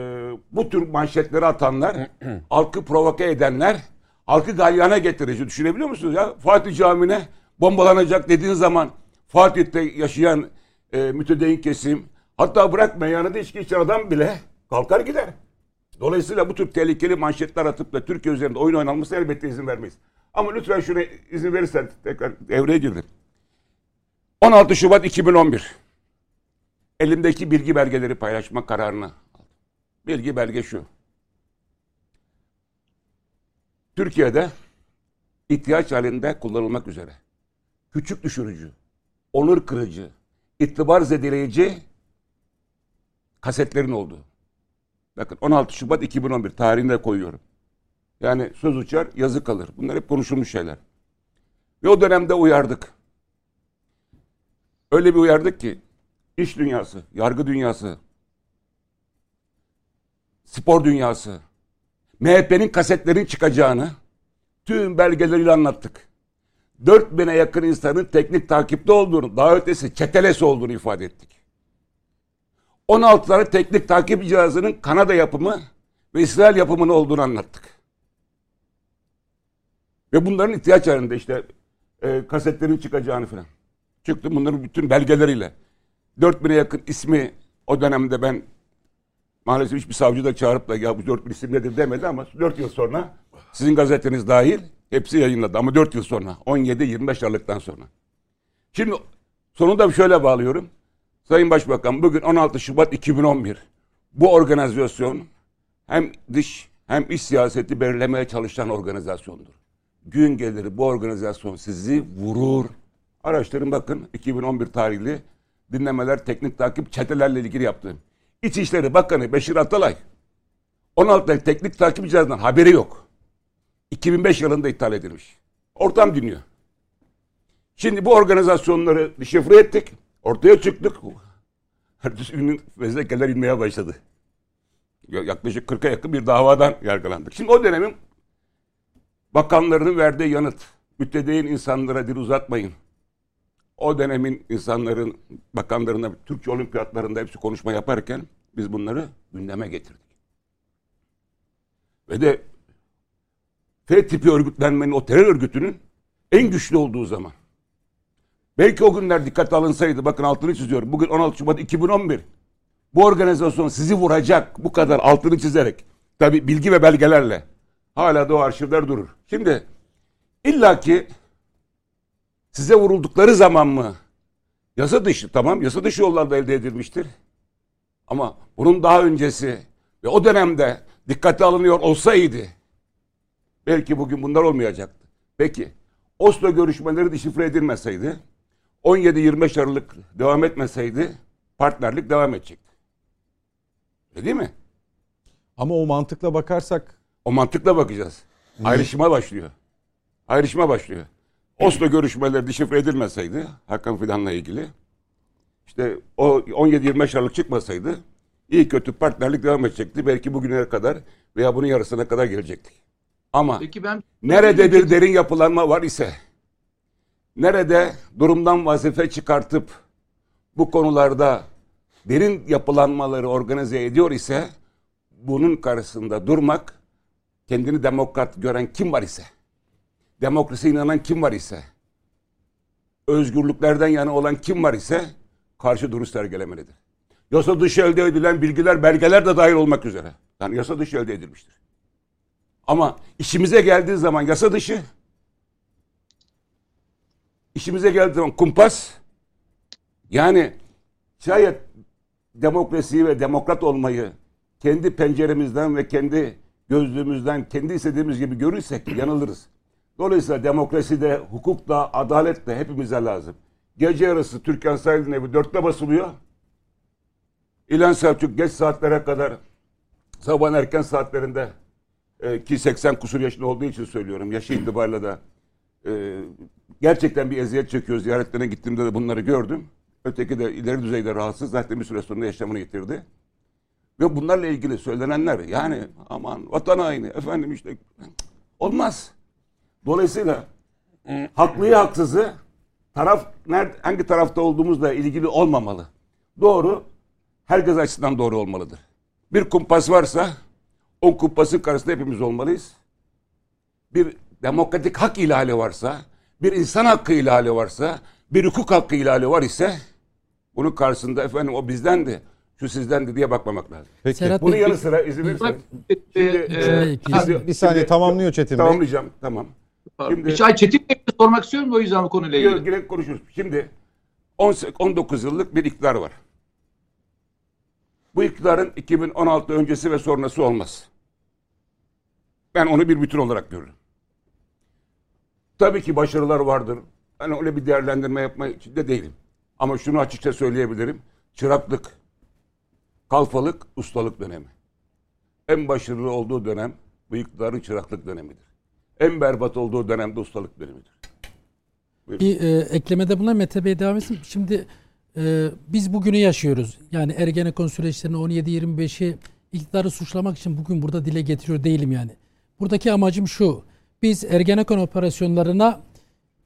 bu tür manşetleri atanlar, halkı provoke edenler, halkı galyana getirici düşünebiliyor musunuz ya? Fatih Camii'ne bombalanacak dediğin zaman Fatih'te yaşayan e, mütedeyyin kesim, hatta bırak meyhanede içki içen adam bile kalkar gider. Dolayısıyla bu tür tehlikeli manşetler atıp da Türkiye üzerinde oyun oynanmasına elbette izin vermeyiz. Ama lütfen şuna izin verirsen tekrar devreye girdim. 16 Şubat 2011. Elimdeki bilgi belgeleri paylaşma kararını. Bilgi belge şu. Türkiye'de ihtiyaç halinde kullanılmak üzere küçük düşürücü, onur kırıcı, itibar zedeleyici kasetlerin olduğu. Bakın 16 Şubat 2011 tarihinde koyuyorum. Yani söz uçar, yazı kalır. Bunlar hep konuşulmuş şeyler. Ve o dönemde uyardık. Öyle bir uyardık ki iş dünyası, yargı dünyası, spor dünyası, MHP'nin kasetlerin çıkacağını tüm belgeleriyle anlattık. 4000'e yakın insanın teknik takipte olduğunu, daha ötesi çetelesi olduğunu ifade ettik. 16 tane teknik takip cihazının Kanada yapımı ve İsrail yapımının olduğunu anlattık. Ve bunların ihtiyaç halinde işte e, kasetlerin çıkacağını falan. Çıktı bunların bütün belgeleriyle. 4000'e yakın ismi o dönemde ben maalesef hiçbir savcı da çağırıp da ya bu 4000 isim nedir demedi ama 4 yıl sonra sizin gazeteniz dahil hepsi yayınladı ama 4 yıl sonra 17-25 Aralık'tan sonra. Şimdi sonunda şöyle bağlıyorum. Sayın Başbakan bugün 16 Şubat 2011 bu organizasyon hem dış hem iç siyaseti belirlemeye çalışan organizasyondur. Gün gelir bu organizasyon sizi vurur. Araştırın bakın 2011 tarihli dinlemeler teknik takip çetelerle ilgili yaptığım. İçişleri Bakanı Beşir Atalay 16 tane teknik takip cihazından haberi yok. 2005 yılında iptal edilmiş. Ortam dinliyor. Şimdi bu organizasyonları şifre ettik. Ortaya çıktık. Ertesi günün fezlekeler inmeye başladı. Yaklaşık 40'a yakın bir davadan yargılandık. Şimdi o dönemin bakanlarının verdiği yanıt. Müttedeyin insanlara dil uzatmayın. O dönemin insanların, bakanlarına Türkçe olimpiyatlarında hepsi konuşma yaparken biz bunları gündeme getirdik. Ve de F tipi örgütlenmenin, o terör örgütünün en güçlü olduğu zaman. Belki o günler dikkate alınsaydı, bakın altını çiziyorum. Bugün 16 Şubat 2011. Bu organizasyon sizi vuracak bu kadar altını çizerek. Tabi bilgi ve belgelerle. Hala da o arşivler durur. Şimdi illaki size vuruldukları zaman mı? Yasa dışı tamam yasa dışı yollarda elde edilmiştir. Ama bunun daha öncesi ve o dönemde dikkate alınıyor olsaydı belki bugün bunlar olmayacaktı. Peki Oslo görüşmeleri deşifre edilmeseydi 17-25 Aralık devam etmeseydi partnerlik devam edecekti. Öyle değil mi? Ama o mantıkla bakarsak O mantıkla bakacağız. Ayrışma başlıyor. Ayrışma başlıyor. Oslo görüşmeleri deşifre edilmeseydi Hakan Fidan'la ilgili işte o 17-25 Aralık çıkmasaydı iyi kötü partnerlik devam edecekti. Belki bugüne kadar veya bunun yarısına kadar gelecektik. Ama Peki ben nerede bir derin yapılanma var ise nerede durumdan vazife çıkartıp bu konularda derin yapılanmaları organize ediyor ise bunun karşısında durmak kendini demokrat gören kim var ise demokrasiye inanan kim var ise özgürlüklerden yana olan kim var ise karşı duruş sergilemelidir. Yasa dışı elde edilen bilgiler, belgeler de dahil olmak üzere. Yani yasa dışı elde edilmiştir. Ama işimize geldiği zaman yasa dışı, işimize geldiği zaman kumpas, yani şayet demokrasiyi ve demokrat olmayı kendi penceremizden ve kendi gözlüğümüzden kendi istediğimiz gibi görürsek yanılırız. Dolayısıyla demokrasi de, hukuk da, adalet de hepimize lazım. Gece yarısı Türkan Sayıl'ın evi dörtte basılıyor. İlhan Selçuk geç saatlere kadar sabahın erken saatlerinde e, ki 80 kusur yaşında olduğu için söylüyorum. Yaşı itibariyle de e, gerçekten bir eziyet çekiyor. Ziyaretlerine gittiğimde de bunları gördüm. Öteki de ileri düzeyde rahatsız. Zaten bir süre sonra yaşamını yitirdi. Ve bunlarla ilgili söylenenler yani aman vatan haini efendim işte olmaz. Dolayısıyla haklıyı haksızı taraf nerede, hangi tarafta olduğumuzla ilgili olmamalı. Doğru herkes açısından doğru olmalıdır. Bir kumpas varsa o kumpasın karşısında hepimiz olmalıyız. Bir demokratik hak ihlali varsa, bir insan hakkı ihlali varsa, bir hukuk hakkı ihlali var ise bunun karşısında efendim o bizdendi, şu sizdendi diye bakmamak lazım. peki Serhat Bunun Bey, yanı sıra izin verirseniz. e, Şimdi, e, bir saniye şimdi- tamamlıyor Çetin Bey. Tamamlayacağım. Tamam. Şimdi- Bir şey Çetin Bey'e sormak istiyorum da o yüzden bu konuyla ilgili. Yok, Direkt konuşuruz. Şimdi 18 19 yıllık bir iktidar var. Bu iktidarın 2016 öncesi ve sonrası olmaz. Ben onu bir bütün olarak görürüm. Tabii ki başarılar vardır. Ben öyle bir değerlendirme yapma içinde değilim. Ama şunu açıkça söyleyebilirim. Çıraklık, kalfalık, ustalık dönemi. En başarılı olduğu dönem bu iktidarın çıraklık dönemidir. En berbat olduğu dönem de ustalık dönemidir. Bir e, eklemede bulunan Mete Bey devam etsin. Şimdi e, biz bugünü yaşıyoruz. Yani Ergenekon süreçlerini 17-25'i iktidarı suçlamak için bugün burada dile getiriyor değilim yani. Buradaki amacım şu. Biz Ergenekon operasyonlarına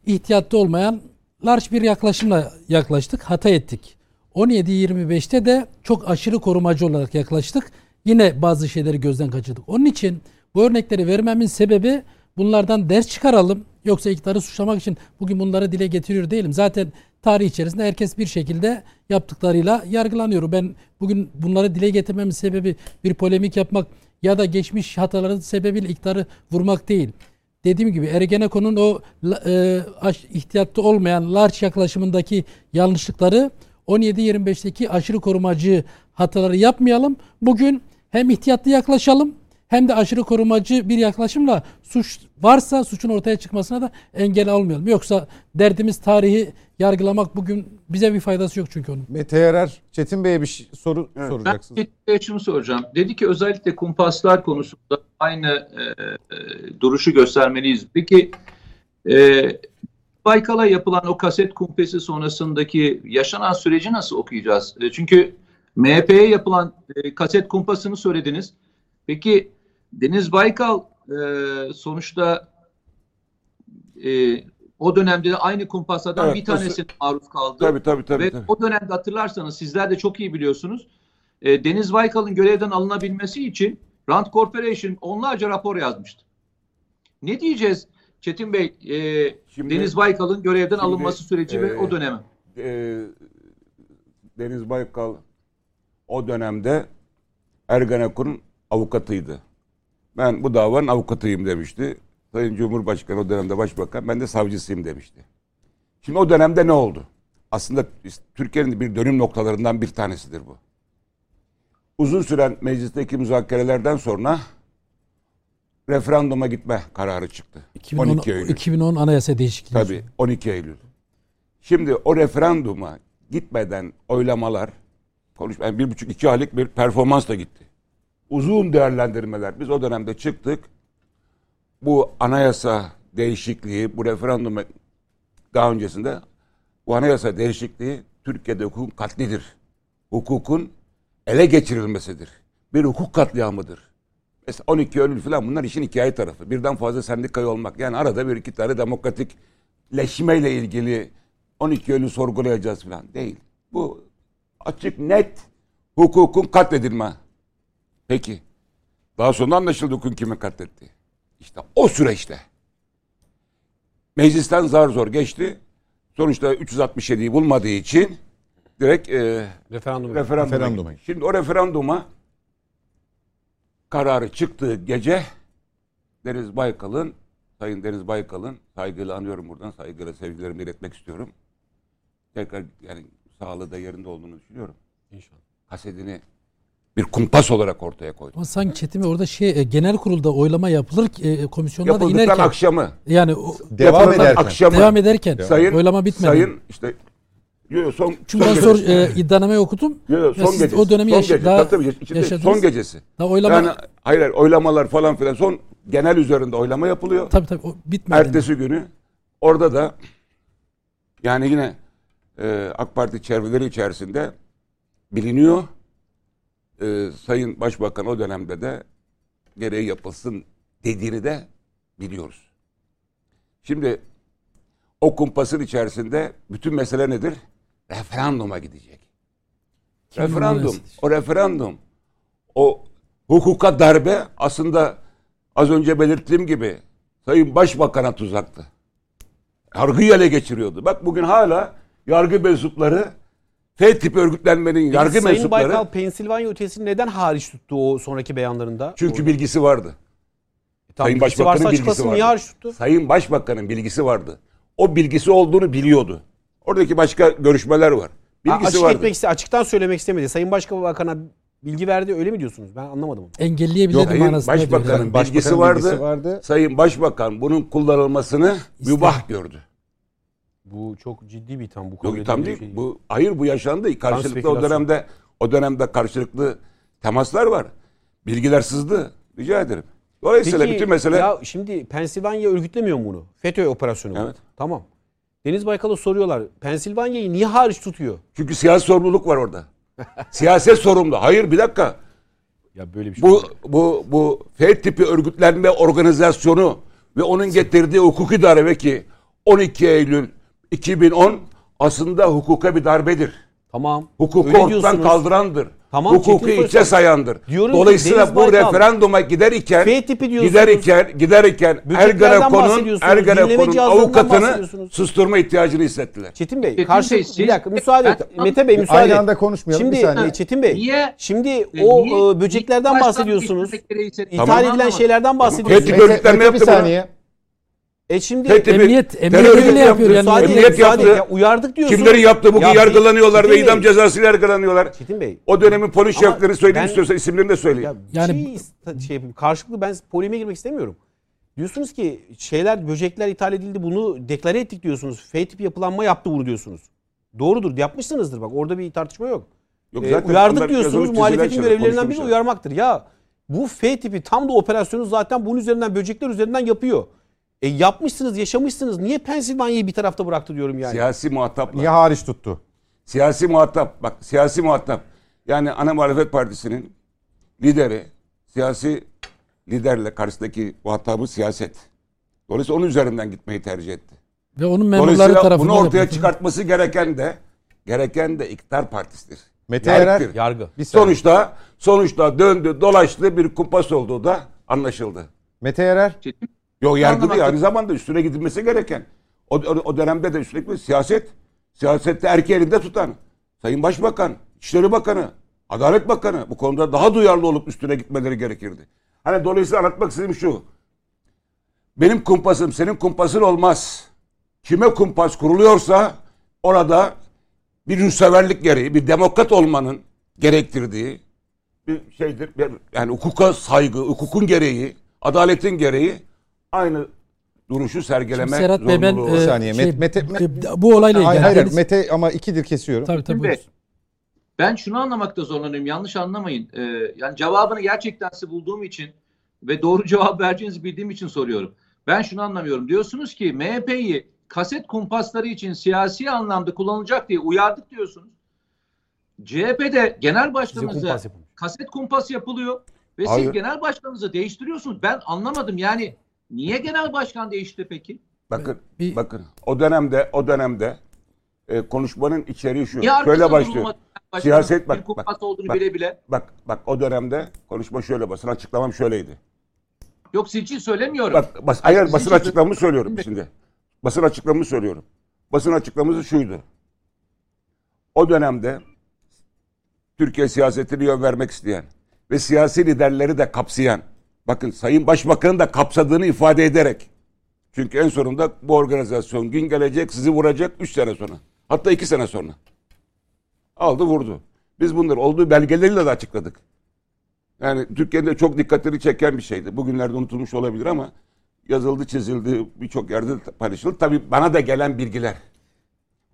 ihtiyatlı olmayan large bir yaklaşımla yaklaştık. Hata ettik. 17-25'te de çok aşırı korumacı olarak yaklaştık. Yine bazı şeyleri gözden kaçırdık. Onun için bu örnekleri vermemin sebebi bunlardan ders çıkaralım. Yoksa iktidarı suçlamak için bugün bunları dile getiriyor değilim. Zaten tarih içerisinde herkes bir şekilde yaptıklarıyla yargılanıyor. Ben bugün bunları dile getirmemin sebebi bir polemik yapmak ya da geçmiş hataların sebebiyle iktidarı vurmak değil. Dediğim gibi Ergenekon'un o e, ihtiyatlı olmayan large yaklaşımındaki yanlışlıkları 17-25'teki aşırı korumacı hataları yapmayalım. Bugün hem ihtiyatlı yaklaşalım hem de aşırı korumacı bir yaklaşımla suç varsa suçun ortaya çıkmasına da engel almayalım. Yoksa derdimiz tarihi yargılamak bugün bize bir faydası yok çünkü onun. Mete Yarar, Çetin Bey'e bir şey- soru Ben soracaksınız. Çetin Bey'e şunu soracağım. Dedi ki özellikle kumpaslar konusunda aynı e, e, duruşu göstermeliyiz. Peki e, Baykal'a yapılan o kaset kumpesi sonrasındaki yaşanan süreci nasıl okuyacağız? E, çünkü MHP'ye yapılan e, kaset kumpasını söylediniz. Peki Deniz Baykal e, sonuçta e, o dönemde de aynı kumpaslardan Evet, bir tanesine maruz kaldı. Tabii tabii tabii. Ve tabii. o dönemde hatırlarsanız sizler de çok iyi biliyorsunuz. E, Deniz Baykal'ın görevden alınabilmesi için Rand Corporation onlarca rapor yazmıştı. Ne diyeceğiz Çetin Bey? e, Şimdi- Deniz Baykal'ın görevden şimdi, alınması süreci ve e, o dönemi. Ee, Deniz Baykal o dönemde Ergenekon'un avukatıydı. Ben bu davanın avukatıyım demişti. Sayın Cumhurbaşkanı o dönemde başbakan ben de savcısıyım demişti. Şimdi o dönemde ne oldu? Aslında Türkiye'nin bir dönüm noktalarından bir tanesidir bu. Uzun süren meclisteki müzakerelerden sonra referanduma gitme kararı çıktı. 2010, 12 Eylül. 2010 anayasa değişikliği. Tabii 12 Eylül. Şimdi o referanduma gitmeden oylamalar konuş yani bir buçuk iki aylık bir performansla gitti. Uzun değerlendirmeler. Biz o dönemde çıktık. Bu anayasa değişikliği, bu referandum daha öncesinde bu anayasa değişikliği Türkiye'de hukukun katlidir. Hukukun ele geçirilmesidir. Bir hukuk katliamıdır. Mesela 12 Eylül falan bunlar işin hikaye tarafı. Birden fazla sendikayı olmak. Yani arada bir iki tane demokratik leşmeyle ilgili 12 Eylül sorgulayacağız falan. Değil. Bu açık net hukukun katledilme. Peki. Daha sonra anlaşıldı hukukun kimi katletti. İşte o süreçte meclisten zar zor geçti. Sonuçta 367'yi bulmadığı için direkt e, Referandum. referanduma. Referanduma. Şimdi o referanduma kararı çıktığı gece Deniz Baykal'ın Sayın Deniz Baykal'ın saygıyla anıyorum buradan saygıyla sevgilerimi iletmek istiyorum. Tekrar yani sağlığı da yerinde olduğunu düşünüyorum. İnşallah. Hasedini bir kumpas olarak ortaya koydu. Ama sanki Çetin orada şey e, genel kurulda oylama yapılır e, komisyonda da Yapıldıktan inerken akşamı yani o, Devam ederken. akşamı devam ederken sayın oylama bitmedi. sayın işte yo, yo, son Çünkü son ben sor, gecesi. e, iddianameyi okudum. Yo, yo, son gecesi. o dönemi son yaşa- gece. daha Tabii, tabii, yaşadınız. son gecesi. Daha oylama Yani hayır hayır, oylamalar falan filan son genel üzerinde oylama yapılıyor. tabii tabii o bitmedi. Ertesi günü orada da yani yine e, AK Parti çevreleri içerisinde biliniyor. E, Sayın Başbakan o dönemde de gereği yapılsın dediğini de biliyoruz. Şimdi o kumpasın içerisinde bütün mesele nedir? Referanduma gidecek. Kimin referandum. O referandum. O hukuka darbe aslında az önce belirttiğim gibi Sayın Başbakan'a tuzaktı. Yargıyı ele geçiriyordu. Bak bugün hala yargı mensupları F tipi örgütlenmenin yargı Sayın mensupları Baykal Pensilvanya ötesini neden hariç tuttu o sonraki beyanlarında? çünkü o, bilgisi vardı. Tam Sayın bilgisi Başbakan'ın bilgisi vardı. niye hariç tuttu? Sayın Başbakan'ın bilgisi vardı. O bilgisi olduğunu biliyordu. Oradaki başka görüşmeler var. Bilgisi açık vardı. etmek iste, açıktan söylemek istemedi. Sayın Başbakan'a bilgi verdi öyle mi diyorsunuz? Ben anlamadım onu. Engelleyebilir Sayın manasında diyor. Başbakan'ın Başbakanın bilgisi vardı. bilgisi vardı. Sayın Başbakan bunun kullanılmasını İster. mübah gördü. Bu çok ciddi bir itham. Bu Yok tam değil. şey Bu hayır bu yaşandı. Karşılıklı o dönemde o dönemde karşılıklı temaslar var. Bilgiler sızdı. Rica ederim. Dolayısıyla Peki, bütün mesele ya şimdi Pensilvanya örgütlemiyor mu bunu? FETÖ operasyonu bu. Evet. Tamam. Deniz Baykal'a soruyorlar. Pensilvanya'yı niye hariç tutuyor? çünkü siyasi sorumluluk var orada. Siyaset sorumlu. Hayır bir dakika. Ya böyle bir şey. Bu bu bu F tipi örgütlenme organizasyonu ve onun getirdiği hukuki darbe ki 12 Eylül 2010 aslında hukuka bir darbedir. Tamam. Hukuku Öyle ortadan diyorsunuz. kaldırandır. Tamam, Hukuku içe sayandır. Diyorum ki Dolayısıyla Deniz bu Baykal, referanduma gider iken gider iken gider iken Ergenekon'un Ergenekon'un avukatını susturma ihtiyacını hissettiler. Çetin Bey, Çetin karşı Bey, bir siz- dakika müsaade et. Ben- Mete Bey müsaade Aynı et. anda konuşmayalım, Şimdi bir saniye. Çetin Bey, Niye- şimdi E, o niye- e, böceklerden Baştan bahsediyorsunuz. İthal Tamam, edilen şeylerden bahsediyorsunuz. örgütlenme Mete bir yaptı bunu. saniye. E şimdi Emniyet, Mete- emniyet terör yapıyor. yaptı. Yani Emniyet yaptı. edin. Uyardık diyorsunuz. Kimleri yaptı bugün Ya, yargılanıyorlar Çetin ve Bey, idam cezasıyla yargılanıyorlar. Çetin Bey. O dönemin polis söyleyeyim ben- istiyorsan isimlerini de söyleyeyim. Ya Yani- şey, şey karşılıklı ben polemiğe girmek istemiyorum. Diyorsunuz ki şeyler böcekler ithal edildi bunu deklare ettik diyorsunuz. F tip yapılanma yaptı bunu diyorsunuz. Doğrudur yapmışsınızdır bak orada bir tartışma yok. Yok, Ee, zaten uyardık diyorsunuz muhalefetin görevlerinden biri uyarmaktır. Ya bu F tipi tam da operasyonu zaten bunun üzerinden böcekler üzerinden yapıyor. E yapmışsınız yaşamışsınız niye Pensilvanya'yı bir tarafta bıraktı diyorum yani. Siyasi muhataplar. Niye hariç tuttu? Siyasi muhatap. Bak siyasi muhatap. Yani ana muhalefet partisinin lideri siyasi liderle karşısındaki muhatabı siyaset. Dolayısıyla onun üzerinden gitmeyi tercih etti. Ve onun memurları Dolayısıyla tarafından bunu ortaya yapıldı. çıkartması gereken de gereken de iktidar partisidir. Mete. Erer. Yargı. Bir. Sonuçta sonuçta döndü dolaştı bir kumpas olduğu da anlaşıldı. Mete Erer. Çetin- Yok yargı değil aynı zamanda üstüne gidilmesi gereken. O, o, o dönemde de gidilmesi siyaset. Siyasette erkeği elinde tutan. Sayın Başbakan, İçişleri Bakanı, Adalet Bakanı bu konuda daha duyarlı olup üstüne gitmeleri gerekirdi. Hani dolayısıyla anlatmak istediğim şu. Benim kumpasım senin kumpasın olmaz. kime kumpas kuruluyorsa orada bir yurtseverlik gereği, bir demokrat olmanın gerektirdiği bir şeydir. Bir- Yani hukuka saygı, hukukun gereği, adaletin gereği aynı duruşu sergileme Serhat Bey ben zorunluluğu e, saniye, şey, Mete- Mete- bu olayla ilgili. Hayır, hayır Mete ama ikidir kesiyorum. Tabii tabii. Şimdi ben şunu anlamakta zorlanıyorum. Yanlış anlamayın. Ee, yani cevabını gerçekten size bulduğum için ve doğru cevap vereceğinizi bildiğim için soruyorum. Ben şunu anlamıyorum. Diyorsunuz ki MHP'yi kaset kumpasları için siyasi anlamda kullanılacak diye uyardık diyorsunuz. CHP'de genel başkanımıza kaset kumpas yapılıyor ve Hayır. siz genel başkanınızı değiştiriyorsunuz. Ben anlamadım. Yani niye genel başkan değişti peki? Bakın, Bir- bakın. O dönemde, o dönemde e, konuşmanın içeriği şu. Niye Şöyle başlıyor. Siyaset bak, kumpas bak, olduğunu bak. bile bile. Bak, bak o dönemde konuşma şöyle basın açıklamam şöyleydi. Yok sizin için söylemiyorum. Bak, bas, hayır Sizin basın açıklamamı söylüyorum Şimdi- şimdi. Basın açıklamamı söylüyorum. Basın açıklaması şuydu. O dönemde Türkiye siyasetini yön vermek isteyen ve siyasi liderleri de kapsayan, bakın Sayın Başbakan'ın da kapsadığını ifade ederek, çünkü en sonunda bu organizasyon gün gelecek sizi vuracak 3 sene sonra. Hatta 2 sene sonra. Aldı vurdu. Biz bunları olduğu belgeleriyle de açıkladık. Yani Türkiye'de çok dikkatini çeken bir şeydi. Bugünlerde unutulmuş olabilir ama yazıldı, çizildi, birçok yerde paylaşıldı. Tabii bana da gelen bilgiler.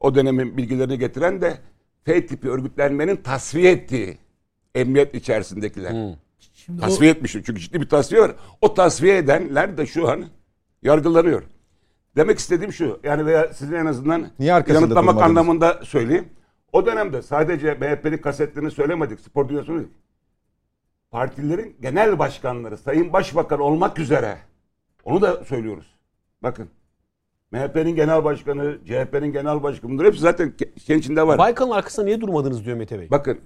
O dönemin bilgilerini getiren de F tipi örgütlenmenin tasfiye ettiği emniyet içerisindekiler. Şimdi o- Tasfiye etmişim çünkü ciddi bir tasfiye var. O tasfiye edenler de şu an yargılanıyor. Demek istediğim şu yani veya sizin en azından Niye yanıtlamak anlamında söyleyeyim. O dönemde sadece MHP'nin kasetlerini söylemedik, spor dünyasını değil. Partilerin genel başkanları, Sayın Başbakan olmak üzere onu da söylüyoruz. Bakın MHP'nin genel başkanı, CHP'nin genel başkanı bunlar hepsi zaten ke- şeyin içinde var. Baykal'ın arkasında niye durmadınız diyor Mete Bey. Bakın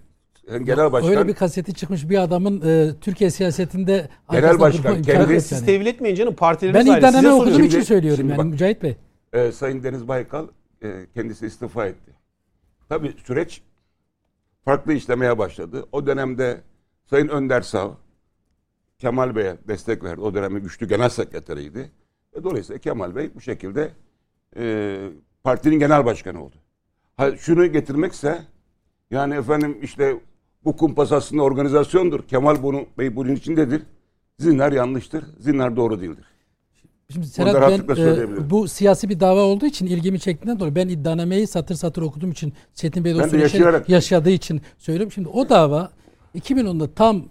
genel başkan Öyle bir kaseti çıkmış bir adamın e, Türkiye siyasetinde Genel başkan kendi- Siz yani. tevil etmeyin canım. Partileriniz Ben iddianame okuduğum soruyorum. için söylüyorum şimdi yani bak- Mücahit Bey. e, Sayın Deniz Baykal e, kendisi istifa etti. Tabii süreç farklı işlemeye başladı. O dönemde Sayın Önder Sav Kemal Bey'e destek verdi. O dönemin güçlü genel sekreteriydi. Ve dolayısıyla Kemal Bey bu şekilde e, partinin genel başkanı oldu. Ha, şunu getirmekse yani efendim işte bu kumpas aslında organizasyondur. Kemal bunu Bey bunun içindedir. Zinler yanlıştır. Zinler doğru değildir. Şimdi Serhat ben e, bu siyasi bir dava olduğu için ilgimi çektiğinden dolayı ben iddianameyi satır satır okuduğum için Çetin Bey süreçte yaşayarak- yaşadığı için söylüyorum. Şimdi o dava 2010'da tam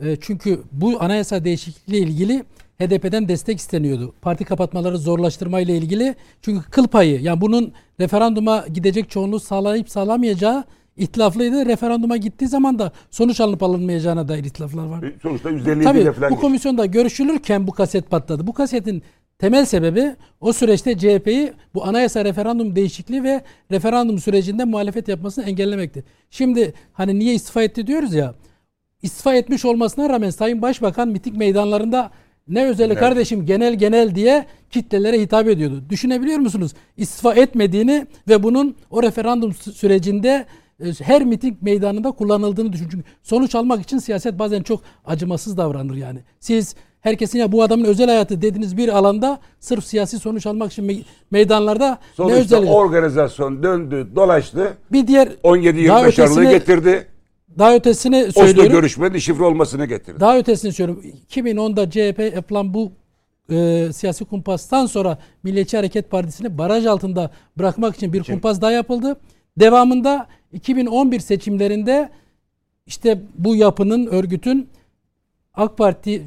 e, çünkü bu anayasa değişikliğiyle ilgili HDP'den destek isteniyordu. Parti kapatmaları zorlaştırma ile ilgili. Çünkü kıl payı yani bunun referanduma gidecek çoğunluğu sağlayıp sağlamayacağı ihtilaflıydı. Referanduma gittiği zaman da sonuç alınıp alınmayacağına dair ihtilaflar var. E, Sonuçta 157 Tabii ile falan bu komisyonda görüşülürken bu kaset patladı. Bu kasetin temel sebebi o süreçte CHP'yi bu anayasa referandum değişikliği ve referandum sürecinde muhalefet yapmasını engellemekti. Şimdi hani niye istifa etti diyoruz ya. İstifa etmiş olmasına rağmen Sayın Başbakan miting meydanlarında ne özeli Evet. kardeşim genel genel diye kitlelere hitap ediyordu. Düşünebiliyor musunuz? İstifa etmediğini ve bunun o referandum sü- sürecinde her miting meydanında kullanıldığını düşün. Çünkü sonuç almak için siyaset bazen çok acımasız davranır yani. Siz herkesin ya bu adamın özel hayatı dediğiniz bir alanda sırf siyasi sonuç almak için me- meydanlarda ne Sonuçta özel organizasyon döndü, dolaştı. bir diğer 17 Daha 25 Aralık'ı ötesini- getirdi. daha ötesini Oslo söylüyorum. görüşmenin şifre olmasını getirdi. Daha ötesini söylüyorum. 2010'da CHP yapılan bu e, siyasi kumpastan sonra Milliyetçi Hareket Partisi'ni baraj altında bırakmak için bir kumpas daha yapıldı. Devamında 2011 seçimlerinde işte bu yapının, örgütün AK Parti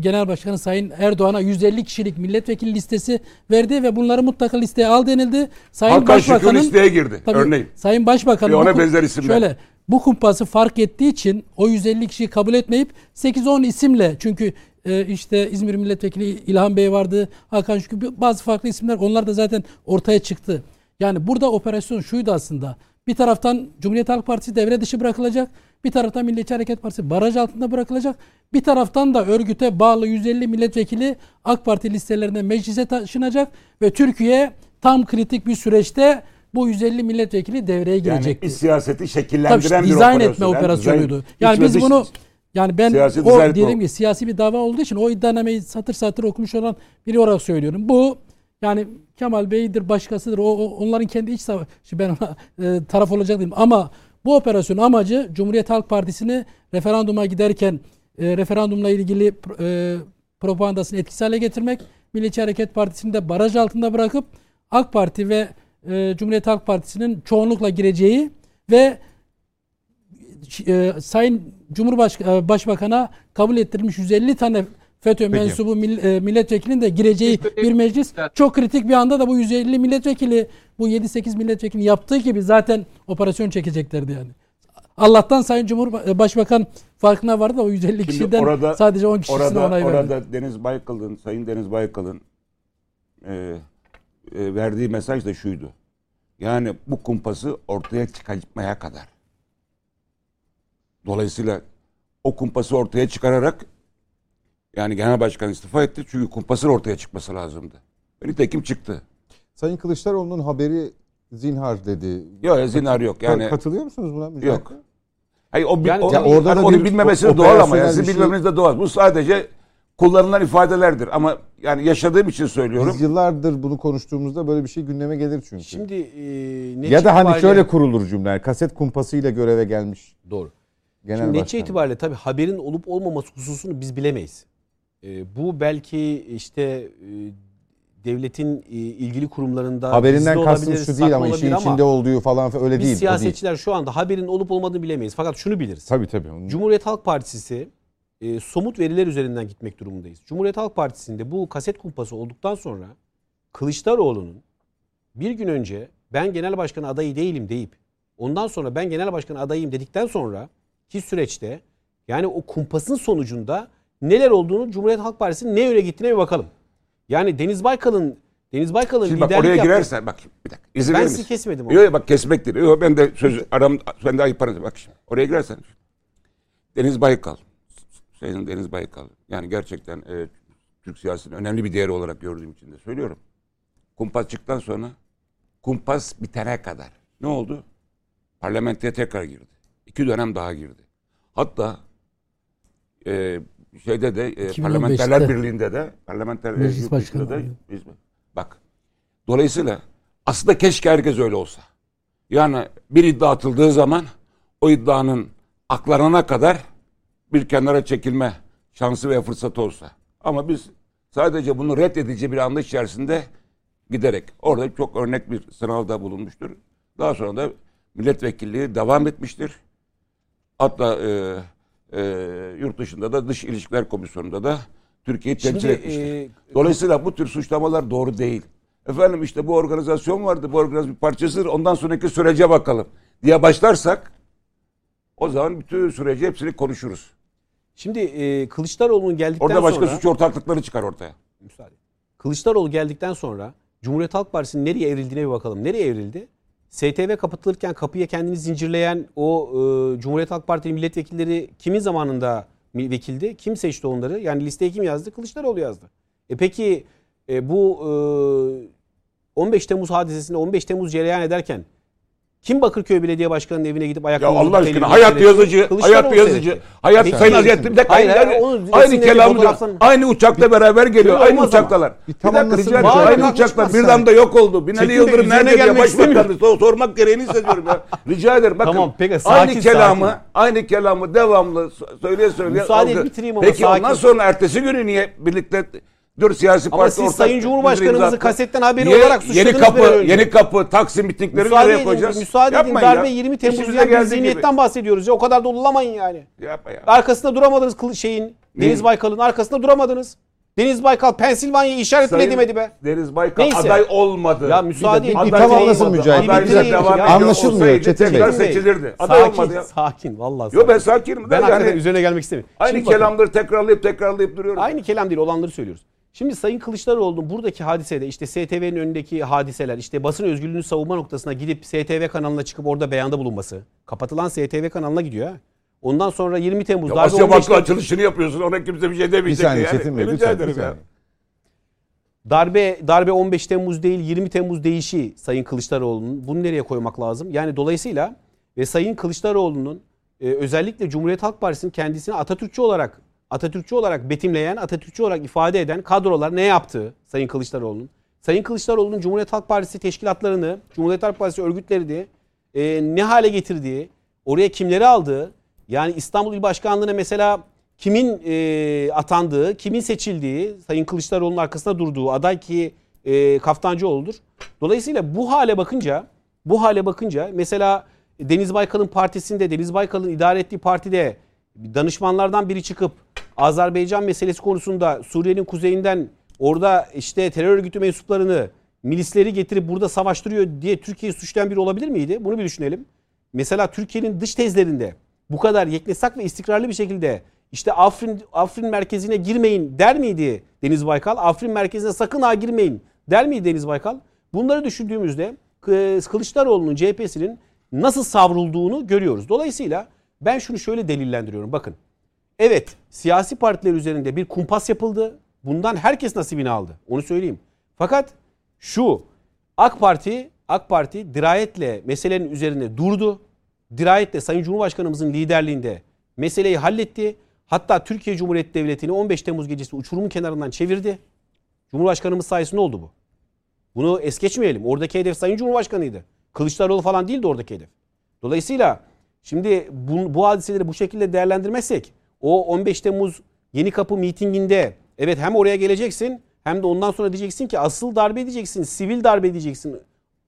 Genel Başkanı Sayın Erdoğan'a 150 kişilik milletvekili listesi verdi ve bunları mutlaka listeye al denildi. Sayın Hakan Şükür Başbakan'ın listeye girdi. Tabii, Örneğin. Sayın Başbakan Ve ona bu benzer isimler. Şöyle bu kumpası fark ettiği için o 150 kişiyi kabul etmeyip 8-10 isimle çünkü e, işte İzmir Milletvekili İlhan Bey vardı, Hakan Şükür bazı farklı isimler onlar da zaten ortaya çıktı. Yani burada operasyon şuydu aslında. Bir taraftan Cumhuriyet Halk Partisi devre dışı bırakılacak. Bir taraftan Milliyetçi Hareket Partisi baraj altında bırakılacak. Bir taraftan da örgüte bağlı 150 milletvekili AK Parti listelerine meclise taşınacak ve Türkiye tam kritik bir süreçte bu 150 milletvekili devreye Yani girecekti. iç siyaseti Tabii şekillendiren işte bir dizayn operasyon. etme Yani operasyonuydu. dizayn- Yani biz bunu yani ben Siyasi o diyelim ki siyasi bir dava olduğu için o iddianameyi satır satır okumuş olan biri olarak söylüyorum. Bu Yani Kemal Bey'dir, başkasıdır. O, o- onların kendi iç savaşı. Ben ona e, taraf olacak değilim. Ama bu operasyonun amacı Cumhuriyet Halk Partisi'ni referanduma giderken e, referandumla ilgili e, propagandasını etkisiz hale getirmek. Milliyetçi Hareket Partisi'ni de baraj altında bırakıp AK Parti ve e, Cumhuriyet Halk Partisi'nin çoğunlukla gireceği ve e, Sayın Cumhurbaşkanı Başbakan'a kabul ettirilmiş 150 tane FETÖ Peki. mensubu e, milletvekilinin de gireceği bir meclis. Çok kritik bir anda da bu 150 milletvekili bu 7-8 milletvekilinin yaptığı gibi zaten operasyon çekeceklerdi yani. Allah'tan Sayın Cumhurbaşbakan farkına vardı da o 150 Şimdi kişiden orada- sadece 10 kişisine Orada, onay verdi. orada Deniz Baykal'ın, Sayın Deniz Baykal'ın e, e, verdiği mesaj da şuydu. Yani bu kumpası ortaya çıkartmaya kadar. Dolayısıyla o kumpası ortaya çıkararak yani genel başkan istifa etti. Çünkü kumpasın ortaya çıkması lazımdı. Ve Nitekim çıktı. Sayın Kılıçdaroğlu'nun haberi zinhar dedi. Yok zinhar yok. Yani Yani katılıyor musunuz buna? Mücahit Yok. Hayır, o, Yani o, ya orada hani bir bilmemesi doğal ama yani sizin şey- bilmemeniz de doğal. Bu sadece kullanılan ifadelerdir. Ama yani yaşadığım için söylüyorum. Biz yıllardır bunu konuştuğumuzda böyle bir şey gündeme gelir çünkü. Şimdi e, ya da hani itibariyle- şöyle kurulur cümleler. Kaset kumpasıyla göreve gelmiş Doğru. genel Şimdi netice başkan. itibariyle tabii haberin olup olmaması hususunu biz bilemeyiz. E, bu belki işte e, devletin e, ilgili kurumlarında Haberinden kastım şu değil ama işin içinde olduğu falan öyle biz değil. değil. siyasetçiler şu anda haberin olup olmadığını bilemeyiz. Fakat şunu biliriz. Tabii tabii. Onun- Cumhuriyet Halk Partisi e, somut veriler üzerinden gitmek durumundayız. Cumhuriyet Halk Partisi'nde bu kaset kumpası olduktan sonra Kılıçdaroğlu'nun bir gün önce ben genel başkan adayı değilim deyip ondan sonra ben genel başkan adayım dedikten sonra ki süreçte yani o kumpasın sonucunda neler olduğunu Cumhuriyet Halk Partisi'nin ne yöne gittiğine bir bakalım. Yani Deniz Baykal'ın Deniz Baykal'ın Şimdi bak liderlik oraya yaptığı- girersen bak bir dakika izin Ben sizi kesmedim Yok bak kesmek değil. Yok ben de söz aram ben de ayıp. Bak şimdi oraya girersen Deniz Baykal. Sayın Deniz Baykal. Yani gerçekten e, Türk siyasetinin önemli bir değeri olarak gördüğüm için de söylüyorum. Kumpas çıktıktan sonra kumpas bitene kadar ne oldu? Parlamentoya tekrar girdi. İki dönem daha girdi. Hatta e, şeyde de e, 2015'te. Parlamenterler Birliği'nde de parlamenter Meclis başkanı. da biz- bak dolayısıyla aslında keşke herkes öyle olsa. Yani bir iddia atıldığı zaman o iddianın aklanana kadar bir kenara çekilme şansı ve fırsatı olsa. Ama biz sadece bunu reddedici bir anlayış içerisinde giderek orada çok örnek bir sınavda bulunmuştur. Daha sonra da milletvekilliği devam etmiştir. Hatta e, e, yurt dışında da dış ilişkiler komisyonunda da Türkiye'yi temsil Şimdi, etmiştir. e, Dolayısıyla bu tür suçlamalar doğru değil. Efendim işte bu organizasyon vardı, bu organizasyon bir parçasıdır, ondan sonraki sürece bakalım diye başlarsak o zaman bütün süreci hepsini konuşuruz. Şimdi e, Kılıçdaroğlu'nun geldikten Orada başka sonra suç ortaklıkları çıkar ortaya. Müsaade. Kılıçdaroğlu geldikten sonra Cumhuriyet Halk Partisi'nin nereye evrildiğine bir bakalım. Nereye evrildi? STV kapatılırken kapıya kendini zincirleyen o e, Cumhuriyet Halk Partili milletvekilleri kimin zamanında vekildi? Kim seçti onları? Yani listeye kim yazdı? Kılıçdaroğlu yazdı. E peki e, bu e, 15 Temmuz hadisesinde 15 Temmuz cereyan ederken kim Bakırköy Belediye Başkanı'nın evine gidip Ya ayakkabı Allah aşkına hayat yazıcı, hayat yazıcı, hayat sayın Hazretleri bir dakika Hayır, aynı kelamı aynı uçakla beraber geliyor, aynı uçaktalar. Bir Bir dakika rica. Bağır Aynı sen. bir anda yok oldu. Binali Yıldırım nerede diye başbakanı sor- sormak gereğini hissediyorum ya. Rica ederim. Bakın Tamam, peki, sakin, aynı kelamı, sakin. aynı kelamı devamlı söyleye söyleye Müsaade bitireyim ama Peki ondan sonra ertesi günü niye birlikte dört siyasi Ama parti siz ortak Sayın Cumhurbaşkanımızı kasetten haberi Niye olarak suçladınız Yeni kapı, önce. yeni kapı, Taksim bittikleri Müsaade nereye edin, koyacağız? müsaade edin. Yapmayın Darbe ya. 20 Temmuz İşimize yani zihniyetten gibi. bahsediyoruz ya. O kadar dolamayın yani. Yapma ya. Arkasında duramadınız şeyin. Deniz Baykal'ın arkasında duramadınız. Deniz Baykal Pensilvanya'yı işaret bile Sayın edemedi be. Deniz Baykal Neyse. aday olmadı. Ya müsaade edin. bitireyim. tamamlasın Mücahit. Adayla devam Ya, ediyor Anlaşılmıyor Çetin Bey. seçilirdi. Aday Sakin, olmadı ya. sakin. Vallahi Yo sakin. ben sakinim. Ben yani üzerine gelmek istemiyorum. aynı Şimdi kelamları tekrarlayıp tekrarlayıp duruyorum. Aynı kelam değil olanları söylüyoruz. Şimdi Sayın Kılıçdaroğlu'nun buradaki hadisede işte STV'nin önündeki hadiseler işte basın özgürlüğünü savunma noktasına gidip STV kanalına çıkıp orada beyanda bulunması. Kapatılan STV kanalına gidiyor ha. Ondan sonra 20 Temmuz Ya darbe Asya 15 Bank'la açılışını yapıyorsun. Ona kimse bir şey Bir demeyecek. saniye yani. Çetin Bey Rica lütfen. bir ederim ya. saniye. Darbe darbe 15 Temmuz değil 20 Temmuz değişi Sayın Kılıçdaroğlu'nun. Bunu nereye koymak lazım? Yani dolayısıyla ve Sayın Kılıçdaroğlu'nun e, özellikle Cumhuriyet Halk Partisi'nin kendisini Atatürkçü olarak Atatürkçü olarak betimleyen, Atatürkçü olarak ifade eden kadrolar ne yaptığı Sayın Kılıçdaroğlu'nun. Sayın Kılıçdaroğlu'nun Cumhuriyet Halk Partisi teşkilatlarını, Cumhuriyet Halk Partisi örgütlerini e, ne hale getirdiği, oraya kimleri aldığı, yani İstanbul İl Başkanlığı'na mesela kimin e, atandığı, kimin seçildiği, Sayın Kılıçdaroğlu'nun arkasında durduğu aday ki e, Kaftancıoğlu'dur. Dolayısıyla bu hale bakınca, bu hale bakınca mesela Deniz Baykal'ın partisinde, Deniz Baykal'ın idare ettiği partide danışmanlardan biri çıkıp Azerbaycan meselesi konusunda Suriye'nin kuzeyinden orada işte terör örgütü mensuplarını, milisleri getirip burada savaştırıyor diye Türkiye'yi suçlayan biri olabilir miydi? Bunu bir düşünelim. Mesela Türkiye'nin dış tezlerinde bu kadar yeknesak ve istikrarlı bir şekilde işte Afrin Afrin merkezine girmeyin der miydi Deniz Baykal? Afrin merkezine sakın ha girmeyin der miydi Deniz Baykal? Bunları düşündüğümüzde Kılıçdaroğlu'nun CHP'sinin nasıl savrulduğunu görüyoruz. Dolayısıyla ben şunu şöyle delillendiriyorum. Bakın. Evet, siyasi partiler üzerinde bir kumpas yapıldı. Bundan herkes nasibini aldı. Onu söyleyeyim. Fakat şu AK Parti AK Parti dirayetle meselenin üzerine durdu. Dirayetle Sayın Cumhurbaşkanımızın liderliğinde meseleyi halletti. Hatta Türkiye Cumhuriyeti Devleti'ni 15 Temmuz gecesi uçurumun kenarından çevirdi. Cumhurbaşkanımız sayesinde oldu bu. Bunu es geçmeyelim. Oradaki hedef Sayın Cumhurbaşkanıydı. Kılıçdaroğlu falan değildi oradaki hedef. Dolayısıyla şimdi bu, bu hadiseleri bu şekilde değerlendirmezsek o 15 Temmuz Yeni Kapı mitinginde evet hem oraya geleceksin hem de ondan sonra diyeceksin ki asıl darbe edeceksin, sivil darbe edeceksin.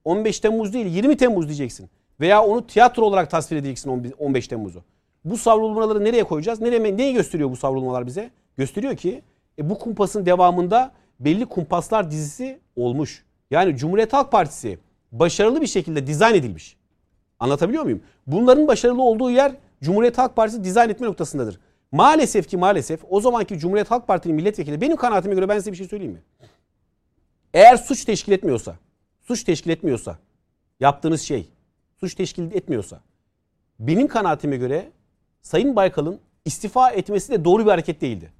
15 Temmuz değil 20 Temmuz diyeceksin. Veya onu tiyatro olarak tasvir edeceksin 15 Temmuz'u. Bu savrulmaları nereye koyacağız? Nereye, neyi gösteriyor bu savrulmalar bize? Gösteriyor ki e, bu kumpasın devamında belli kumpaslar dizisi olmuş. Yani Cumhuriyet Halk Partisi başarılı bir şekilde dizayn edilmiş. Anlatabiliyor muyum? Bunların başarılı olduğu yer Cumhuriyet Halk Partisi dizayn etme noktasındadır. Maalesef ki maalesef o zamanki Cumhuriyet Halk Partisi'nin milletvekili benim kanaatime göre ben size bir şey söyleyeyim mi? Eğer suç teşkil etmiyorsa, suç teşkil etmiyorsa, yaptığınız şey suç teşkil etmiyorsa benim kanaatime göre Sayın Baykal'ın istifa etmesi de doğru bir hareket değildi.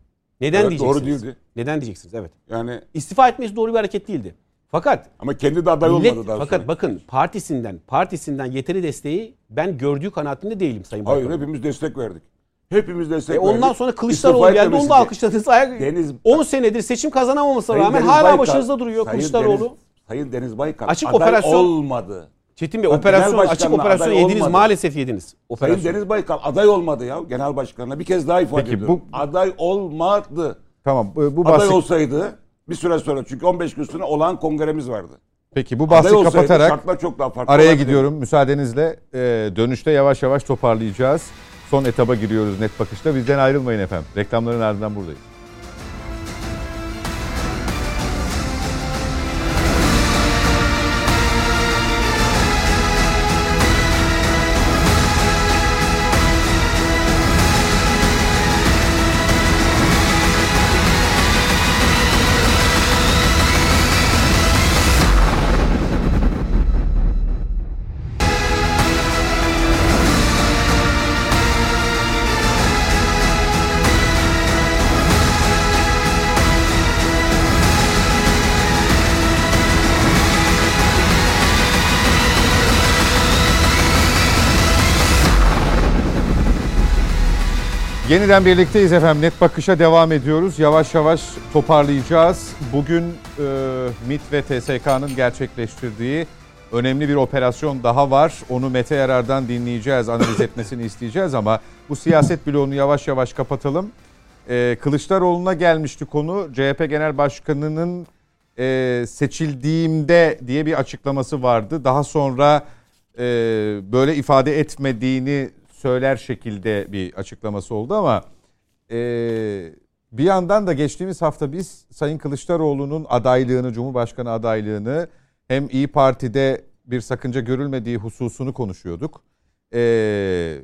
Neden Evet, diyeceksiniz? doğru değildi. Neden diyeceksiniz? Evet. Yani İstifa etmesi doğru bir hareket değildi. Fakat ama kendi de aday millet, olmadı daha fakat sonra. bakın partisinden partisinden yeteri desteği ben gördüğü kanaatinde değilim Sayın Hayır Baykal'ın. hepimiz destek verdik. Hepimiz destek E verdik. ondan sonra Kılıçdaroğlu geldi onu da alkışladınız. Ayak, Deniz- 10 senedir seçim kazanamamasına Sayın rağmen Deniz hala Baykal- başınızda duruyor Sayın Kılıçdaroğlu. Deniz, Sayın Deniz Baykal Açık aday operasyon- olmadı. Çetin Bey Bak, operasyon açık operasyon aday yediniz olmadı. maalesef yediniz. Sayın Operasyon. Deniz Baykal aday olmadı ya genel başkanına. Bir kez daha ifade Peki, ediyorum. bu- Aday olmadı. Tamam bu, bu Aday bahsi, olsaydı bir süre sonra çünkü 15 gün sonra olan kongremiz vardı. peki bu Aday bahsi olsaydı kapatarak çok daha farklı araya gidiyorum müsaadenizle. Ee, dönüşte yavaş yavaş toparlayacağız. Son etaba giriyoruz net bakışta. Bizden ayrılmayın efendim. Reklamların ardından buradayız. Yeniden birlikteyiz efendim. Net bakışa devam ediyoruz. Yavaş yavaş toparlayacağız. Bugün e, MİT ve TSK'nın gerçekleştirdiği önemli bir operasyon daha var. Onu Mete Yarar'dan dinleyeceğiz, analiz etmesini isteyeceğiz ama bu siyaset bloğunu yavaş yavaş kapatalım. E, Kılıçdaroğlu'na gelmişti konu. CHP Genel Başkanı'nın e, seçildiğimde diye bir açıklaması vardı. Daha sonra e, böyle ifade etmediğini söyler şekilde bir açıklaması oldu ama e, bir yandan da geçtiğimiz hafta biz Sayın Kılıçdaroğlu'nun adaylığını, Cumhurbaşkanı adaylığını hem İyi Parti'de bir sakınca görülmediği hususunu konuşuyorduk. E,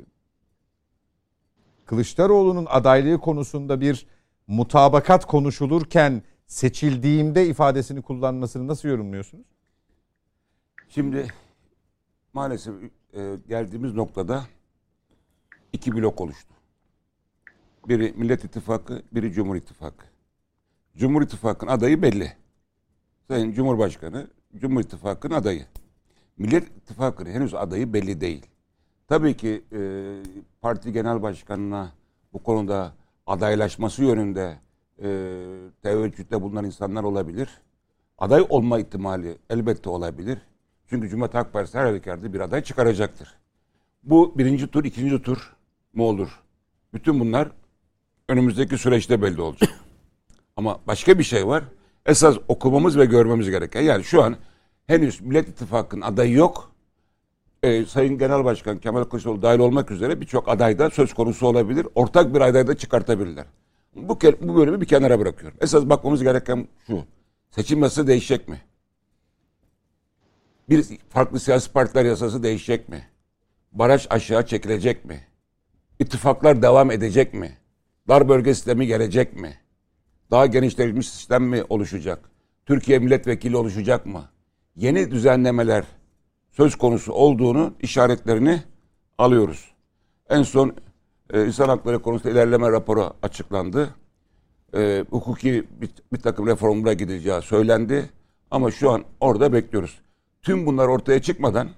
Kılıçdaroğlu'nun adaylığı konusunda bir mutabakat konuşulurken seçildiğimde ifadesini kullanmasını nasıl yorumluyorsunuz? Şimdi maalesef e, geldiğimiz noktada iki blok oluştu. Biri Millet İttifakı, biri Cumhur İttifakı. Cumhur İttifakı'nın adayı belli. Sayın Cumhurbaşkanı Cumhur İttifakı'nın adayı. Millet İttifakı'nın henüz adayı belli değil. Tabii ki e, parti genel başkanına bu konuda adaylaşması yönünde e, teveccühte bulunan insanlar olabilir. aday olma ihtimali elbette olabilir. Çünkü Cumhuriyet Halk Partisi her halükarda bir aday çıkaracaktır. Bu birinci tur, ikinci tur mu olur? Bütün bunlar önümüzdeki süreçte belli olacak. Ama başka bir şey var. Esas okumamız ve görmemiz gereken. Yani şu an henüz Millet İttifakı'nın adayı yok. Ee, Sayın Genel Başkan Kemal Kılıçdaroğlu dahil olmak üzere birçok aday da söz konusu olabilir. Ortak bir aday da çıkartabilirler. Bu, bu bölümü bir kenara bırakıyorum. Esas bakmamız gereken şu. Seçim yasası değişecek mi? Bir farklı siyasi partiler yasası değişecek mi? Baraj aşağı çekilecek mi? İttifaklar devam edecek mi? Dar bölge sistemi gelecek mi? Daha genişletilmiş sistem mi oluşacak? Türkiye milletvekili oluşacak mı? Yeni düzenlemeler söz konusu olduğunu işaretlerini alıyoruz. En son e, insan hakları konusunda ilerleme raporu açıklandı. E, hukuki bir, bir takım reformlara gidileceği söylendi. Ama şu an orada bekliyoruz. Tüm bunlar ortaya çıkmadan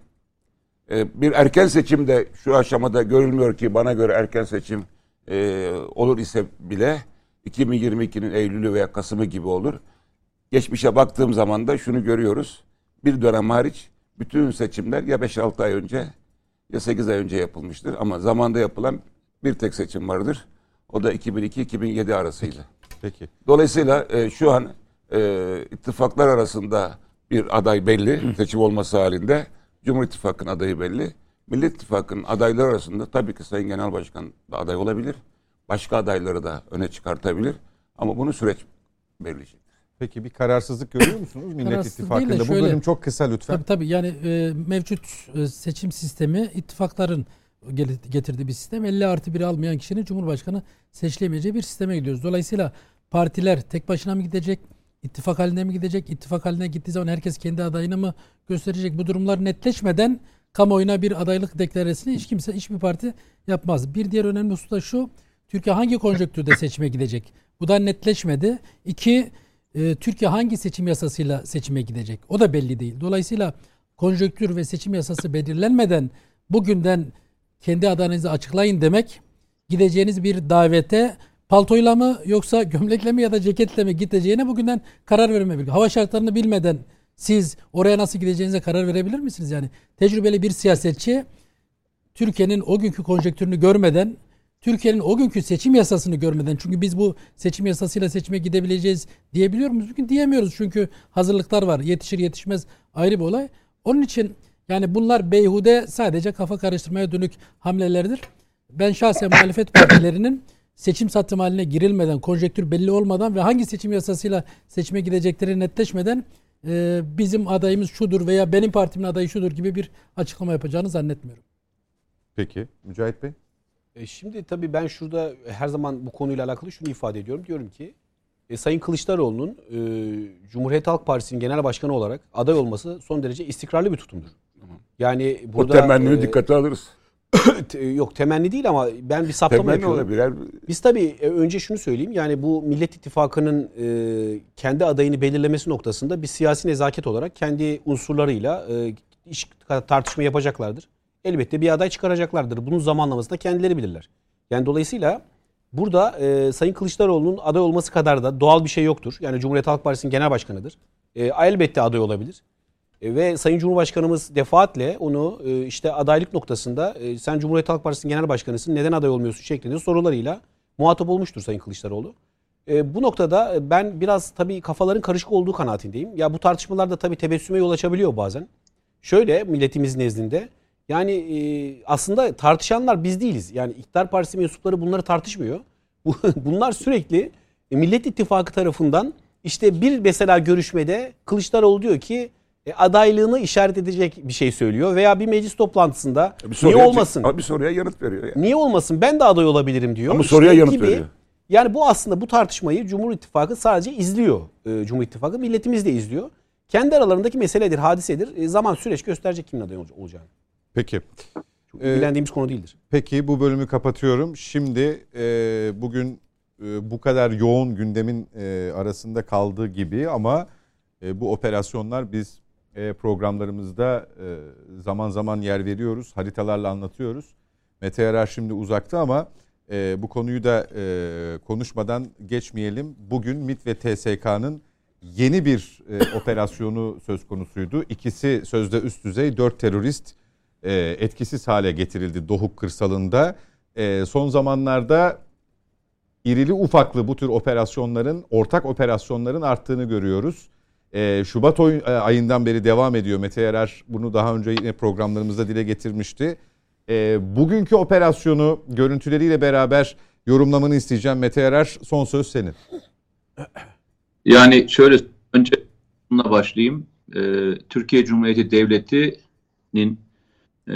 e, bir erken seçim de şu aşamada görülmüyor ki bana göre erken seçim e, olur ise bile 2022'nin Eylül'ü veya Kasım'ı gibi olur. Geçmişe baktığım zaman da şunu görüyoruz. Bir dönem hariç bütün seçimler ya 5-6 ay önce ya 8 ay önce yapılmıştır. Ama zamanda yapılan bir tek seçim vardır. O da 2002-2007 arasıydı. Peki. Dolayısıyla e, şu an e, ittifaklar arasında bir aday belli seçim olması halinde. Cumhur İttifakı'nın adayı belli. Millet İttifakı'nın adayları arasında tabii ki Sayın Genel Başkan da aday olabilir. Başka adayları da öne çıkartabilir. Ama bunu süreç belirleyecek. Peki bir kararsızlık görüyor musunuz Millet Kararsız değil de İttifakı'nda? Bu şöyle- bölüm çok kısa lütfen. Tabii tabii yani e, mevcut e, seçim sistemi ittifakların getirdiği bir sistem. 50 artı 1 almayan kişinin Cumhurbaşkanı seçilemeyeceği bir sisteme gidiyoruz. Dolayısıyla partiler tek başına mı gidecek? İttifak haline mi gidecek? İttifak haline gittiği zaman herkes kendi adayını mı gösterecek? Bu durumlar netleşmeden kamuoyuna bir adaylık deklarasyonu hiç kimse, hiçbir parti yapmaz. Bir diğer önemli husus da şu. Türkiye hangi konjonktürde seçime gidecek? Bu da netleşmedi. İki, e, Türkiye hangi seçim yasasıyla seçime gidecek? O da belli değil. Dolayısıyla konjonktür ve seçim yasası belirlenmeden bugünden kendi adayınızı açıklayın demek gideceğiniz bir davete paltoyla mı yoksa gömlekle mi ya da ceketle mi gideceğine bugünden karar vermemek. Hava şartlarını bilmeden siz oraya nasıl gideceğinize karar verebilir misiniz? Yani tecrübeli bir siyasetçi Türkiye'nin o günkü konjonktürünü görmeden, Türkiye'nin o günkü seçim yasasını görmeden çünkü biz bu seçim yasasıyla seçime gidebileceğiz diyebiliyor muyuz? Bugün diyemiyoruz çünkü hazırlıklar var. Yetişir yetişmez ayrı bir olay. Onun için yani bunlar beyhude sadece kafa karıştırmaya dönük hamlelerdir. Ben şahsen muhalefet partilerinin seçim satım haline girilmeden, konjektür belli olmadan ve hangi seçim yasasıyla seçime gidecekleri netleşmeden e, bizim adayımız şudur veya benim partimin adayı şudur gibi bir açıklama yapacağını zannetmiyorum. Peki. Mücahit Bey? E şimdi tabii ben şurada her zaman bu konuyla alakalı şunu ifade ediyorum. Diyorum ki e, Sayın Kılıçdaroğlu'nun e, Cumhuriyet Halk Partisi'nin genel başkanı olarak aday olması son derece istikrarlı bir tutumdur. Yani Bu burada temennini e, dikkate alırız. yok temenni değil ama ben bir saptama Temenni yapıyorum. olabilir. Biz tabii e, önce şunu söyleyeyim yani bu Millet İttifakı'nın e, kendi adayını belirlemesi noktasında bir siyasi nezaket olarak kendi unsurlarıyla e, iş tartışma yapacaklardır. Elbette bir aday çıkaracaklardır. Bunun zamanlamasını da kendileri bilirler. Yani dolayısıyla burada e, Sayın Kılıçdaroğlu'nun aday olması kadar da doğal bir şey yoktur. Yani Cumhuriyet Halk Partisi'nin genel başkanıdır. E, elbette aday olabilir. E, ve Sayın Cumhurbaşkanımız defaatle onu e, işte adaylık noktasında e, sen Cumhuriyet Halk Partisi'nin genel başkanısın neden aday olmuyorsun şeklinde sorularıyla muhatap olmuştur Sayın Kılıçdaroğlu. Bu noktada ben biraz tabii kafaların karışık olduğu kanaatindeyim. Ya bu tartışmalarda tabii tebessüme yol açabiliyor bazen. Şöyle milletimiz nezdinde yani aslında tartışanlar biz değiliz. Yani iktidar partisi mensupları bunları tartışmıyor. Bu- Bunlar sürekli Millet İttifakı tarafından işte bir mesela görüşmede Kılıçdaroğlu diyor ki adaylığını işaret edecek bir şey söylüyor veya bir meclis toplantısında Bir niye soruya- olmasın? Bir soruya yanıt veriyor. Yani. Niye olmasın? Ben de aday olabilirim diyor. Ama soruya yanıt gibi. veriyor. Yani bu aslında bu tartışmayı Cumhur İttifakı sadece izliyor. Ee, Cumhur İttifakı milletimiz de izliyor. Kendi aralarındaki meseledir, hadisedir. E, zaman süreç gösterecek kimin aday ol- olacağını. Peki. Çok Ee, ilgilendiğimiz konu değildir. Peki bu bölümü kapatıyorum. Şimdi e, bugün e, bu kadar yoğun gündemin e, arasında kaldığı gibi ama e, bu operasyonlar biz e, programlarımızda e, zaman zaman yer veriyoruz. Haritalarla anlatıyoruz. Mete Yarar şimdi uzakta ama e, bu konuyu da e, konuşmadan geçmeyelim. Bugün MİT ve TSK'nın yeni bir e, operasyonu söz konusuydu. İkisi sözde üst düzey, dört terörist e, etkisiz hale getirildi Doğuk kırsalında. E, son zamanlarda irili ufaklı bu tür operasyonların, ortak operasyonların arttığını görüyoruz. E, Şubat e, ayından beri devam ediyor. Mete Yarar bunu daha önce yine programlarımızda dile getirmişti. E, bugünkü operasyonu görüntüleriyle beraber yorumlamanı isteyeceğim. Mete Yarar son söz senin. Yani şöyle önce bununla başlayayım. Ee, Türkiye Cumhuriyeti Devleti'nin e,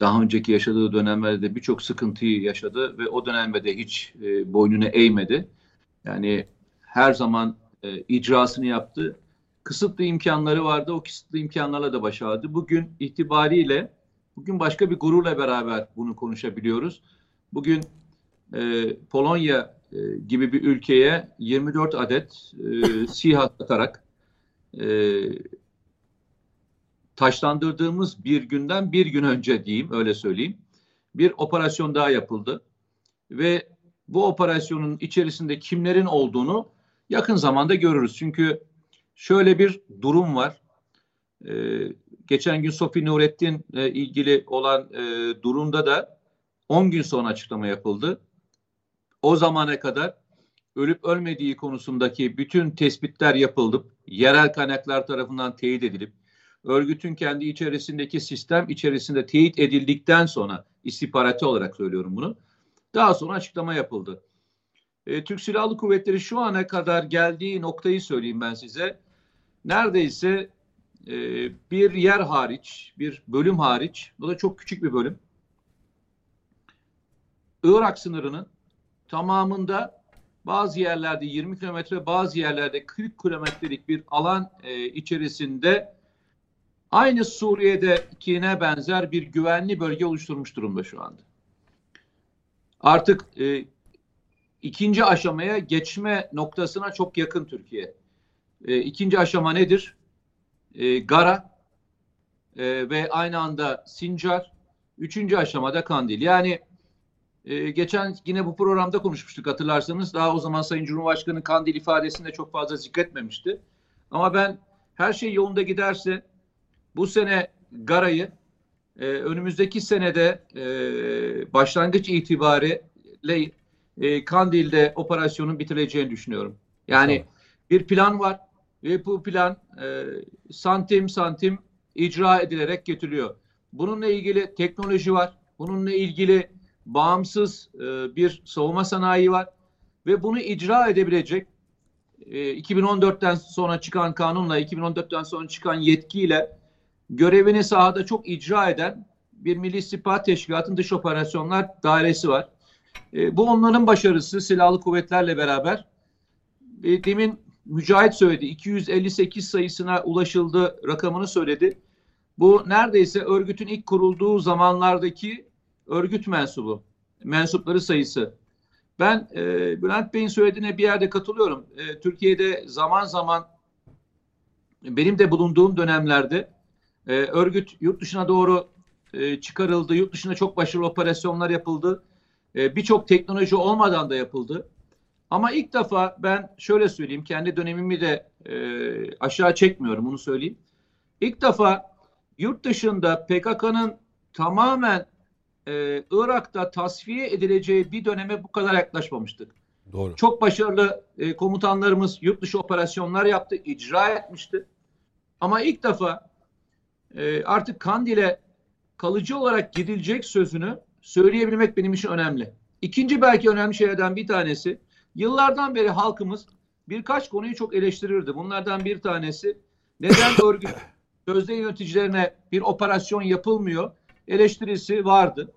daha önceki yaşadığı dönemlerde birçok sıkıntıyı yaşadı ve o dönemde de hiç e, boynunu eğmedi. Yani her zaman e, icrasını yaptı. Kısıtlı imkanları vardı. O kısıtlı imkanlarla da başardı. Bugün itibariyle bugün başka bir gururla beraber bunu konuşabiliyoruz. Bugün e, Polonya e, gibi bir ülkeye 24 adet e, SİHA atarak e, taşlandırdığımız bir günden bir gün önce diyeyim öyle söyleyeyim bir operasyon daha yapıldı ve bu operasyonun içerisinde kimlerin olduğunu yakın zamanda görürüz. Çünkü şöyle bir durum var. Ee, geçen gün Sofi Nurettin e, ilgili olan e, durumda da 10 gün sonra açıklama yapıldı. O zamana kadar ölüp ölmediği konusundaki bütün tespitler yapıldı. Yerel kaynaklar tarafından teyit edilip örgütün kendi içerisindeki sistem içerisinde teyit edildikten sonra istihbaratı olarak söylüyorum bunu. Daha sonra açıklama yapıldı. E, Türk Silahlı Kuvvetleri şu ana kadar geldiği noktayı söyleyeyim ben size. Neredeyse e, bir yer hariç, bir bölüm hariç, bu da çok küçük bir bölüm. Irak sınırının tamamında bazı yerlerde 20 kilometre, bazı yerlerde 40 kilometrelik bir alan e, içerisinde aynı Suriye'dekine benzer bir güvenli bölge oluşturmuş durumda şu anda. Artık e, ikinci aşamaya geçme noktasına çok yakın Türkiye. E, ikinci aşama nedir? E, Gara e, ve aynı anda Sincar. Üçüncü aşamada Kandil. Yani e, geçen yine bu programda konuşmuştuk hatırlarsanız. Daha o zaman Sayın Cumhurbaşkanı Kandil ifadesinde çok fazla zikretmemişti. Ama ben her şey yolunda giderse bu sene Gara'yı e, önümüzdeki senede e, başlangıç itibariyle e, Kandil'de operasyonun bitireceğini düşünüyorum. Yani tamam. bir plan var ve bu plan e, santim santim icra edilerek getiriliyor. Bununla ilgili teknoloji var. Bununla ilgili bağımsız e, bir savunma sanayi var ve bunu icra edebilecek e, 2014'ten sonra çıkan kanunla 2014'ten sonra çıkan yetkiyle görevini sahada çok icra eden bir Milli İstihbarat Teşkilatı'nın dış operasyonlar dairesi var. E, bu onların başarısı silahlı kuvvetlerle beraber. E, demin Mücahit söyledi 258 sayısına ulaşıldı rakamını söyledi. Bu neredeyse örgütün ilk kurulduğu zamanlardaki örgüt mensubu, mensupları sayısı. Ben e, Bülent Bey'in söylediğine bir yerde katılıyorum. E, Türkiye'de zaman zaman benim de bulunduğum dönemlerde e, örgüt yurt dışına doğru e, çıkarıldı. Yurt dışında çok başarılı operasyonlar yapıldı. E, Birçok teknoloji olmadan da yapıldı. Ama ilk defa ben şöyle söyleyeyim, kendi dönemimi de e, aşağı çekmiyorum, bunu söyleyeyim. İlk defa yurt dışında PKK'nın tamamen e, Irak'ta tasfiye edileceği bir döneme bu kadar yaklaşmamıştık. Doğru. Çok başarılı e, komutanlarımız yurt dışı operasyonlar yaptı, icra etmişti. Ama ilk defa e, artık Kandil'e kalıcı olarak gidilecek sözünü söyleyebilmek benim için önemli. İkinci belki önemli şeylerden bir tanesi, yıllardan beri halkımız birkaç konuyu çok eleştirirdi. Bunlardan bir tanesi neden örgüt sözde yöneticilerine bir operasyon yapılmıyor eleştirisi vardı.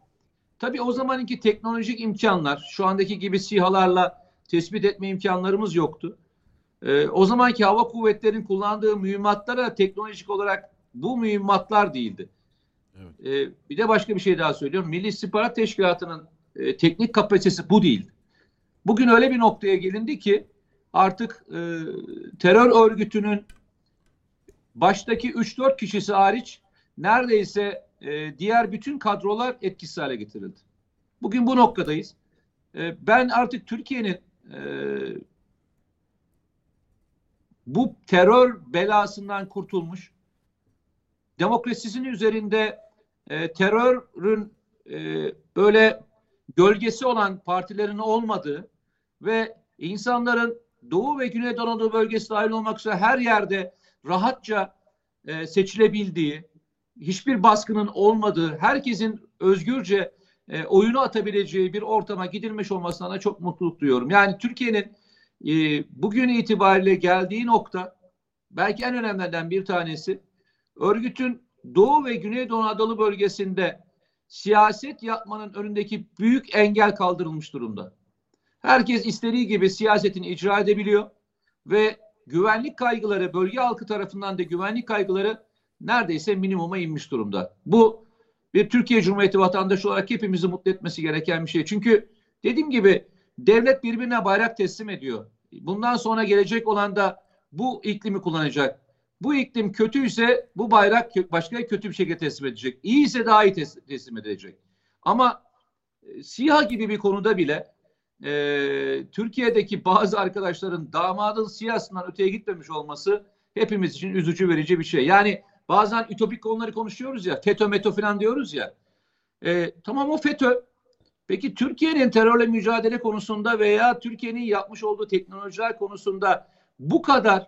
Tabii o zamanki teknolojik imkanlar şu andaki gibi SİHA'larla tespit etme imkanlarımız yoktu. Ee, o zamanki hava kuvvetlerinin kullandığı mühimmatlara teknolojik olarak bu mühimmatlar değildi. Evet. Ee, bir de başka bir şey daha söylüyorum. Milli İstihbarat Teşkilatı'nın e, teknik kapasitesi bu değil. Bugün öyle bir noktaya gelindi ki artık e, terör örgütünün baştaki 3-4 kişisi hariç neredeyse e, diğer bütün kadrolar etkisiz hale getirildi. Bugün bu noktadayız. E, ben artık Türkiye'nin e, bu terör belasından kurtulmuş, demokrasisinin üzerinde e, terörün e, böyle gölgesi olan partilerin olmadığı ve insanların Doğu ve Güneydoğu Anadolu bölgesi dahil olmak üzere her yerde rahatça e, seçilebildiği, hiçbir baskının olmadığı, herkesin özgürce e, oyunu atabileceği bir ortama gidilmiş olmasına da çok mutluluk duyuyorum. Yani Türkiye'nin e, bugün itibariyle geldiği nokta belki en önemlilerden bir tanesi örgütün Doğu ve Güneydoğu Anadolu bölgesinde siyaset yapmanın önündeki büyük engel kaldırılmış durumda. Herkes istediği gibi siyasetini icra edebiliyor ve güvenlik kaygıları, bölge halkı tarafından da güvenlik kaygıları neredeyse minimuma inmiş durumda. Bu bir Türkiye Cumhuriyeti vatandaşı olarak hepimizi mutlu etmesi gereken bir şey. Çünkü dediğim gibi devlet birbirine bayrak teslim ediyor. Bundan sonra gelecek olan da bu iklimi kullanacak. Bu iklim kötüyse bu bayrak başka kötü bir şekilde teslim edecek. İyi ise daha iyi teslim edilecek. Ama e, SİHA gibi bir konuda bile e, Türkiye'deki bazı arkadaşların damadın siyasından öteye gitmemiş olması hepimiz için üzücü verici bir şey. Yani bazen ütopik konuları konuşuyoruz ya, FETÖ METÖ falan diyoruz ya. E, tamam o FETÖ. Peki Türkiye'nin terörle mücadele konusunda veya Türkiye'nin yapmış olduğu teknolojiler konusunda bu kadar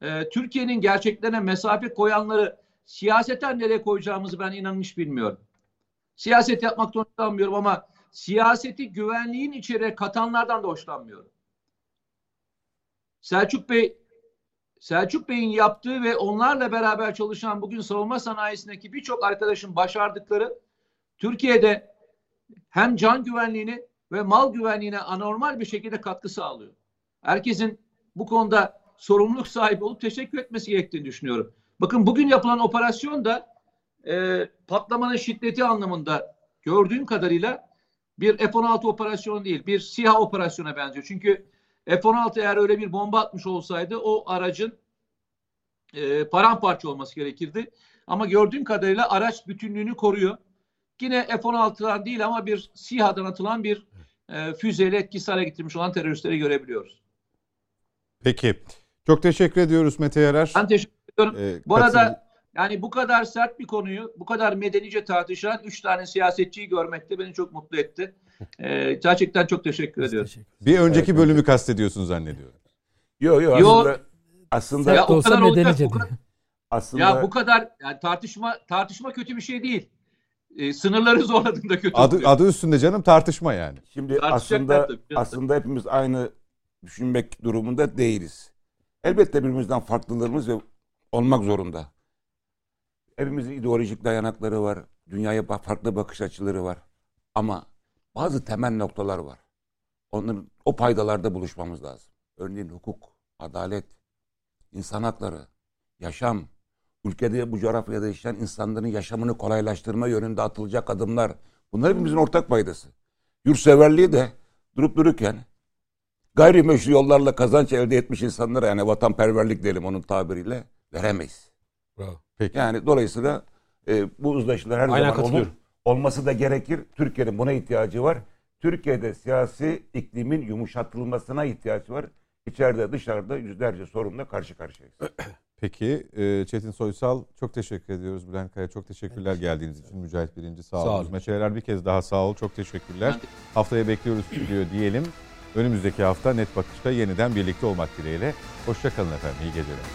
e, Türkiye'nin gerçeklerine mesafe koyanları siyaseten nereye koyacağımızı ben hiç bilmiyorum. Siyaset yapmaktan hoşlanmıyorum ama siyaseti güvenliğin içeri katanlardan da hoşlanmıyorum. Selçuk Bey Selçuk Bey'in yaptığı ve onlarla beraber çalışan bugün savunma sanayisindeki birçok arkadaşın başardıkları Türkiye'de hem can güvenliğini ve mal güvenliğine anormal bir şekilde katkı sağlıyor. Herkesin bu konuda sorumluluk sahibi olup teşekkür etmesi gerektiğini düşünüyorum. Bakın bugün yapılan operasyon da e, patlamanın şiddeti anlamında gördüğüm kadarıyla bir F-16 operasyonu değil, bir SİHA operasyona benziyor. Çünkü F-16 eğer öyle bir bomba atmış olsaydı o aracın e, paramparça olması gerekirdi. Ama gördüğüm kadarıyla araç bütünlüğünü koruyor. Yine F-16'dan değil ama bir SİHA'dan atılan bir e, füzeyle etkisiz hale getirmiş olan teröristleri görebiliyoruz. Peki. Çok teşekkür ediyoruz Mete Yarar. Ben teşekkür ediyorum. Ee, bu arada yani bu kadar sert bir konuyu bu kadar medenice tartışan üç tane siyasetçiyi görmek de beni çok mutlu etti. Ee, gerçekten çok teşekkür Biz ediyorum. Teşekkür bir önceki evet, bölümü kastediyorsun zannediyorum. Yok yok aslında aslında ya, o kadar olacak, bu kadar, aslında ya bu kadar yani tartışma tartışma kötü bir şey değil. Ee, sınırları zorladığında kötü adı, oluyor. Adı üstünde canım tartışma yani. Şimdi aslında aslında hepimiz aynı düşünmek durumunda değiliz. Elbette birbirimizden farklılığımız olmak zorunda. Hepimizin ideolojik dayanakları var. Dünyaya farklı bakış açıları var. Ama bazı temel noktalar var. Onların o paydalarda buluşmamız lazım. Örneğin hukuk, adalet, insan hakları, yaşam, ülkede bu coğrafyada yaşayan insanların yaşamını kolaylaştırma yönünde atılacak adımlar. Bunlar hepimizin ortak paydası. Yurtseverliği de durup dururken gayrimeşru yollarla kazanç elde etmiş insanlara yani vatanperverlik diyelim onun tabiriyle veremeyiz. Bravo. Peki. Yani dolayısıyla e, bu uzlaşılar her Aynen zaman olur. Olması da gerekir. Türkiye'nin buna ihtiyacı var. Türkiye'de siyasi iklimin yumuşatılmasına ihtiyacı var. İçeride dışarıda yüzlerce sorunla karşı karşıyayız. Peki e, Çetin Soysal çok teşekkür ediyoruz. Bülent Kaya çok teşekkürler evet. geldiğiniz için. Mücahit Birinci sağ, sağ olun. Mete bir kez daha sağ ol. Çok teşekkürler. Haftaya bekliyoruz stüdyo diyelim. Önümüzdeki hafta Net Bakış'ta yeniden birlikte olmak dileğiyle. Hoşçakalın efendim. İyi geceler.